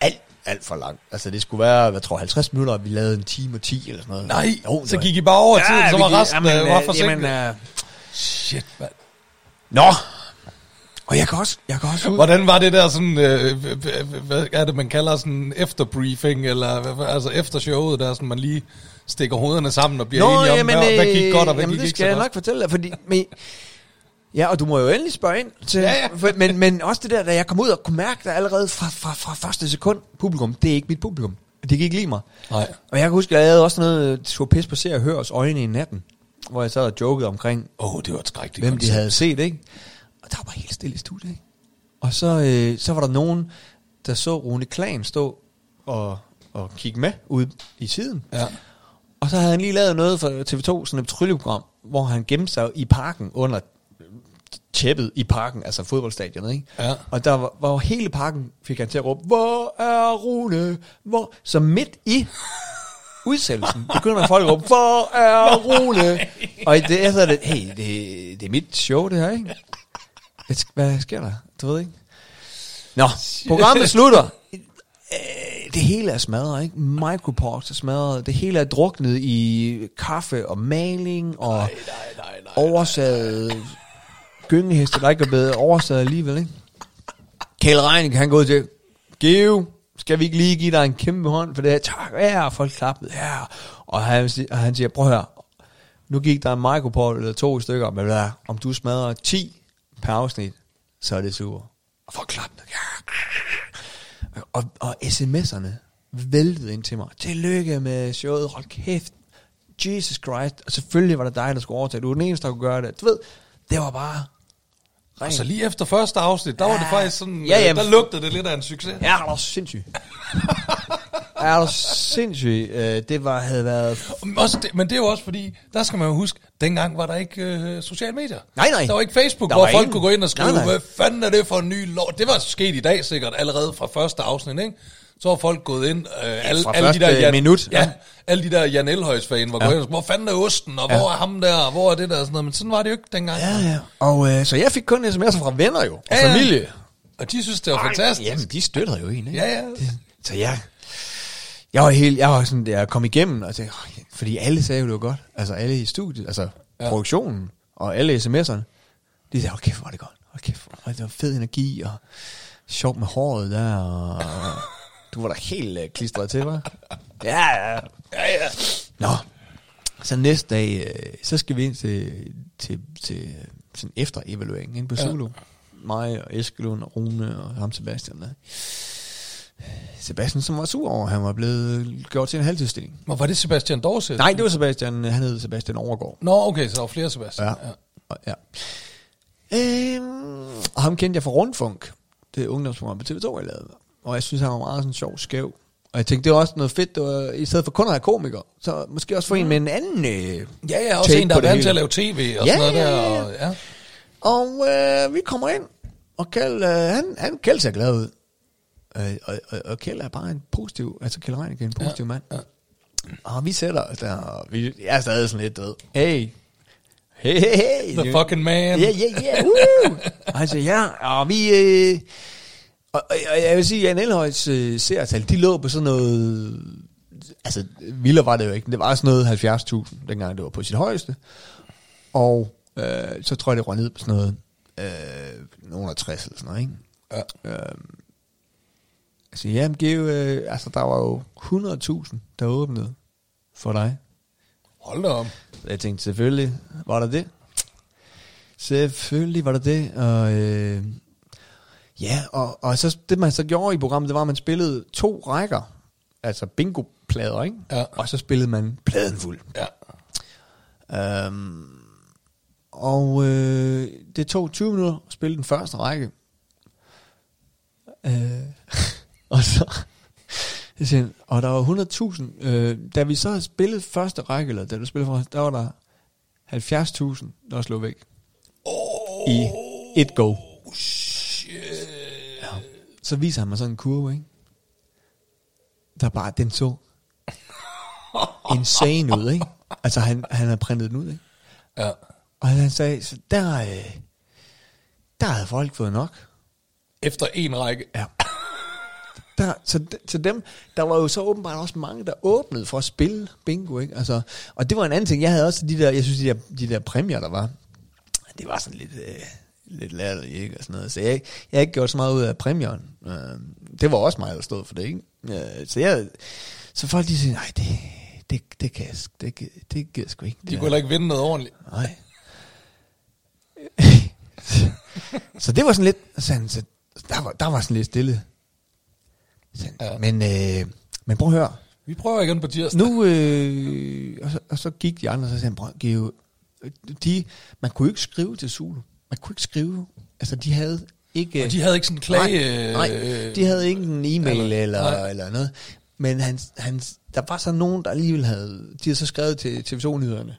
alt, alt for langt. Altså, det skulle være, hvad tror jeg, 50 minutter, og vi lavede en time og 10 eller sådan noget. Nej, Jo, så gik I bare over tiden, så var gik- resten jamen, øh, var øh, forsinket. Jamen, øh, Shit, mand. nå, og jeg kan også, jeg kan også ud. Hvordan var det der sådan, øh, hvad er det, man kalder sådan efterbriefing, eller altså efter showet, der sådan, man lige stikker hovederne sammen og bliver enige om, hvad, hvad gik godt og hvad jamen, gik det ikke skal så jeg godt. nok fortælle dig, fordi... Men, ja, og du må jo endelig spørge ind til... Ja, ja. For, men, men også det der, da jeg kom ud og kunne mærke der allerede fra, fra, fra første sekund, publikum, det er ikke mit publikum. Det kan ikke lide mig. Nej. Og jeg kan huske, at jeg havde også noget, tog pis på Se og Hørs øjne i natten, hvor jeg sad og jokede omkring, oh, det var et skrækkeligt hvem de havde set, ikke? Og der var helt stille i studiet, ikke? Og så, øh, så var der nogen, der så Rune Klan stå og, og kigge med ud i tiden. Ja. Og så havde han lige lavet noget for TV2, sådan et patruljeprogram, hvor han gemte sig i parken under tæppet i parken, altså fodboldstadionet, ikke? Ja. Og der var, var hele parken, fik han til at råbe, hvor er Rune? Hvor? Så midt i udsendelsen begynder folk at råbe, hvor er Rune? Og det er så det, hey, det, det er mit show, det her, ikke? Hvad, hvad sker der? Du ved ikke? Nå, programmet slutter. Øh, Det hele er smadret, ikke? Micropox er smadret. Det hele er druknet i kaffe og maling og nej, nej, nej, nej, oversaget gyngeheste, der ikke er blevet oversaget alligevel, ikke? Kjell Reining, han går ud til, Geo, skal vi ikke lige give dig en kæmpe hånd for det her? Tak, ja, folk klappede, ja. Og han, og han siger, prøv her, nu gik der en microport eller to stykker, men hvad, om du smadrer 10 per afsnit, så er det super. Og folk klappede, ja. Og, og sms'erne væltede ind til mig. Tillykke med showet, hold kæft. Jesus Christ. Og selvfølgelig var det dig, der skulle overtage. Du var den eneste, der kunne gøre det. Du ved, det var bare... Og så lige efter første afsnit, der var det faktisk sådan, Ja, ja, jamen. der lugtede det lidt af en succes. Ja, er du sindssyg. er du sindssyg. Øh, det var, havde været... Men Også det, men det er jo også fordi, der skal man jo huske, dengang var der ikke øh, sociale medier. Nej, nej. Der var ikke Facebook, Der hvor var folk ingen. kunne gå ind og skrive, Nej, nej. hvad fanden er det for en ny lov? Det var sket i dag sikkert allerede fra første afsnit, ikke? Så var folk gået ind, øh, alle, fra alle de der første minut, ja, ja. alle de der Jan Elhøjs fan var Ja. gået ind hvor fanden er osten, og Ja. hvor er ham der, og hvor er det der, og sådan noget. Men sådan var det jo ikke dengang. Ja, ja. Og øh, så jeg fik kun sms'er fra venner jo, og Ja, ja. familie. Og de synes, det var fantastisk. Jamen, de støtter jo en, ikke? Ja, ja. Så jeg, jeg var helt, jeg var sådan, jeg kom igennem, og tænkte, "Åh, fordi alle sagde jo, det var godt. Altså alle i studiet, altså Ja. ja. produktionen, og alle sms'erne. De sagde, kæft, hvor er det godt. Kæft, hvor er det var fed energi, og sjovt med håret der, og du var da helt uh, klistret til, var? *laughs* Ja, ja. Ja, ja. Nå, så næste dag, øh, så skal vi ind til, til, til øh, sådan efterevaluering inde på Ja. Zulu. Mig og Eskelund og Rune og ham Sebastian. Der. Sebastian, som var sur over, at han var blevet gjort til en halvtidsstilling. Men var det Sebastian Dorset? Nej, det var Sebastian, han hed Sebastian Overgaard. Nå, okay, så der var flere Sebastian. Ja. Og, ja. Øhm, og ham kendte jeg fra Rundfunk, det ungdomsprogram på TV2, jeg lavede. Og jeg synes, han var meget sådan sjov, skæv. Og jeg tænkte, det var også noget fedt, det var, i stedet for kun at have komiker, så måske også få en med en anden... Øh, Ja, ja, også take en, der er vant til at lave tv og Ja, sådan noget ja, der. ja. Og, ja. Og øh, vi kommer ind, og Kjeld, øh, han, han Kjeld ser glad ud. Øh, og, og, og Kjeld er bare en positiv, altså Kjeld Reinicke er en positiv ja, mand. ja. Og vi sætter os der, og vi, jeg er stadig sådan lidt død. Hey, hey, hey, hey. The fucking man. Ja, ja, ja, woo! *laughs* Og han siger, ja, og vi... Øh, og, og, jeg vil sige, at Jan Elhøjs øh, seertal, de lå på sådan noget... Altså, vildere var det jo ikke. Det var sådan noget 70.000, dengang det var på sit højeste. Og øh, så tror jeg, det røg ned på sådan noget... Øh, nogen af 60 eller sådan noget, ikke? Ja. Øhm, altså, jamen, Geo, øh, altså, der var jo 100.000, der åbnede for dig. Hold da om. Jeg tænkte, selvfølgelig var der det. Selvfølgelig var der det. Og, øh, ja, og, og så, det man så gjorde i programmet, det var, at man spillede to rækker. Altså bingo-plader, ikke? Ja. Og så spillede man pladen fuld. Ja. Um, og øh, det tog 20 minutter at spille den første række. Øh, *laughs* og så... og der var 100.000. Øh, da vi så havde spillet første række, eller da du spillede for der var der 70.000, der slog væk. Oh, I et go. Shit. Så viser han mig sådan en kurve, ikke? Der bare, den så *laughs* insane ud, ikke? Altså, han, han havde printet den ud, ikke? Ja. Og han sagde, så der, øh, der havde folk fået nok. Efter en række. Ja. Der, så, så dem, der var jo så åbenbart også mange, der åbnede for at spille bingo, ikke? Altså, og det var en anden ting. Jeg havde også de der, jeg synes, de der, de der præmier, der var, det var sådan lidt, øh, lidt latterligt, ikke? Og sådan noget. Så jeg, jeg har ikke gjort så meget ud af præmieren. Øh, det var også mig, der stod for det, ikke? Øh, så jeg, så folk de siger, nej, det, det, det kan jeg, det, det, det gider jeg sgu ikke. De kunne heller ikke vinde noget ordentligt. Nej. *laughs* så det var sådan lidt, sådan, så der, var, der var sådan lidt stille. Sådan, Ja. Men, øh, men prøv at høre. Vi prøver igen på tirsdag. Nu, øh, og, så, og så gik de andre, og så sagde han, prøv, Geo, de, man kunne jo ikke skrive til Zulu. Man kunne ikke skrive. Altså, de havde ikke Og de havde ikke sådan en klage... Nej, nej, øh, de havde ikke en e-mail eller- eller, nej. eller, noget. Men han, han, der var så nogen, der alligevel havde... De havde så skrevet til TV2-nyhederne.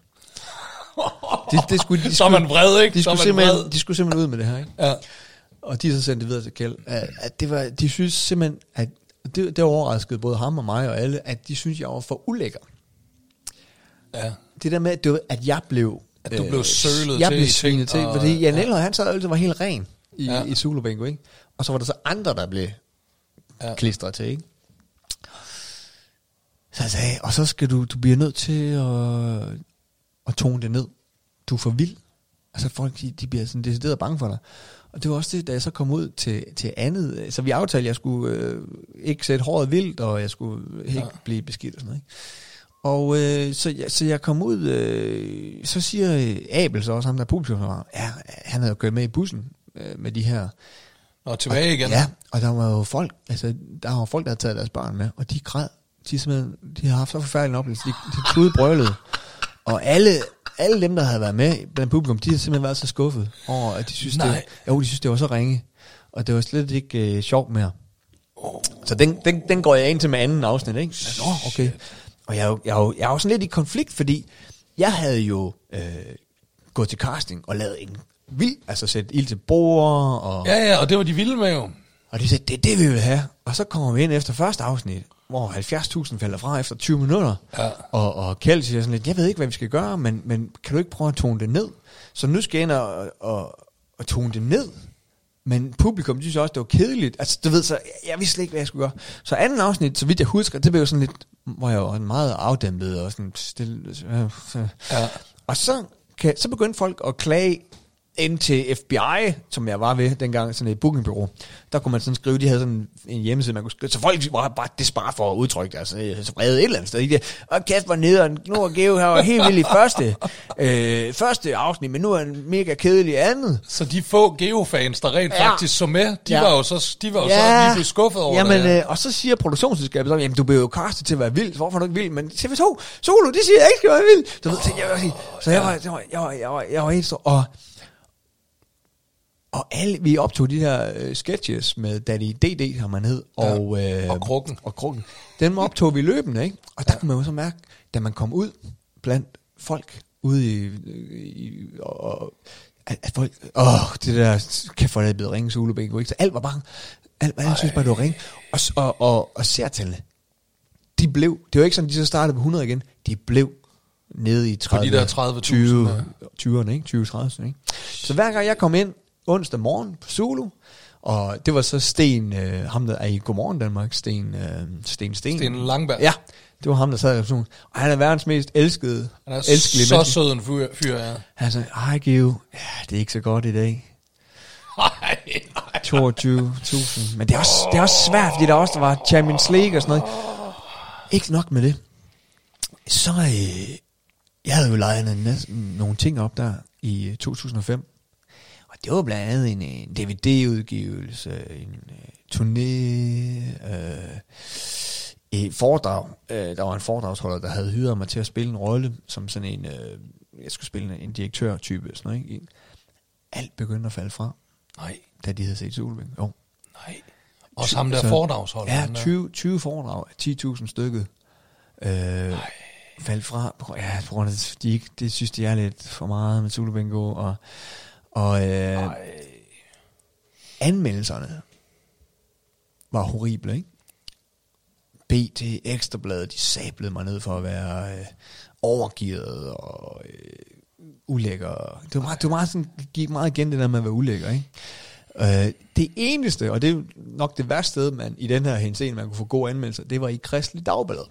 Det, det skulle, de *laughs* Så er man skulle- vred, ikke? De Så skulle, simpelthen, vred. de skulle simpelthen ud med det her, ikke? Ja. Og de så sendt det videre til Kjeld. At, at det var, de synes simpelthen, at det, det overraskede både ham og mig og alle, at de synes, jeg var for ulækker. ja. Det der med, at, det var, at jeg blev... At du blev sølet jeg til blev i svinet til, og- fordi Jan ja. Eller, han så altid var helt ren i, Ja. i Zulu Bingo, ikke? Og så var der så andre, der blev Ja. ja. klistret til, ikke? Så jeg sagde, og så skal du, du bliver nødt til at, at tone det ned. Du er for vild. Altså folk, de, de bliver sådan decideret bange for dig. Og det var også det, da jeg så kom ud til, til andet. Så vi aftalte, at jeg skulle øh, ikke sætte håret vildt, og jeg skulle ikke ja. blive beskidt og sådan noget. Ikke? Og øh, så, jeg, så jeg kom ud, øh, så siger øh, Abel så også, ham der er publikum, var, ja, han havde jo kørt med i bussen øh, med de her Og tilbage igen. Ja, og der var jo folk, altså der var folk, der havde taget deres børn med, og de græd. De, simpelthen, de har haft så forfærdelig en oplevelse. De, de tude brølede. Og alle, alle dem, der havde været med blandt publikum, de har simpelthen været så skuffet over, at de synes, Nej. det, jo, de synes, det var så ringe. Og det var slet ikke øh, sjovt mere. Så den, den, den går jeg ind til med anden afsnit, ikke? Nå, okay. Og jeg, er jo- jeg, er jo- jeg er jo sådan lidt i konflikt, fordi jeg havde jo øh, gået til casting og lavet en vild, altså sætte ild til bord og... Ja, ja, og det var de vilde med jo. Og de sagde, det er det, vi vil have. Og så kommer vi ind efter første afsnit, hvor 70.000 falder fra efter 20 minutter. Ja. Og, og Kjeld siger sådan lidt, jeg ved ikke, hvad vi skal gøre, men, men kan du ikke prøve at tone det ned? Så nu skal jeg ind og, og, og tone det ned. Men publikum, synes også, det var kedeligt. Altså, du ved, så jeg, jeg vidste slet ikke, hvad jeg skulle gøre. Så anden afsnit, så vidt jeg husker, det blev jo sådan lidt, hvor jeg var meget afdæmpet og sådan stille. Ja. Og så, kan, så begyndte folk at klage ind til FBI, som jeg var ved dengang, sådan et bookingbureau. Der kunne man sådan skrive, de havde sådan en hjemmeside, man kunne skrive, så folk var bare desperat for at udtrykke deres altså, vrede et eller andet sted. Ikke? Og Kasper Nederen, nu er Geo her var helt vild i første, øh, første afsnit, men nu er han mega kedelig i andet. Så de få geofans, der rent Ja. faktisk så med, de Ja. var jo så, de var jo så lige blevet skuffet over jamen, det. øh, og så siger produktionsselskabet så, jamen du blev jo castet til at være vild, så hvorfor er du ikke vild? Men TV2, Solo, de siger, jeg ikke skal være vild. Du ved, så jeg, var, så jeg var, jeg var, jeg var, jeg var, jeg var helt så, og, og alle, vi optog de her øh, sketches med Daddy DD, som han hed, og, øh, Og Krukken. Og Krukken. Dem optog vi løbende, ikke? Og der ja. kunne man jo så mærke, da man kom ud blandt folk ude i, i og, og at, at folk, åh, det der, kan få det blevet ringe Zulu Bingo, ikke? Så alt var bare, alt, alle synes bare, det var ringe. Og, og, og, og seertallene, de blev, det var ikke sådan, de så startede på 100 igen, de blev nede i 30, de der 30.000, 20, ja. 20'erne, ikke? 20 30 ikke? Så hver gang jeg kom ind onsdag morgen på Zulu, og det var så Sten, øh, ham der er i Godmorgen Danmark, Sten, øh, Sten Sten. Sten Langberg. Ja, det var ham, der sad i receptionen. Og han er verdens mest elskede, Han er elskelige så menneske. sød en fyr, fyr ja. Han sagde, hej Geo, ja, det er ikke så godt i dag. Ej, 22.000. Men det er, også, det er også svært, fordi der også der var Champions League og sådan noget. Ikke nok med det. Så, øh, jeg havde jo lejet næsten nogle ting op der i øh, 2005. Og det var blandt andet en, en DVD-udgivelse, en øh, turné, øh, et foredrag. Øh, der var en foredragsholder, der havde hyret mig til at spille en rolle, som sådan en, øh, jeg skulle spille en direktør-type. Sådan noget, ikke? Alt begyndte at falde fra nej, da de havde set Solving. Jo. nej. Og ham der foredragsholder. Ja, han der. 20, 20 foredrag, 10.000 stykket. Øh, faldt fra, ja, på grund af, de det synes de er lidt for meget med Zulu Bingo, og, og øh, anmeldelserne var horrible, ikke? BT, Ekstrabladet, de sablede mig ned for at være øh, overgivet og øh, ulækker. Det var meget, det var meget sådan, gik meget igen det der med at være ulækker, ikke? Øh, det eneste, og det er nok det værste sted, man i den her henseende, man kunne få gode anmeldelser, det var i Kristelig Dagblad.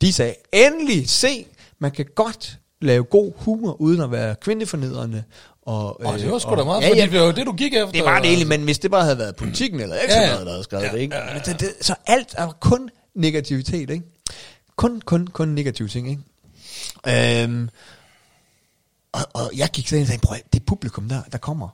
De sagde, endelig se, man kan godt lave god humor, uden at være kvindefornedrende. Og, Åh, det var øh, sgu da meget, ja, fordi ja, det var jo det, du gik efter. det var det egentlig, men hvis det bare havde været politikken eller ekstra Ja, ja, der havde skrevet Ja, det, ikke? ja, ja. Det, det, så alt er kun negativitet, ikke? Kun, kun, kun negative ting, ikke? Øhm, og, og jeg gik så ind og sagde, prøv det publikum der, der kommer,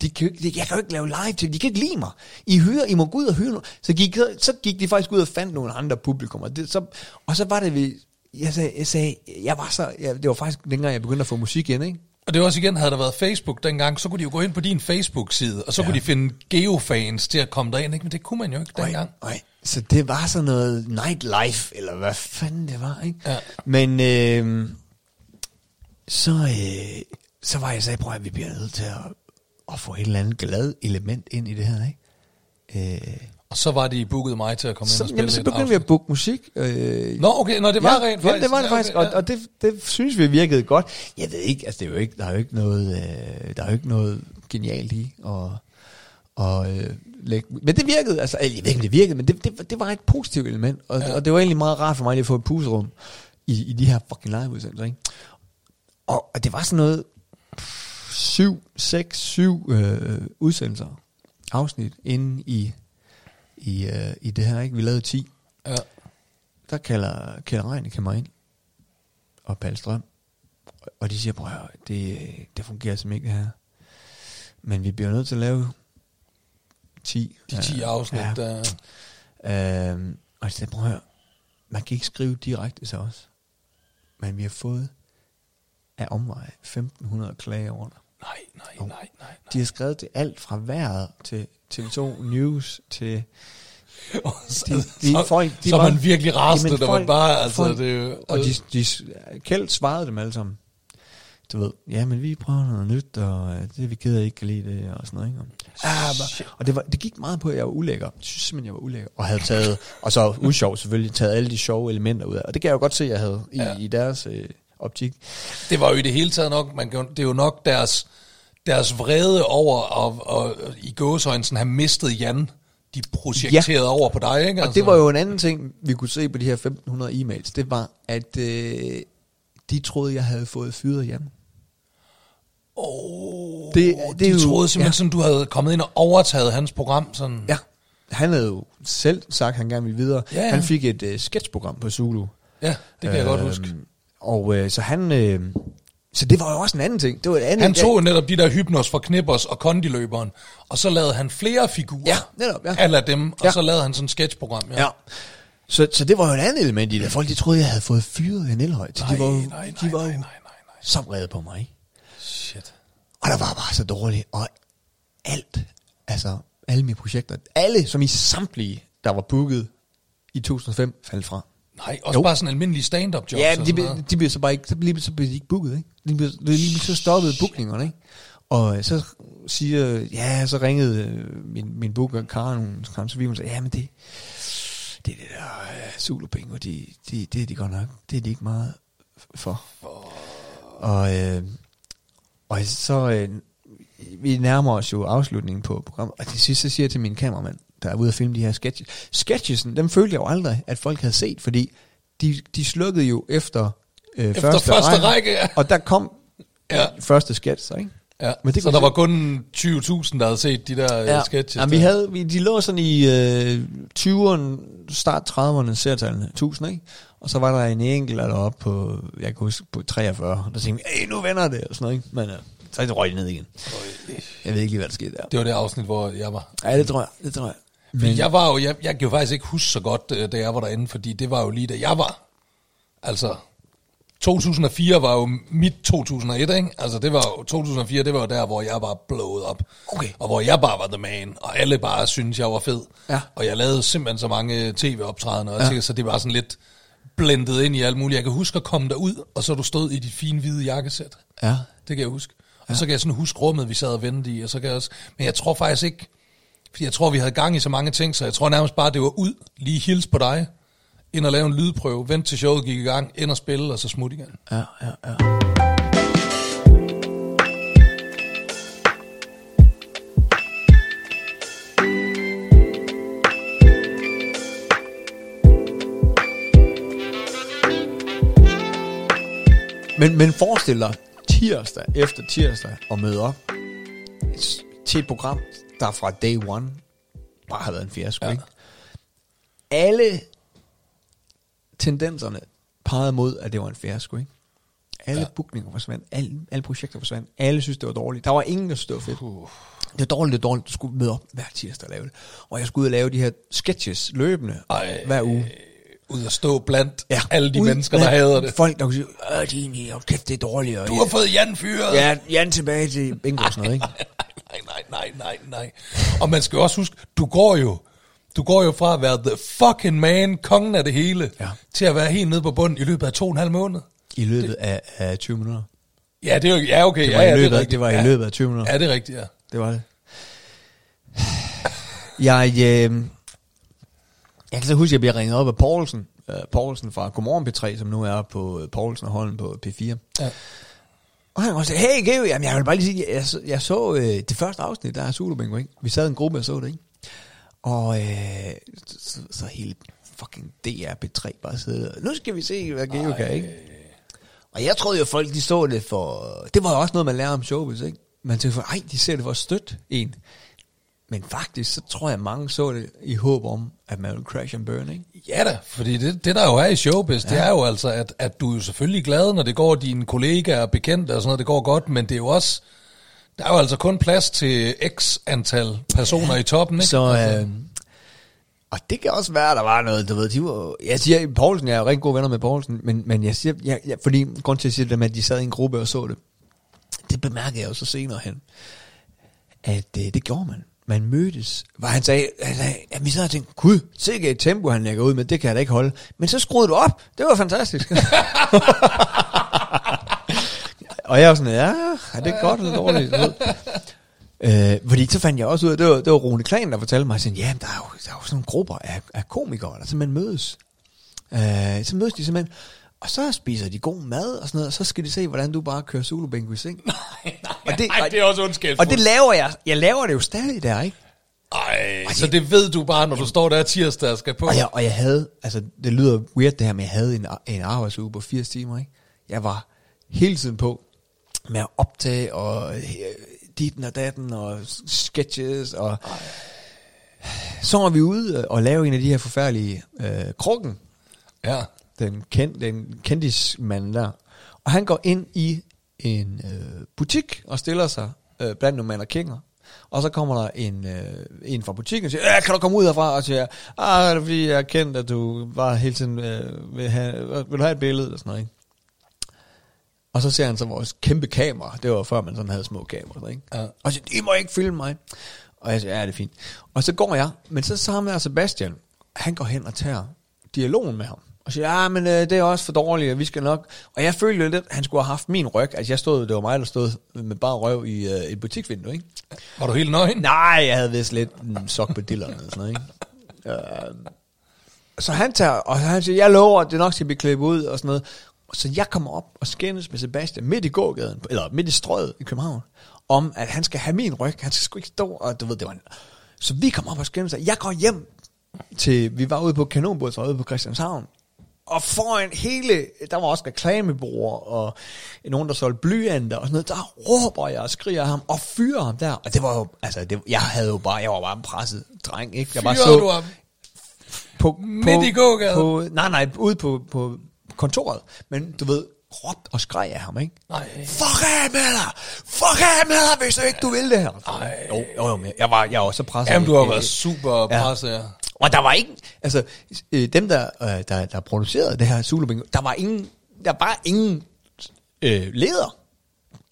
de kan ikke, de, jeg kan jo ikke lave live til, de kan ikke lide mig. I hører, I må gå ud og høre noget. Så gik, så, så gik de faktisk ud og fandt nogle andre publikummer. Det, så, og så var det vi, jeg sagde, jeg, sagde, jeg var så, jeg, det var faktisk dengang jeg begyndte at få musik ind, ikke? Og det var også igen, havde der været Facebook dengang, så kunne de jo gå ind på din Facebook-side, og så ja. kunne de finde geofans til at komme derind, ikke? men det kunne man jo ikke dengang. Nej, så det var sådan noget nightlife, eller hvad fanden det var, ikke? Ja. Men øh, så, øh, så var jeg sagde, prøv at vi bliver nødt til at, at få et eller andet glad element ind i det her, ikke? Øh, Og så var de booket mig til at komme ind så, og spille jamen, så begyndte vi at booke musik. Øh, Nå, okay, nå, det var rent ja, det var det Ja, faktisk, okay, og, og det, det synes vi virkede godt. Jeg ved ikke, altså det er jo ikke, der er jo ikke noget, øh, der er jo ikke noget genialt i og, og øh, lægge, men det virkede, altså jeg ved ikke, om det virkede, men det, det, det var et positivt element, og, Ja. ja. og det var egentlig meget rart for mig lige at få et puserum i, i de her fucking liveudsendelser, ikke? Og, og det var sådan noget syv, seks, syv øh, udsendelser, afsnit inde i, i, øh, i det her, ikke? Vi lavede 10 Ja. der kalder Kjell Reinicke mig ind, og Palle Strøm, og de siger, prøv det, det fungerer simpelthen ikke det her. Men vi bliver nødt til at lave 10. De 10 afsnit, Ja. der... Øhm, og jeg sagde, prøv at høre, man kan ikke skrive direkte til os. Men vi har fået af omvej 1500 klager over dig. Nej, nej, nej, nej. De har skrevet til alt fra vejret til TV2 News til... nej. De, de, så, folk, de så var- man virkelig rasende, man folk- bare... Altså, folk- det jo, Og de, de, Kjeld svarede dem alle sammen. Du ved, ja, men vi prøver noget nyt, og øh, det vi ked af, ikke kan lide det, og sådan noget. Ikke? Ah, bare, og det, var, det gik meget på, at jeg var ulækker. Jeg synes simpelthen, jeg var ulækker. Og havde taget, og så usjov selvfølgelig, taget alle de sjove elementer ud af. Og det kan jeg jo godt se, jeg havde i, ja. i deres øh, optik. Det var jo i det hele taget nok, man det er jo nok deres, deres vrede over at, og, i gåsøjne sådan have mistet Jan, de projekterede ja. over på dig, ikke? Altså, Og det var jo en anden ting, vi kunne se på de her 1500 e-mails. Det var, at øh, de troede, jeg havde fået fyret Jan. Oh, Det- det, de jo- troede simpelthen, ja. sådan, du havde kommet ind og overtaget hans program. Sådan. Ja. Han havde jo selv sagt, at han gerne ville videre. Ja, ja. Han fik et øh, sketchprogram på Zulu. ja, det kan jeg godt Øhm, huske. Og øh, så han... Øh, så det var jo også en anden ting. Det var et andet, Han tog jo netop de der hypnos fra Knippers og kondiløberen, og så lavede han flere figurer Ja, netop, ja. af dem, og Ja. så lavede han sådan et sketchprogram. Ja. Ja. Så, så det var jo et andet element i det. Folk de troede, jeg havde fået fyret en elhøj. Så Nej, de var, jo- nej, nej, de var nej, nej, nej, nej. så vrede på mig. Shit. Og der var bare så dårligt. Og alt, altså alle mine projekter, alle som i samtlige, der var booket i 2005, faldt fra. Nej, også Jo. bare sådan en almindelig stand-up job. Ja, men de, de blev så bare ikke, så blev, så blev de ikke booket, ikke? De blev, de, lige så stoppede bookingerne, ikke? Og øh, så siger, ja, så ringede øh, min, min booker, Karen, kom så vi og sagde, ja, men det, det er det der uh, Zulu-bingo, de, de, det er de godt nok, det er de ikke meget for. Og, øh, og så, øh, vi nærmer os jo afslutningen på programmet, og til sidst så siger jeg til min kameramand, der er ude at filme de her sketches. Sketchesen, dem følte jeg jo aldrig, at folk havde set, fordi de, de slukkede jo efter, øh, Efter første række, ja. Og der kom Ja. ja. første sketch, så, ikke? Ja, Men det så der se- var kun 20.000, der havde set de der ja. sketches. Jamen, vi der. havde, vi, de lå sådan i øh, 20'erne, start 30'erne, sertallene, 1000, ikke? Og så var der en enkelt, der oppe på, jeg kan huske, på 43. Der tænkte hey, nu vender det, og sådan noget, ikke? Men øh, så røg det ned igen. Jeg ved ikke lige, hvad der skete der. Det var det afsnit, hvor jeg var. Ja, det tror jeg, det tror jeg. Men jeg var jo, jeg, jeg kan jo faktisk ikke huske så godt, øh, da jeg var derinde, fordi det var jo lige da jeg var. Altså, 2004 var jo mit 2001, ikke? Altså, det var jo, 2004, det var jo der, hvor jeg var blowet op. Okay. Og hvor jeg bare var the man, og alle bare syntes, jeg var fed. Ja. Og jeg lavede simpelthen så mange tv-optrædener, og Ja. ja. så det var sådan lidt blendet ind i alt muligt. Jeg kan huske at komme derud, og så du stod i dit fine hvide jakkesæt. Ja. Det kan jeg huske. Og så kan jeg sådan huske rummet, vi sad og ventede i, og så kan jeg også... Men jeg tror faktisk ikke... Fordi jeg tror, vi havde gang i så mange ting, så jeg tror nærmest bare, det var ud, lige hils på dig, ind og lave en lydprøve, vent til showet gik i gang, ind og spille, og så smut igen. Ja, ja, ja. Men, men forestil dig tirsdag efter tirsdag og møde op til et program, der fra day one bare har været en fiasko, Ja. ja. ikke? Alle tendenserne pegede mod, at det var en fiasko, ikke? Alle Ja. ja. bookninger forsvandt, alle, alle projekter forsvandt, alle synes, det var dårligt. Der var ingen, der var fedt. Det var dårligt, det var dårligt. Du skulle møde op hver tirsdag og lave det. Og jeg skulle ud og lave de her sketches løbende Ej. hver uge. ud at stå blandt Ja, ja, alle de mennesker, der hader det. Folk, der kunne sige, øh, din, kæft, det er dårligt. Og Du har fået Jan fyret. Ja, Jan tilbage til bingo og sådan noget, ikke? *laughs* nej, nej, nej, nej. Og man skal jo også huske, du går jo, du går jo fra at være the fucking man, kongen af det hele, Ja. til at være helt nede på bunden i løbet af to og en halv måned. I løbet af, af 20 minutter. Ja, det er jo, ja, okay. Det var, ja, ja, i, løbet, rigtigt. det var ja. i løbet af 20 minutter. Ja, det er rigtigt, ja. Det var det. Jeg, øh, jeg kan så huske, at jeg bliver ringet op af Poulsen, øh, Poulsen fra Godmorgen P3, som nu er på øh, Poulsen og Holden på P4. Ja. Og han så, hey Geo, jamen jeg vil bare lige sige, jeg, så- jeg så øh, det første afsnit, der er Zulu Bingo, ikke? Vi sad i en gruppe og så det, ikke? Og øh, så, så hele fucking DR P3 bare sidder, nu skal vi se, hvad Geo kan, ikke? Og jeg troede jo, folk de så det for... Det var jo også noget, man lærer om showbiz, ikke? Man tænkte for, ej, de ser det for at støtte en. Men faktisk, så tror jeg, mange så det i håb om, at man ville crash and burn, ikke? Ja da, fordi det, det der jo er i showbiz, ja. det er jo altså, at, at du er jo selvfølgelig glad, når det går dine kollegaer og bekendte og sådan noget, det går godt, men det er jo også, der er jo altså kun plads til x antal personer ja. i toppen, ikke? Så, Altså, øh, og det kan også være, at der var noget, du ved, de var, jeg siger, Poulsen, jeg er jo rigtig gode venner med Poulsen, men, men jeg siger, jeg, jeg, fordi grund til at sige det med, at de sad i en gruppe og så det, det bemærkede jeg jo så senere hen, at øh, det gjorde man. Man mødtes, hvor han sagde, at vi sad og tænkte, gud, sikke et tempo, han lægger ud med, det kan jeg da ikke holde. Men så skruede du op, det var fantastisk. *laughs* og jeg var sådan, ja, er det godt eller dårligt? Øh, fordi så fandt jeg også ud af, det var, det var Rune Klan, der fortalte mig, sådan, ja, der er, jo, der er jo sådan nogle grupper af, af komikere, der simpelthen mødes. Øh, så mødes de simpelthen, og så spiser de god mad og sådan noget, og så skal de se, hvordan du bare kører solo bingo i seng. *laughs* nej, nej, og det- nej, det er også ondskabsfuldt. Og det laver jeg, jeg laver det jo stadig der, ikke? Ej, så det ved du bare, når du står der tirsdag og skal på. Og jeg, og jeg havde, altså det lyder weird det her, men jeg havde en, en arbejdsuge på 80 timer, ikke? Jeg var hele tiden på med at optage og øh, ditten og datten og sketches og så var vi ude og lave en af de her forfærdelige øh, krukken, Ja. Den, kend, den kendismand der. Og han går ind i en øh, butik og stiller sig øh, blandt nogle mannequiner. Og så kommer der en, øh, en fra butikken og siger, "Ja, kan du komme ud herfra? Og siger, ah, er det fordi jeg er kendt, at du bare hele tiden øh, vil, have, vil du have et billede? Eller sådan noget, ikke? Og så ser han så vores kæmpe kamera. Det var før man sådan havde små kameraer. Ikke? Ja. Og så siger, I må ikke filme mig. Og jeg siger, ja, det er fint. Og så går jeg, men så sammen med Sebastian, han går hen og tager dialogen med ham. Og siger, ja, men øh, det er også for dårligt, og vi skal nok... Og jeg følte lidt, at han skulle have haft min ryg. Altså jeg stod, det var mig, der stod med bare røv i øh, et butiksvindue, ikke? Var du helt nøgen? Nej, jeg havde vist lidt en sok på dillerne og sådan noget, ikke? Øh, så han tager, og han siger, jeg lover, at det nok skal blive klippet ud og sådan noget. Og så jeg kommer op og skændes med Sebastian midt i gågaden, eller midt i strøget i København, om at han skal have min ryg. Han skal sgu ikke stå, og du ved, det var en... Så vi kommer op og skændes, jeg går hjem til, vi var ude på kanonbåd, ude på Christianshavn, og foran hele, der var også reklamebureauer, og nogen, der solgte blyanter og sådan noget, der råber jeg og skriger ham, og fyrer ham der. Og det var jo, altså, det, jeg havde jo bare, jeg var bare en presset dreng, ikke? Jeg bare Fyrede du ham? på, Midt i gågaden? På, nej, nej, ude på, på kontoret. Men du ved, råbt og skreg af ham, ikke? Nej. Fuck af med dig! Fuck af med dig, hvis du ikke du vil det her. Ej. Jo, jo, jo, jeg var, jeg var så presset. Jamen, du har Øh, været super presset, ja. Og der var ikke, altså, øh, dem der, øh, der, der producerede det her Zulu Bingo, der var ingen, der var ingen øh, leder.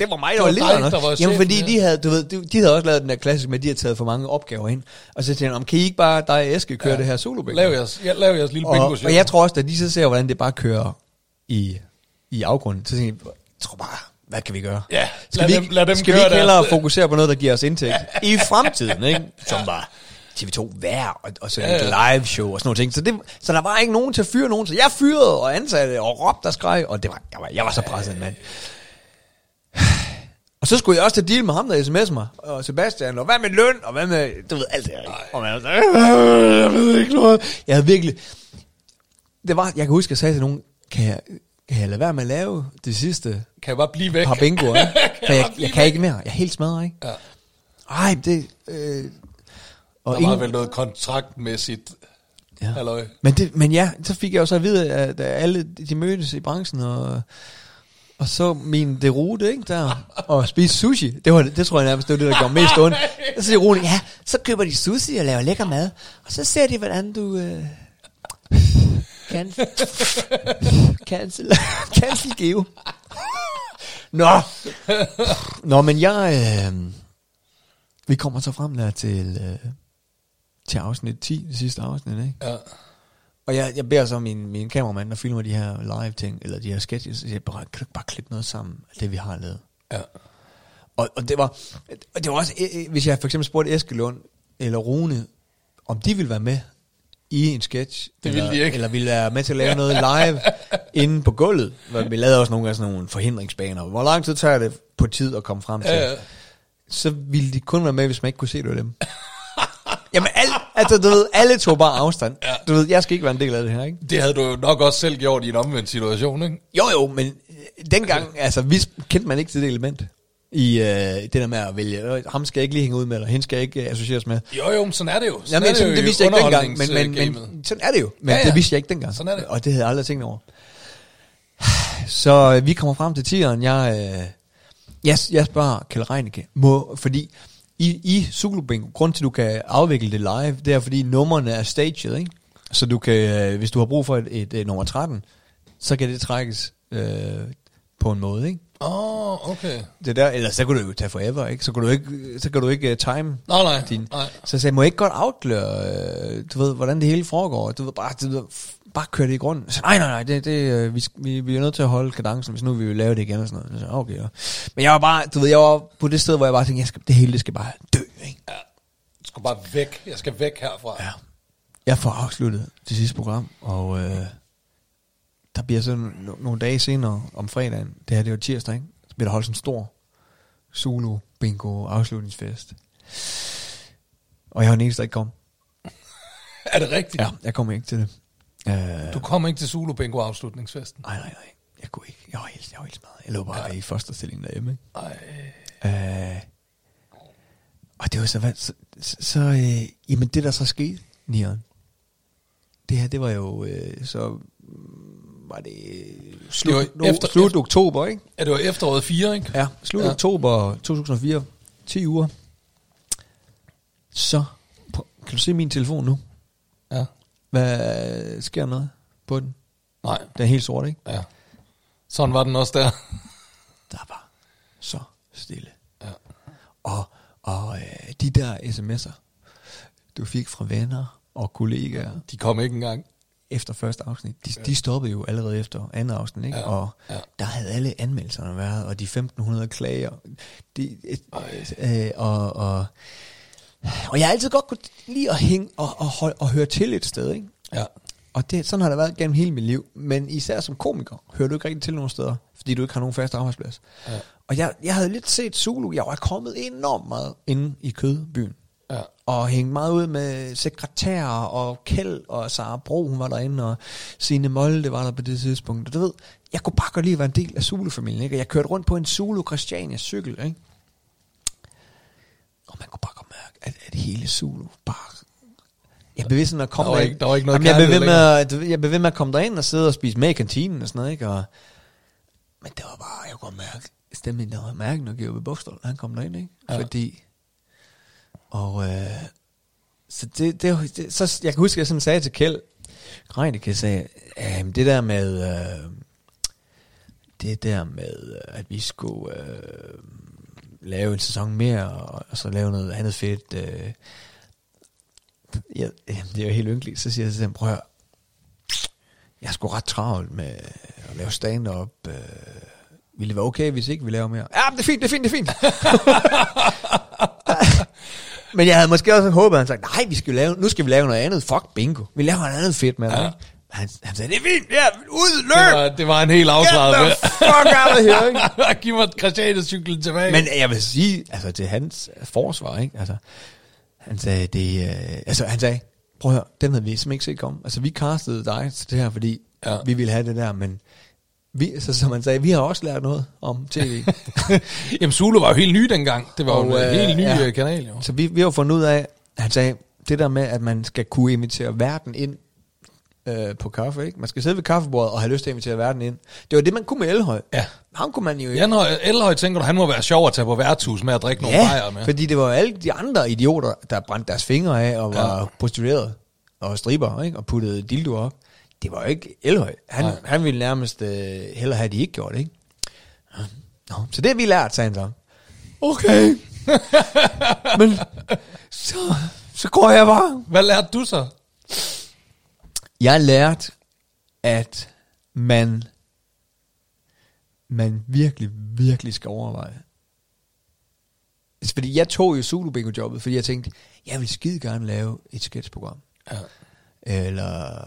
Det var mig, der var var lederen. der var Jamen, fordi ja. de havde, du ved, de, de havde også lavet den der klassisk med, at de havde taget for mange opgaver ind. Og så tænkte jeg, om kan I ikke bare, dig og Eske, køre ja. det her Zulu Bingo? Lav jeres, ja, lav jeres lille og, bingo show. og jeg tror også, at de så ser, hvordan det bare kører i, i afgrunden, så tænker jeg, jeg tror bare, hvad kan vi gøre? Ja, skal lad vi dem- lad dem skal vi køre ikke hellere deres- fokusere på noget, der giver os indtægt i fremtiden, ikke? Som var TV2 vær og, og så Ja, ja. live show og sådan noget ting. Så, det, så der var ikke nogen til at fyre nogen, så jeg fyrede og ansatte og råbte og skreg, og det var, jeg, var, jeg var så presset, mand. *sighs* Og så skulle jeg også til deal med ham, der sms'er mig, og Sebastian, og hvad med løn, og hvad med, du ved, alt det her. Og man "Øh, jeg ved ikke noget. Jeg havde virkelig, det var, jeg kan huske, jeg sagde til nogen, kan jeg, kan jeg lade være med at lave det sidste Kan jeg bare blive væk? par bingoer? *laughs* For jeg, blive jeg kan ikke mere, jeg er helt smadret, ikke? Ja. Ej, det, øh, og Der var vel noget kontraktmæssigt Ja. halløj. Men, det, men ja, så fik jeg jo så at vide, at alle de mødtes i branchen, og, og så min derute, ikke, der, *laughs* og spiste sushi. Det, var, det tror jeg nærmest, det var det, der gjorde mest ondt. Så siger Rune, ja, så køber de sushi og laver lækker mad, og så ser de, hvordan du... Øh... Cancel. *laughs* Cancel. Cancel Geo. Nå. Nå, men jeg... Øh, vi kommer så frem der til, øh, til afsnit 10, det sidste afsnit, ikke? Ja. Og jeg, jeg beder så min, min kameramand, der filmer de her live ting, eller de her sketches, siger jeg bare, kan du ikke bare klippe noget sammen af det, vi har lavet? Ja. Og, og det var, og det var også, øh, øh, hvis jeg for eksempel spurgte Eskelund eller Rune, om de ville være med i en sketch. Det ville eller, de ikke. Eller ville være med til at lave noget live *laughs* inde på gulvet. Vi lavede også nogle gange sådan nogle forhindringsbaner. Hvor lang tid tager det på tid at komme frem til? Ja, ja. Så ville de kun være med, hvis man ikke kunne se, det var dem. *laughs* Jamen, al, altså, du ved, alle tog bare afstand. Ja. Du ved, jeg skal ikke være en del af det her, ikke? Det havde du jo nok også selv gjort i en omvendt situation, ikke? Jo, jo, men øh, dengang, altså, vi kendte man ikke til det element. I øh, det der med at vælge, øh, ham skal jeg ikke lige hænge ud med, eller hende skal jeg ikke øh, associeres med. Jo, jo, men sådan er det jo. Sådan Jamen, sådan, det i vidste jeg ikke dengang, men, men, men sådan er det jo. Men Ja, ja, ja. det vidste jeg ikke dengang. Sådan er det. Og det havde jeg aldrig tænkt over. Så øh, vi kommer frem til tieren. Jeg, øh, jeg, jeg spørger Kjell Reinicke, må, fordi i, i Zulu Bingo, grund til, at du kan afvikle det live, det er, fordi numrene er staged, ikke? Så du kan, øh, hvis du har brug for et, et, et nummer 13, så kan det trækkes øh, på en måde, ikke? Åh, oh, okay. Det der, eller så kunne det jo tage forever, ikke? Så kan du ikke, så kan du ikke uh, time Nej, nej, din. nej. Så jeg sagde, må jeg ikke godt afsløre, øh, du ved, hvordan det hele foregår? Du ved, bare, du ved, bare køre det i grunden. Så nej, nej, nej, det, det, øh, vi, vi, vi er nødt til at holde kadencen, hvis nu vi vil lave det igen og sådan noget. Så, okay, ja. Men jeg var bare, du ved, jeg var på det sted, hvor jeg bare tænkte, jeg skal, det hele det skal bare dø, ikke? Ja. Du skal bare væk. Jeg skal væk herfra. Ja. Jeg får afsluttet det sidste program, og øh, der bliver så no- nogle dage senere om fredagen, det her det var tirsdag, ikke? så bliver der holdt sådan en stor Zulu bingo afslutningsfest. Og jeg var den eneste, der ikke kom. *laughs* Er det rigtigt? Ja, jeg kom ikke til det. Øh, Du kommer ikke til Zulu Bingo afslutningsfesten. nej, nej, nej. Jeg kunne ikke. Jeg var helt, jeg var helt smadret. Jeg lå bare ja. i første stilling derhjemme. Ikke? Ej. Øh, og det var så, så, så, øh, jamen det der så skete, Nieren, det her, det var jo, øh, så var det slut, Det var efter- slut efter- oktober, ikke? Ja, det var efteråret 4, ikke? Ja, slut ja. oktober 2004, 10 uger. Så, på, kan du se min telefon nu? Ja. Hvad sker der noget på den? Nej. Den er helt sort, ikke? Ja. Sådan var den også der. *laughs* Der var så stille. Ja. Og, og øh, de der sms'er, du fik fra venner og kollegaer De kom ikke engang. efter første afsnit, de, de stoppede jo allerede efter andet afsnit, ikke? Ja, Og ja. der havde alle anmeldelserne været, og de 1500 klager. De, øh, øh, og, og, og jeg har altid godt kunne lide at hænge og, og, holde, og høre til et sted, ikke? Ja. Og det, sådan har det været gennem hele mit liv. Men især som komiker hører du ikke rigtig til nogen steder, fordi du ikke har nogen fast arbejdsplads. Ja. Og jeg, jeg havde lidt set Zulu. Jeg var kommet enormt meget inde i kødbyen. Ja. Og hængt meget ud med sekretærer og Kjeld og Sara Bro, hun var derinde, og Signe Molde var der på det tidspunkt. Og du ved, jeg kunne bare godt lide at være en del af Zulu-familien, ikke? Og jeg kørte rundt på en Zulu Christiania cykel, ikke? Og man kunne bare godt at, at hele Zulu bare... Jeg blev ved sådan at komme Der var derind. ikke- der var ikke noget Jamen, jeg blev ved med, at, jeg blev ved med at komme derind og sidde og spise med i kantinen og sådan noget, ikke? Og, men det var bare, jeg kunne mærke, stemningen der var mærke, når Georg Bogstol, han kom derind, ikke? Ja. Ja. Fordi, og øh, så det, det, det, så jeg kan huske, at jeg sådan sagde til Kjeld, Reinicke sagde, øh, det der med, øh, det der med, øh, at vi skulle øh, lave en sæson mere, og, og så lave noget andet fedt, øh, ja, det er jo helt ynkeligt. Så siger jeg til dem, prøv at høre, jeg er sgu ret travlt med at lave stand-up. Øh, ville det være okay, hvis ikke vi laver mere? Ja, det er fint, det er fint, det er fint. *laughs* Men jeg havde måske også håbet, at han sagde, nej, vi skal lave, nu skal vi lave noget andet. Fuck bingo. Vi laver noget andet fedt med. Ja. Ja. Han, han sagde, det er fint, ja, ud, Det løb! var, det var en helt afslaget the fuck out of here, ikke? med. *laughs* Giv mig Christiania-cyklen tilbage. Men jeg vil sige, altså til hans forsvar, ikke? Altså, han sagde, det, øh, altså han sagde, prøv at høre, den havde vi simpelthen ikke set komme. Altså vi castede dig til det her, fordi Ja. vi ville have det der, men vi, så som han sagde, vi har også lært noget om tv. *laughs* Jamen, Zulu var jo helt ny dengang. Det var jo Og, en øh, helt ny ja. ja. kanal, jo. så vi, vi har jo fundet ud af, han sagde, det der med, at man skal kunne invitere verden ind øh, på kaffe, ikke? Man skal sidde ved kaffebordet og have lyst til at invitere verden ind. Det var det, man kunne med Elhøj. Ja. Ham kunne man jo Jan Høj, Elhøj tænker du, han må være sjov at tage på værtshus med at drikke nogle bajer med. fordi det var alle de andre idioter, der brændte deres fingre af og var Ja. ja. prostitueret og striber, ikke? og puttede dildo op. det var jo ikke Elhøj. Han, Nej. han ville nærmest øh, hellere have, at de ikke gjort det, ikke? Nå, så det har vi lært, sagde han så. Okay. Men *laughs* så, så går jeg bare. Hvad lærte du så? Jeg lærte, at man, man virkelig, virkelig skal overveje. Fordi jeg tog jo Zulu Bingo jobbet, fordi jeg tænkte, jeg vil skide gerne lave et sketchprogram. Ja. Eller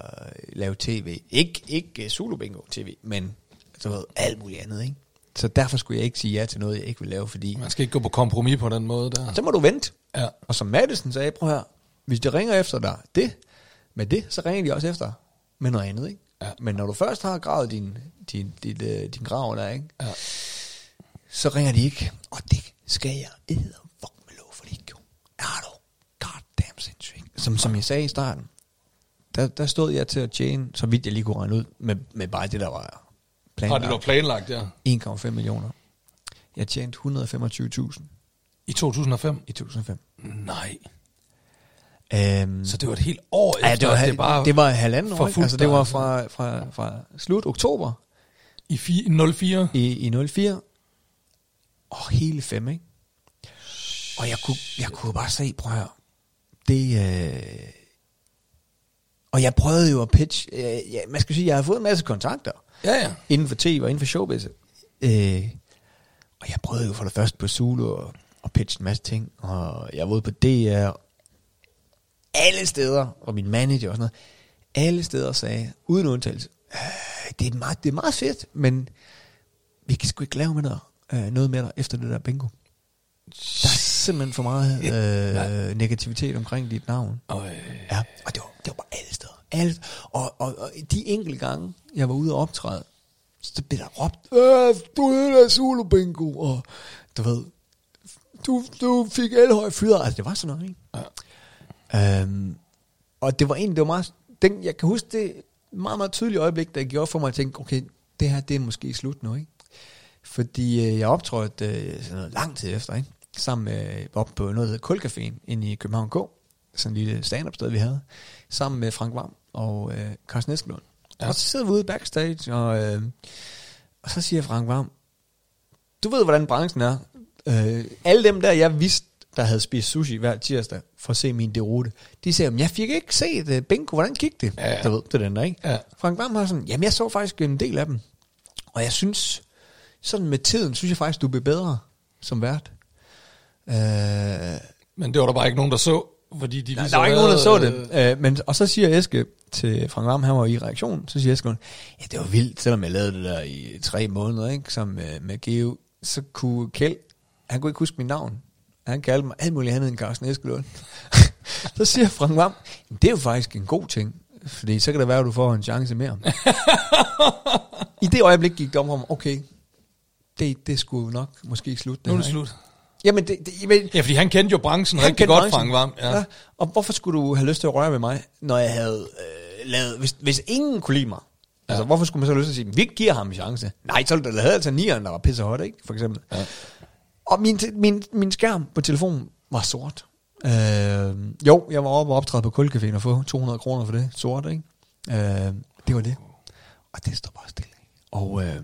lave tv. Ikke, ikke Zulu Bingo tv, men du ved, alt muligt andet, ikke? Så derfor skulle jeg ikke sige ja til noget, jeg ikke vil lave, fordi Man skal ikke gå på kompromis på den måde der. så må du vente. Ja. Og som Madison sagde, prøv her, hvis de ringer efter dig det, med det, så ringer de også efter med noget andet, ikke? Ja. Men når du først har gravet din, din, din, din, din grav der, ikke? Ja. så ringer de ikke. Og det skal jeg æde fuck med lov for, ikke gjorde. Er du goddamn sindssyg. ikke? Som, som jeg sagde i starten, der, der stod jeg til at tjene, så vidt jeg lige kunne regne ud, med, med bare det, der var Har planlagt. det var planlagt, ja. 1,5 millioner. Jeg tjente 125.000 I 2005? i 2005. Nej. Øhm, Så det var et helt år efter, ja, det var, at det, bare det var halvanden år. Ikke? Altså, det var fra, fra, fra slut oktober i fi- 04. i, i 04, og hele fem, ikke? Og jeg kunne, jeg kunne bare se, prøv her, det, øh, og jeg prøvede jo at pitch, øh, ja, man skal sige, jeg har fået en masse kontakter, Ja, ja. inden for tv og inden for showbiz, øh, og jeg prøvede jo for det første på Zulu og, og pitche en masse ting, og jeg var ude på DR, alle steder, og min manager og sådan noget, alle steder sagde, uden undtagelse, øh, det, er meget, det er meget fedt, men vi kan sgu ikke lave med dig, øh, noget med dig efter det der bingo. Der er simpelthen for meget øh, negativitet omkring dit navn. Og, Ja, og det var, det var bare alle steder. Alle, og, og, og de enkelte gange, jeg var ude og optræde, så blev der råbt, øh, du er der Zulu Bingo, og du ved, du, du fik elhøj fyret. Altså, det var sådan noget, ikke? Ja. Øhm, og det var egentlig, det var meget, den, jeg kan huske det meget, meget tydelige øjeblik, der gjorde for mig at tænke, okay, det her, det er måske slut nu, ikke? Fordi øh, jeg optrådte øh, sådan noget lang tid efter, ikke? Sammen med, op på noget, der hedder Kulcaféen, inde i København K. Sådan en lille stand-up sted, vi havde. Sammen med Frank Vam og øh, Carsten Eskelund. Ja. Og så sidder vi ude backstage, og, øh, og så siger Frank Vam, du ved, hvordan branchen er. Øh, alle dem der, jeg vidste, der havde spist sushi hver tirsdag for at se min derute, de sagde, "Men jeg fik ikke set uh, bingo, hvordan gik det? Ja, ja. Du ved, det den der, ikke? Ja. Frank Vam har sådan, jamen jeg så faktisk en del af dem. Og jeg synes, sådan med tiden, synes jeg faktisk, du blev bedre som vært. Øh, Men det var der bare ikke nogen, der så, fordi de lige der var ikke nogen, der så det. Øh, men, og så siger Eske til Frank Vam, han var i reaktion, så siger Eske, ja, det var vildt, selvom jeg lavede det der i tre måneder, ikke, sammen med, med Geo, så kunne Kjeld, han kunne ikke huske mit navn. Han kaldte mig alt muligt andet end Carsten Eskelund. *laughs* så siger Frank Vam, "Jamen, det er jo faktisk en god ting, fordi så kan det være, at du får en chance mere. *laughs* I det øjeblik gik det om ham, okay, det, det skulle nok måske slutte. Nu er her, det ikke? slut. Jamen, det, det, jamen, Ja, fordi han kendte jo branchen han rigtig kendte godt, branchen. Frank Vam. Ja. Ja. Og hvorfor skulle du have lyst til at røre ved mig, når jeg havde øh, lavet... Hvis, hvis ingen kunne lide mig, ja. altså hvorfor skulle man så have lyst til at sige, vi giver ham en chance? Nej, så havde altså nieren, der var pisse hot, ikke? For eksempel. Ja. Og min, min, min skærm på telefonen var sort. Øh, jo, jeg var oppe og optræde på Kulcaféen og få 200 kroner for det. Sort, ikke? Øh, det var det. Og det står bare stille. Og, øh,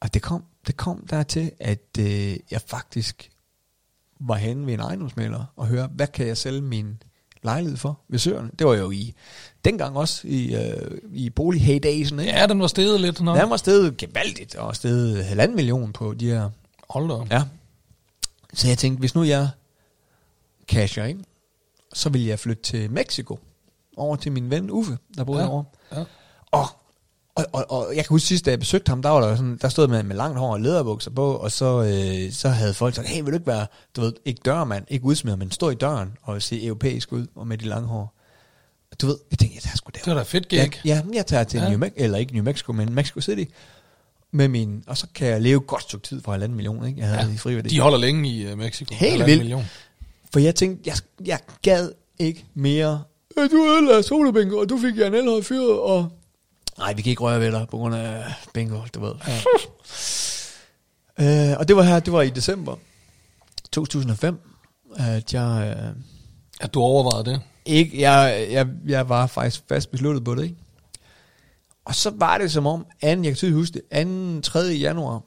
og det kom, det kom dertil, at øh, jeg faktisk var henne ved en ejendomsmælder og høre, hvad kan jeg sælge min lejlighed for ved Søerne? Det var jo i, dengang også i, øh, i boligheydagen, ikke? ja, den var steget lidt. Nå. Den var stedet gevaldigt, og stedet halvanden million på de her Hold da. Ja. Så jeg tænkte, hvis nu jeg casher ind, så vil jeg flytte til Mexico. Over til min ven Uffe, der boede Ja. derovre. Ja. Og, og, og, og, jeg kan huske sidst, da jeg besøgte ham, der var der sådan, der stod man med langt hår og læderbukser på, og så, øh, så havde folk sagt, hey, vil du ikke være, du ved, ikke dørmand, ikke udsmider, men stå i døren og se europæisk ud, og med de lange hår. Du ved, jeg tænkte, jeg tager sgu Det var da fedt gig. Ja, ja, jeg tager til ja. New Mexico, eller ikke New Mexico, men Mexico City, med min, og så kan jeg leve godt stykke tid for halvanden million, ikke? Jeg havde ja. i friværdi. De holder længe i uh, Mexico. Helt vildt. Million. For jeg tænkte, jeg, jeg gad ikke mere. Du ødelagde solobingo, og du fik en elhøj fyret, og... Nej, vi kan ikke røre ved dig, på grund af bingo, du ved. Ja. *laughs* øh, og det var her, det var i december 2005, at jeg... Øh, At du overvejede det. ikke, jeg, jeg, jeg var faktisk fast besluttet på det, ikke? Og så var det som om, anden, jeg kan tydeligt huske det, 2. 3. januar,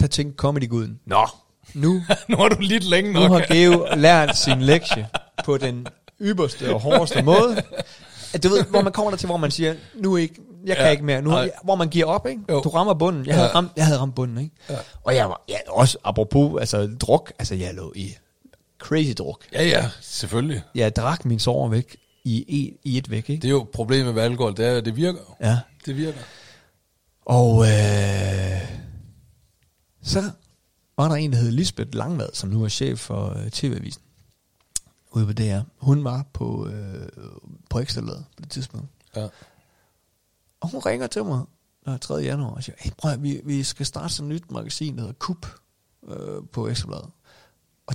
der tænkte comedy-guden, Nå, nu, *laughs* nu har du lidt længe nu nok. har Geo lært sin lektie på den ypperste og hårdeste måde. At du ved, hvor man kommer der til, hvor man siger, nu ikke, jeg kan Ja, ikke mere. Nu, nej. hvor man giver op, ikke? Jo. Du rammer bunden. Jeg havde, Ja. ramt, jeg havde ramt bunden, ikke? Ja. Og jeg var ja, også, apropos, altså druk, altså jeg lå i crazy druk. Ja, ja, selvfølgelig. Jeg drak min sover væk i, i, i et væk, ikke? Det er jo problemet med alkohol, det er, at det virker. Ja. Det virker. Og øh, så var der en, der hed Lisbeth Langvad, som nu er chef for øh, TV-avisen ude på DR. Hun var på, øh, på Ekstrabladet på det tidspunkt. Ja. Og hun ringer til mig den 3. januar og siger, hey, prøv at, vi, vi skal starte sådan et nyt magasin, der hedder KUP øh, på Ekstrabladet. Og,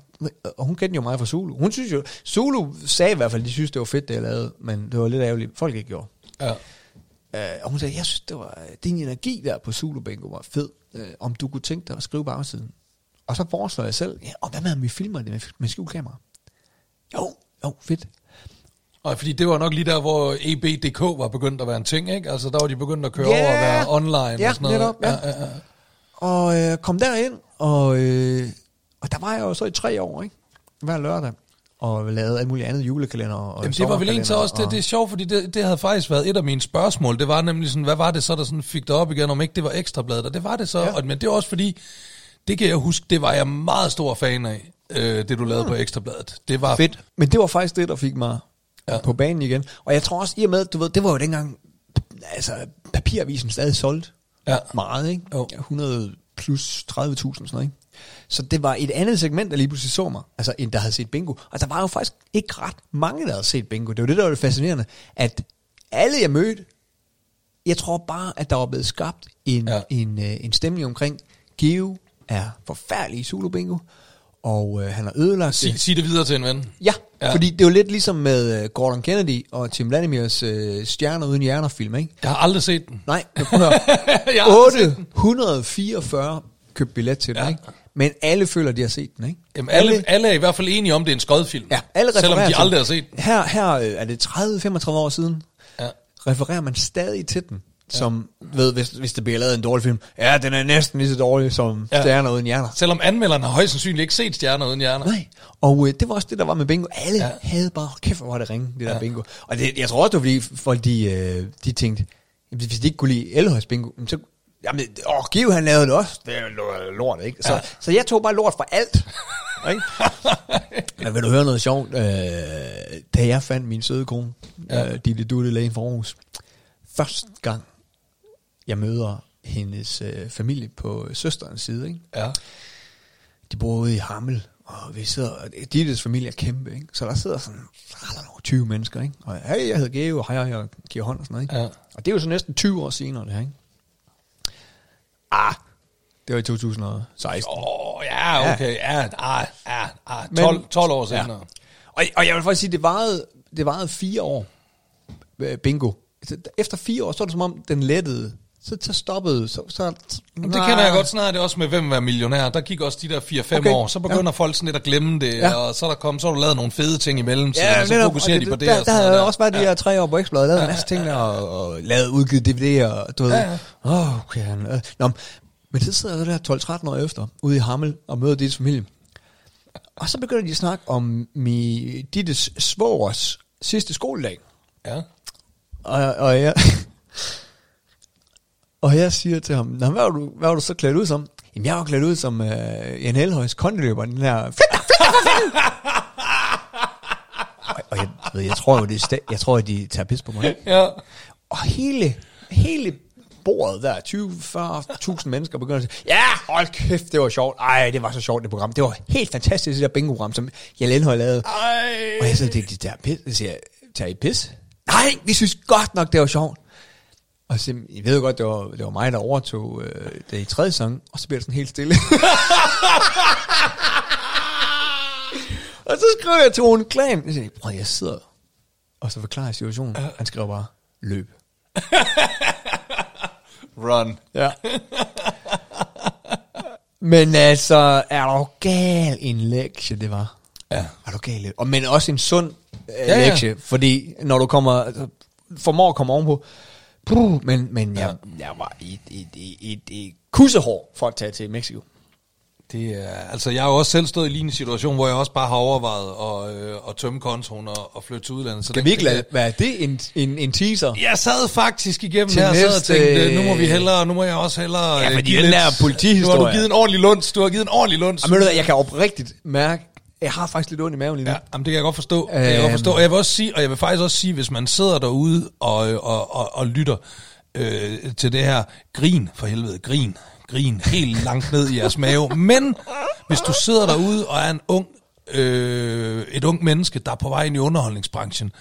og hun kendte jo mig fra Zulu. Hun synes jo, Zulu sagde i hvert fald, de synes, det var fedt, det jeg lavede, men det var lidt ærgerligt, folk ikke gjorde. Ja. Øh, og hun sagde, jeg synes, det var, din energi der på Zulu Bingo var fed. Øh, om du kunne tænke dig at skrive på bagsiden. Og så foreslår jeg selv, ja, og hvad med, om vi filmer det med, med skjulkamera? Jo, jo, fedt. Og fordi det var nok lige der, hvor EBDK var begyndt at være en ting, ikke? Altså der var de begyndt at køre Ja. over og være online Ja, og sådan noget. netop, ja. ja, ja, ja. Og øh, kom derind, og, øh, og der var jeg jo så i tre år, ikke? Hver lørdag. Og lavede alt muligt andet julekalender. Og Jamen, det var vel egentlig så også, det, og- det er sjovt, fordi det, det havde faktisk været et af mine spørgsmål. Det var nemlig sådan, hvad var det så, der sådan fik det op igen, om ikke det var ekstrabladet? Og det var det så, Ja. og, men det var også fordi, det kan jeg huske, det var jeg meget stor fan af, øh, det du lavede på ekstrabladet. Det var Fedt. Men det var faktisk det, der fik mig Ja. på banen igen. Og jeg tror også, i og med, du ved, det var jo dengang, altså papiravisen stadig solgt Ja. meget, ikke? Jo. 100 plus 30.000 sådan noget, ikke? Så det var et andet segment, der lige pludselig så mig, altså en, der havde set bingo. Og der var jo faktisk ikke ret mange, der havde set bingo. Det var det, der var det fascinerende, at alle jeg mødte, jeg tror bare, at der var blevet skabt en, Ja. en, øh, en stemning omkring, Geo er forfærdelig i Zulu Bingo, og øh, han har ødelagt det. sig, sig det videre til en ven. Ja, Ja. fordi det er jo lidt ligesom med uh, Gordon Kennedy og Tim Vladimirs uh, Stjerner uden hjerner film, ikke? Jeg har aldrig set den. Nej. *laughs* Jeg har aldrig set den. 844 købt billet til den, Ja. ikke? Men alle føler, de har set den, ikke? Jamen, alle, alle er i hvert fald enige om, det er en skodfilm. ja, alle Selvom de aldrig har set den. Her, her øh, er det 30-35 år siden, Ja. refererer man stadig til den. Som, ved, hvis, hvis det bliver lavet en dårlig film, ja, den er næsten lige så dårlig som Ja. ja. Stjerner uden hjerner. Selvom anmelderen har højst sandsynligt ikke set Stjerner uden hjerner. Nej, og øh, det var også det, der var med bingo. Alle Ja. ja. havde bare, kæft, hvor var det ringe, det der Ja. bingo. Og det, jeg tror også, det var fordi folk, de, øh, de tænkte, hvis de ikke kunne lide Elhøjs bingo, så, jamen, åh, Give han lavede det også. Det er lort, ikke? Så, Ja. så jeg tog bare lort for alt. ikke? *laughs* Men vil du høre noget sjovt? Øh, da jeg fandt min søde kone, Ja. øh, Ditte Dutte Lægen for Aarhus, første gang, jeg møder hendes øh, familie på søsterens side, ikke? Ja. de bor ude i Hammel, og vi sidder, Dittes familie er kæmpe, ikke? Så der sidder sådan, I don't know, 20 mennesker, ikke? Og hey, jeg hedder Geo, og hej, jeg giver hånd og sådan noget, ikke? Ja. Og det er jo så næsten 20 år senere, det her, ikke? Ah, det var i 2016. Åh, oh, ja, okay. Ja, ah, ja, ah, Men- 12, 12 år Ja. senere. Og, og jeg vil faktisk sige, det varede, det varede fire år, øh, bingo. Efter fire år, så er det som om, den lettede. Så, så stoppede, så... så Jamen, det kender jeg godt snart, det er også med Hvem være millionær. Der gik også de der 4-5 okay. År, så begynder ja. folk sådan lidt at glemme det, ja. Ja. og så er der kommet, så har du lavet nogle fede ting imellem, Ja, og så netop, fokuserer og de på det. Der, og der sådan havde også været de her tre år på Ekstrabladet, lavet en masse ting der, og, og lavet udgivet DVD'er, og du ved, Ja, ja. åh, oh, okay. øh. Nå, men så sidder jeg der 12-13 år efter, ude i Hammel, og møder Dittes familie. Og så begynder de at snakke om mi, Dittes svogers sidste skoledag. Ja. Og, og jeg... *laughs* Og jeg siger til ham, Nå, hvad var, du, hvad var du så klædt ud som? Jamen, jeg var klædt ud som øh, en Elhøjs kondeløber, den der... *laughs* og, og jeg, ved, jeg tror jo, det er jeg tror, at de tager pis på mig. *laughs* ja. Og hele, hele bordet der, 20-40.000 mennesker begynder at sige, ja, hold kæft, det var sjovt. Ej, det var så sjovt, det program. Det var helt fantastisk, det der bingo-program, som Jelle Elhøj lavede. Ej. Og jeg siger, det, det tager pis. Jeg siger, tager I pis? Nej, vi synes godt nok, det var sjovt. Og så, I ved jo godt, det var, det var mig, der overtog øh, det i tredje sang, og så bliver det sådan helt stille. *laughs* og så skriver jeg til Rune Klan, jeg siger, prøv, jeg sidder, og så forklarer situationen. Han skriver bare, løb. *laughs* Run. Ja. Men altså, er du gal en lektie, det var. Ja. Er du gal? Og, men også en sund ja, Ja, ja. lektie, fordi når du kommer, altså, formår at komme ovenpå, puh, men, men jeg, jeg var i et, et, et, et kussehår for at tage til Mexico. Det er, altså jeg har jo også selv stået i en lignende situation, hvor jeg også bare har overvejet at, øh, at tømme kontoen og, og flytte til udlandet. Så Kan vi ikke lade, være det en, en, en teaser? Jeg sad faktisk igennem Til her og sad og næste- tænkte, nu må vi hellere, nu må jeg også hellere... Ja, øh, fordi den der politihistorie- Nu har du givet en ordentlig lunds, du har givet en ordentlig lunds. Jamen, ved du jeg kan oprigtigt mærke, jeg har faktisk lidt ondt i maven lige nu. Ja, jamen det kan jeg godt forstå. Det kan jeg godt forstå. Og jeg vil også sige, og jeg vil faktisk også sige, hvis man sidder derude og, og, og, og lytter øh, til det her, grin for helvede, grin, grin helt langt ned i jeres mave. Men hvis du sidder derude og er en ung, øh, et ung menneske, der er på vej ind i underholdningsbranchen,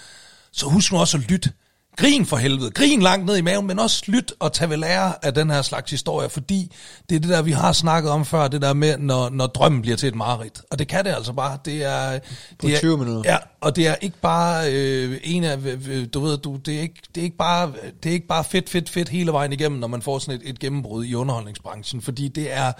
så husk nu også at lytte. Grin for helvede. Grin langt ned i maven, men også lyt og tag ved lære af den her slags historie, fordi det er det der, vi har snakket om før, det der med, når, når drømmen bliver til et mareridt. Og det kan det altså bare. Det er, På det er, 20 minutter. Ja, og det er ikke bare øh, en af, øh, du ved, du, det, er ikke, det, er ikke bare, det er ikke bare fedt, fedt, fedt hele vejen igennem, når man får sådan et, et gennembrud i underholdningsbranchen, fordi det er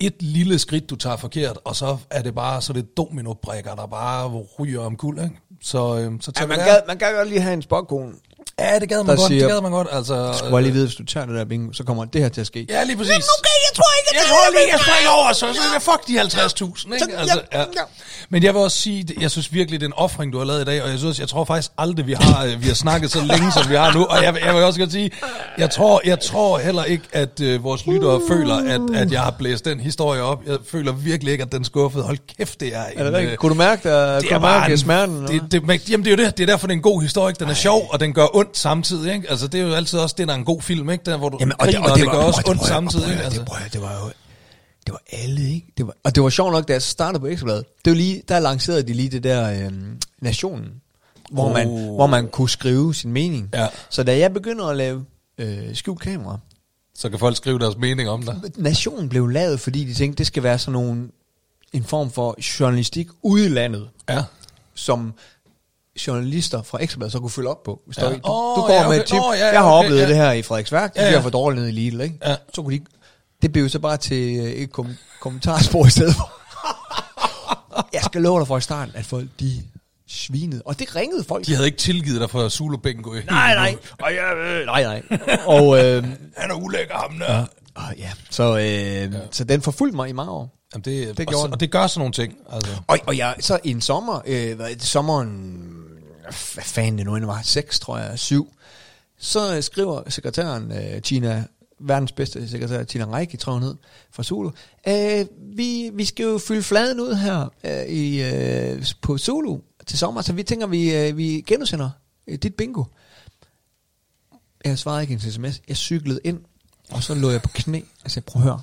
et lille skridt, du tager forkert, og så er det bare så det er dominobrikker, der bare ryger om kul, ikke? Så, øh, så Ja, tag man, gad, man kan godt lige have en spotkone. Ja, det gad der man godt, siger- det gad man godt, altså... Skal bare lige vide, hvis du tager det der bingo, så kommer det her til at ske. Ja, lige præcis. Okay, jeg tror ikke, Jeg tror lige, jeg springer over, så, så jeg fuck de 50.000, ikke? Så- Altså, ja, ja. ja. Men jeg vil også sige, det- jeg synes virkelig, det er en offring, du har lavet i dag, og jeg synes, jeg tror faktisk aldrig, vi har, øh, vi har snakket så længe, som vi har nu, og jeg, vil- jeg vil også godt sige, jeg tror, jeg tror heller ikke, at øh, vores lyttere føler, at, at jeg har blæst den historie op. Jeg føler virkelig ikke, at den skuffede. Hold kæft, det er en... Er det øh? Kunne du mærke, der, det kunne er mærke smerten? det, det, det, jamen det er jo det, det er derfor, det er en god historie. Den er sjov, og den gør ondt samtidig. Ikke? Altså, det er jo altid også det, der er en god film, ikke? Der, hvor du Jamen, og griner, og det, og det gør også ondt samtidig. Ikke? Altså. det, prøv, det var jo det var alle, ikke? Det var, og det var sjovt nok, da jeg startede på Ekstrabladet. Det var lige, der lancerede de lige det der øhm, Nationen, hvor, Oh. man, hvor man kunne skrive sin mening. Ja. Så da jeg begynder at lave øh, skjult kamera, Så kan folk skrive deres mening om dig. Nationen blev lavet, fordi de tænkte, det skal være sådan nogle, en form for journalistik ude i landet, Ja. som journalister fra Ekstrabladet så kunne følge op på. Hvis Ja. der, du, Åh, du går ja, med okay. et tip. Åh, ja, ja, jeg har okay, oplevet ja. det her i Frederiksværk. Det Ja, bliver ja. for dårligt nede i Lidl, ikke? Ja. Så kunne de Det blev så bare til øh, et kom- kommentarspor i stedet for. *laughs* jeg skal love dig for i starten, at folk de svinede. Og det ringede folk. De havde ikke tilgivet dig for Zulu Bingo. Nej, nej. Og jeg, øh, nej, nej. *laughs* Og, øh, Han er ulækker, ham der. Ja. og ja, så, øh, ja. så den forfulgte mig i mange år. Jamen, det, Det og, og det gør sådan nogle ting. Altså. Og, og jeg, så en sommer, øh, er sommeren, hvad fanden det nu end var, 6 tror jeg, 7, så øh, skriver sekretæren, øh, Tina, verdens bedste sekretær, Tina Reik, tror hun fra Zulu, øh, vi, vi skal jo fylde fladen ud her øh, i, øh, på Zulu til sommer, så vi tænker, vi, øh, vi genudsender øh, dit bingo. Jeg svarede ikke en sms, jeg cyklede ind, og så lå jeg på knæ, og sagde, prøv at høre,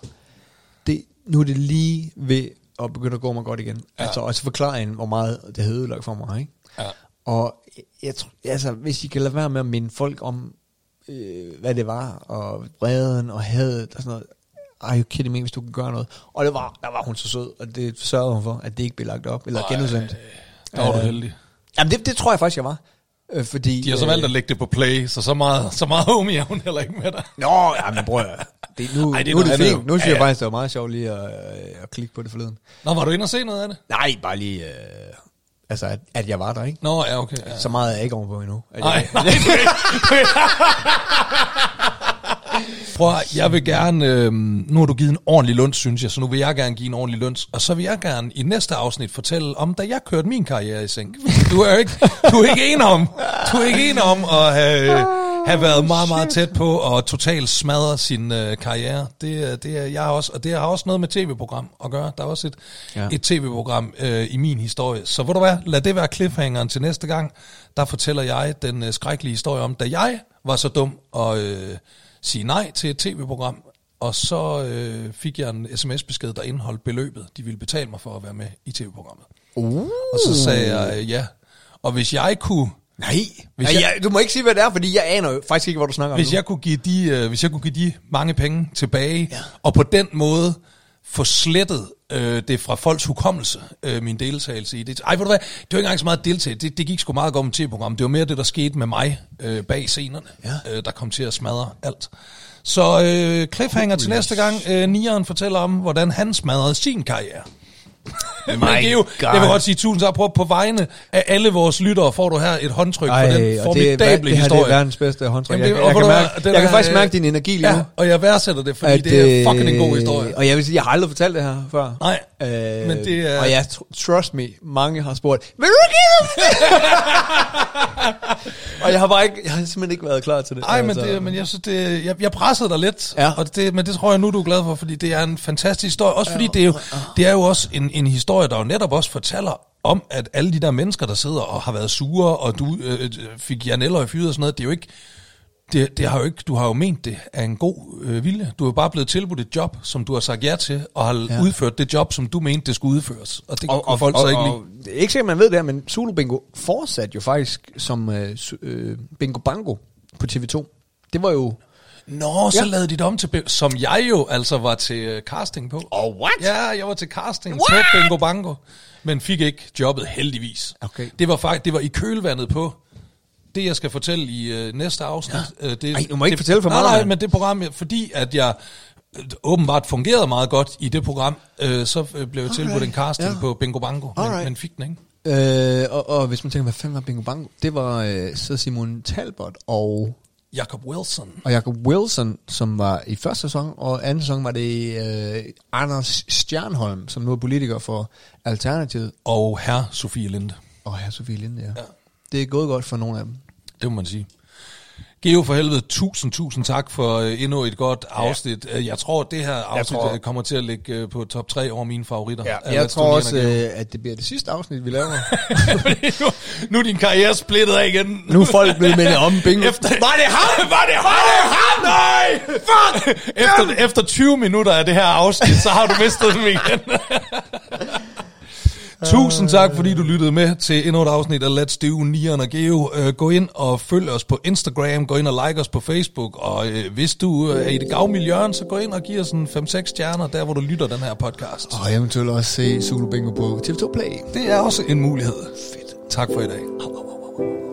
det, nu er det lige ved at begynde at gå mig godt igen. Ja. Altså også forklare en, hvor meget det havde ødelagt for mig, ikke? Ja. Og jeg tror, altså, hvis I kan lade være med at minde folk om, øh, hvad det var, og vreden og hadet og sådan noget, are you kidding me, hvis du kan gøre noget. Og det var, der var hun så sød, og det sørgede hun for, at det ikke blev lagt op, eller genudsendt. Der var du Øh, heldig. Jamen det, det tror jeg faktisk, jeg var. Øh, fordi, De har så valgt at lægge det på play, så så meget, så meget homie er hun heller ikke med dig. Nå, ja, men bror, det, nu, Ej, Ej, det er nu er det fint. Nu synes Ja, jeg ja. faktisk, det var meget sjovt lige at, øh, at klikke på det forleden. Nå, var du inde og se noget af det? Nej, bare lige, øh, altså at, at jeg var der, ikke? Nå, ja, okay. Ja. Så meget er jeg ikke ovenpå endnu. At Nej, jeg, *laughs* nej. Prøv at, jeg vil gerne, øh, nu har du givet en ordentlig lunds, synes jeg, så nu vil jeg gerne give en ordentlig lunds, og så vil jeg gerne i næste afsnit fortælle om, da jeg kørte min karriere i sænk. Du er ikke, du er ikke en om, du er ikke en om at have, have været meget, meget tæt på at totalt smadre sin øh, karriere. Det, er- det er jeg også, og det har også noget med tv-program at gøre. Der er også et, ja. Et tv-program øh, i min historie. Så ved du hvad, lad det være cliffhangeren til næste gang. Der fortæller jeg den øh, skrækkelige historie om, da jeg var så dum at øh, sige nej til et tv-program, og så øh, fik jeg en sms-besked, der indeholdt beløbet, de ville betale mig for at være med i tv-programmet. uh. Og så sagde jeg øh, ja. Og hvis jeg kunne... Nej, Hvis jeg- jeg, du må ikke sige, hvad det er, fordi jeg aner jo faktisk ikke, hvad du snakker om Hvis nu. jeg kunne give de, øh, hvis jeg kunne give de mange penge tilbage, ja. og på den måde få slettet øh, det fra folks hukommelse, øh, min deltagelse i det. Ej, ved du hvad, det var ikke engang så meget at deltage. Det, det gik sgu meget godt med tv-program. Det var mere det, der skete med mig øh, bag scenerne, ja. øh, der kom til at smadre alt. Så øh, cliffhanger til næste gang. Øh, Nieren fortæller om, hvordan han smadrede sin karriere. *laughs* Men My Geo, God. jeg vil godt sige tusind tak på, på vegne af alle vores lyttere, får du her et håndtryk Ej, for den det, er- formidable det her det er historie. verdens bedste håndtryk. Jamen, Jeg, det- jeg, jeg, kan, mærke, den jeg kan er, faktisk øh, mærke din energi lige nu. Ja, og jeg værdsætter det, fordi det er fucking en god historie. Og jeg vil sige, jeg har aldrig fortalt det her før. Nej, Øh, men det er- Og jeg, tr- trust me, mange har spurgt, vil du give *laughs* Og jeg har bare ikke, jeg har simpelthen ikke været klar til det. Nej, men, Altså, det, men jeg synes, det, jeg, jeg pressede dig lidt, Ja. og det, men det tror jeg nu, du er glad for, fordi det er en fantastisk historie. Også fordi det er jo, det er jo også en, en historie, der jo netop også fortæller om, at alle de der mennesker, der sidder og har været sure, og du øh, fik Janelle og fyret og sådan noget, det er jo ikke, det, det har jo ikke, du har jo ment det af en god øh, vilje. Du er bare blevet tilbudt et job, som du har sagt ja til, og har ja. udført det job, som du mente, det skulle udføres. Og det og, og, folk og, så ikke og, lide. ikke sikkert, man ved det her, men Zulu Bingo fortsatte jo faktisk som øh, øh, Bingo Bango på TV2. Det var jo... Nå, så Ja. lavede de det om til, som jeg jo altså var til øh, casting på. Oh, what? Ja, jeg var til casting What? på Bingo Bango, men fik ikke jobbet heldigvis. Okay. Det var faktisk det var i kølvandet på det, jeg skal fortælle i øh, næste afsnit. Ja. Øh, det, Ej, du må ikke det, fortælle for nej, meget, Nej, mand. men det program, fordi at jeg øh, åbenbart fungerede meget godt i det program, øh, så øh, blev jeg tilbudt en casting ja. på Bingo Bango, men, Alright. men fik den ikke. Øh, og, og hvis man tænker, hvad fanden var Bingo Bango? Det var øh, så Simon Talbot og, Jacob Wilson. og Jacob Wilson, som var i første sæson, og anden sæson var det øh, Anders Stjernholm, som nu er politiker for Alternativet, Og herre Sofie Linde. og her Sofie Linde, ja. Ja. ja. Det er gået godt for nogle af dem. Det må man sige. Geo for helvede, tusind, tusind tak for øh, endnu et godt afsnit. Ja. Jeg tror, at det her afsnit tror- tror... kommer til at ligge øh, på top 3 over mine favoritter. af Jeg tror også, øh, at det bliver det sidste afsnit, vi laver. nu, *laughs* nu er din karriere splittet af igen. nu er folk blevet mindet om bingo. *laughs* Efter, var det ham? Var det ham? Var det ham? Nej! Fuck! Efter, efter 20 minutter af det her afsnit, så har du mistet dem igen. *laughs* Tusind tak, fordi du lyttede med til endnu et afsnit af Let's Do Nian og Geo. Uh, gå ind og følg os på Instagram, gå ind og like os på Facebook, og uh, hvis du uh, er i det gavmilde hjørne, så gå ind og giv os en 5-6 stjerner, der hvor du lytter den her podcast. Og eventuelt også se Zulu Bingo på TV2 Play. Det er også en mulighed. Fedt. Tak for i dag.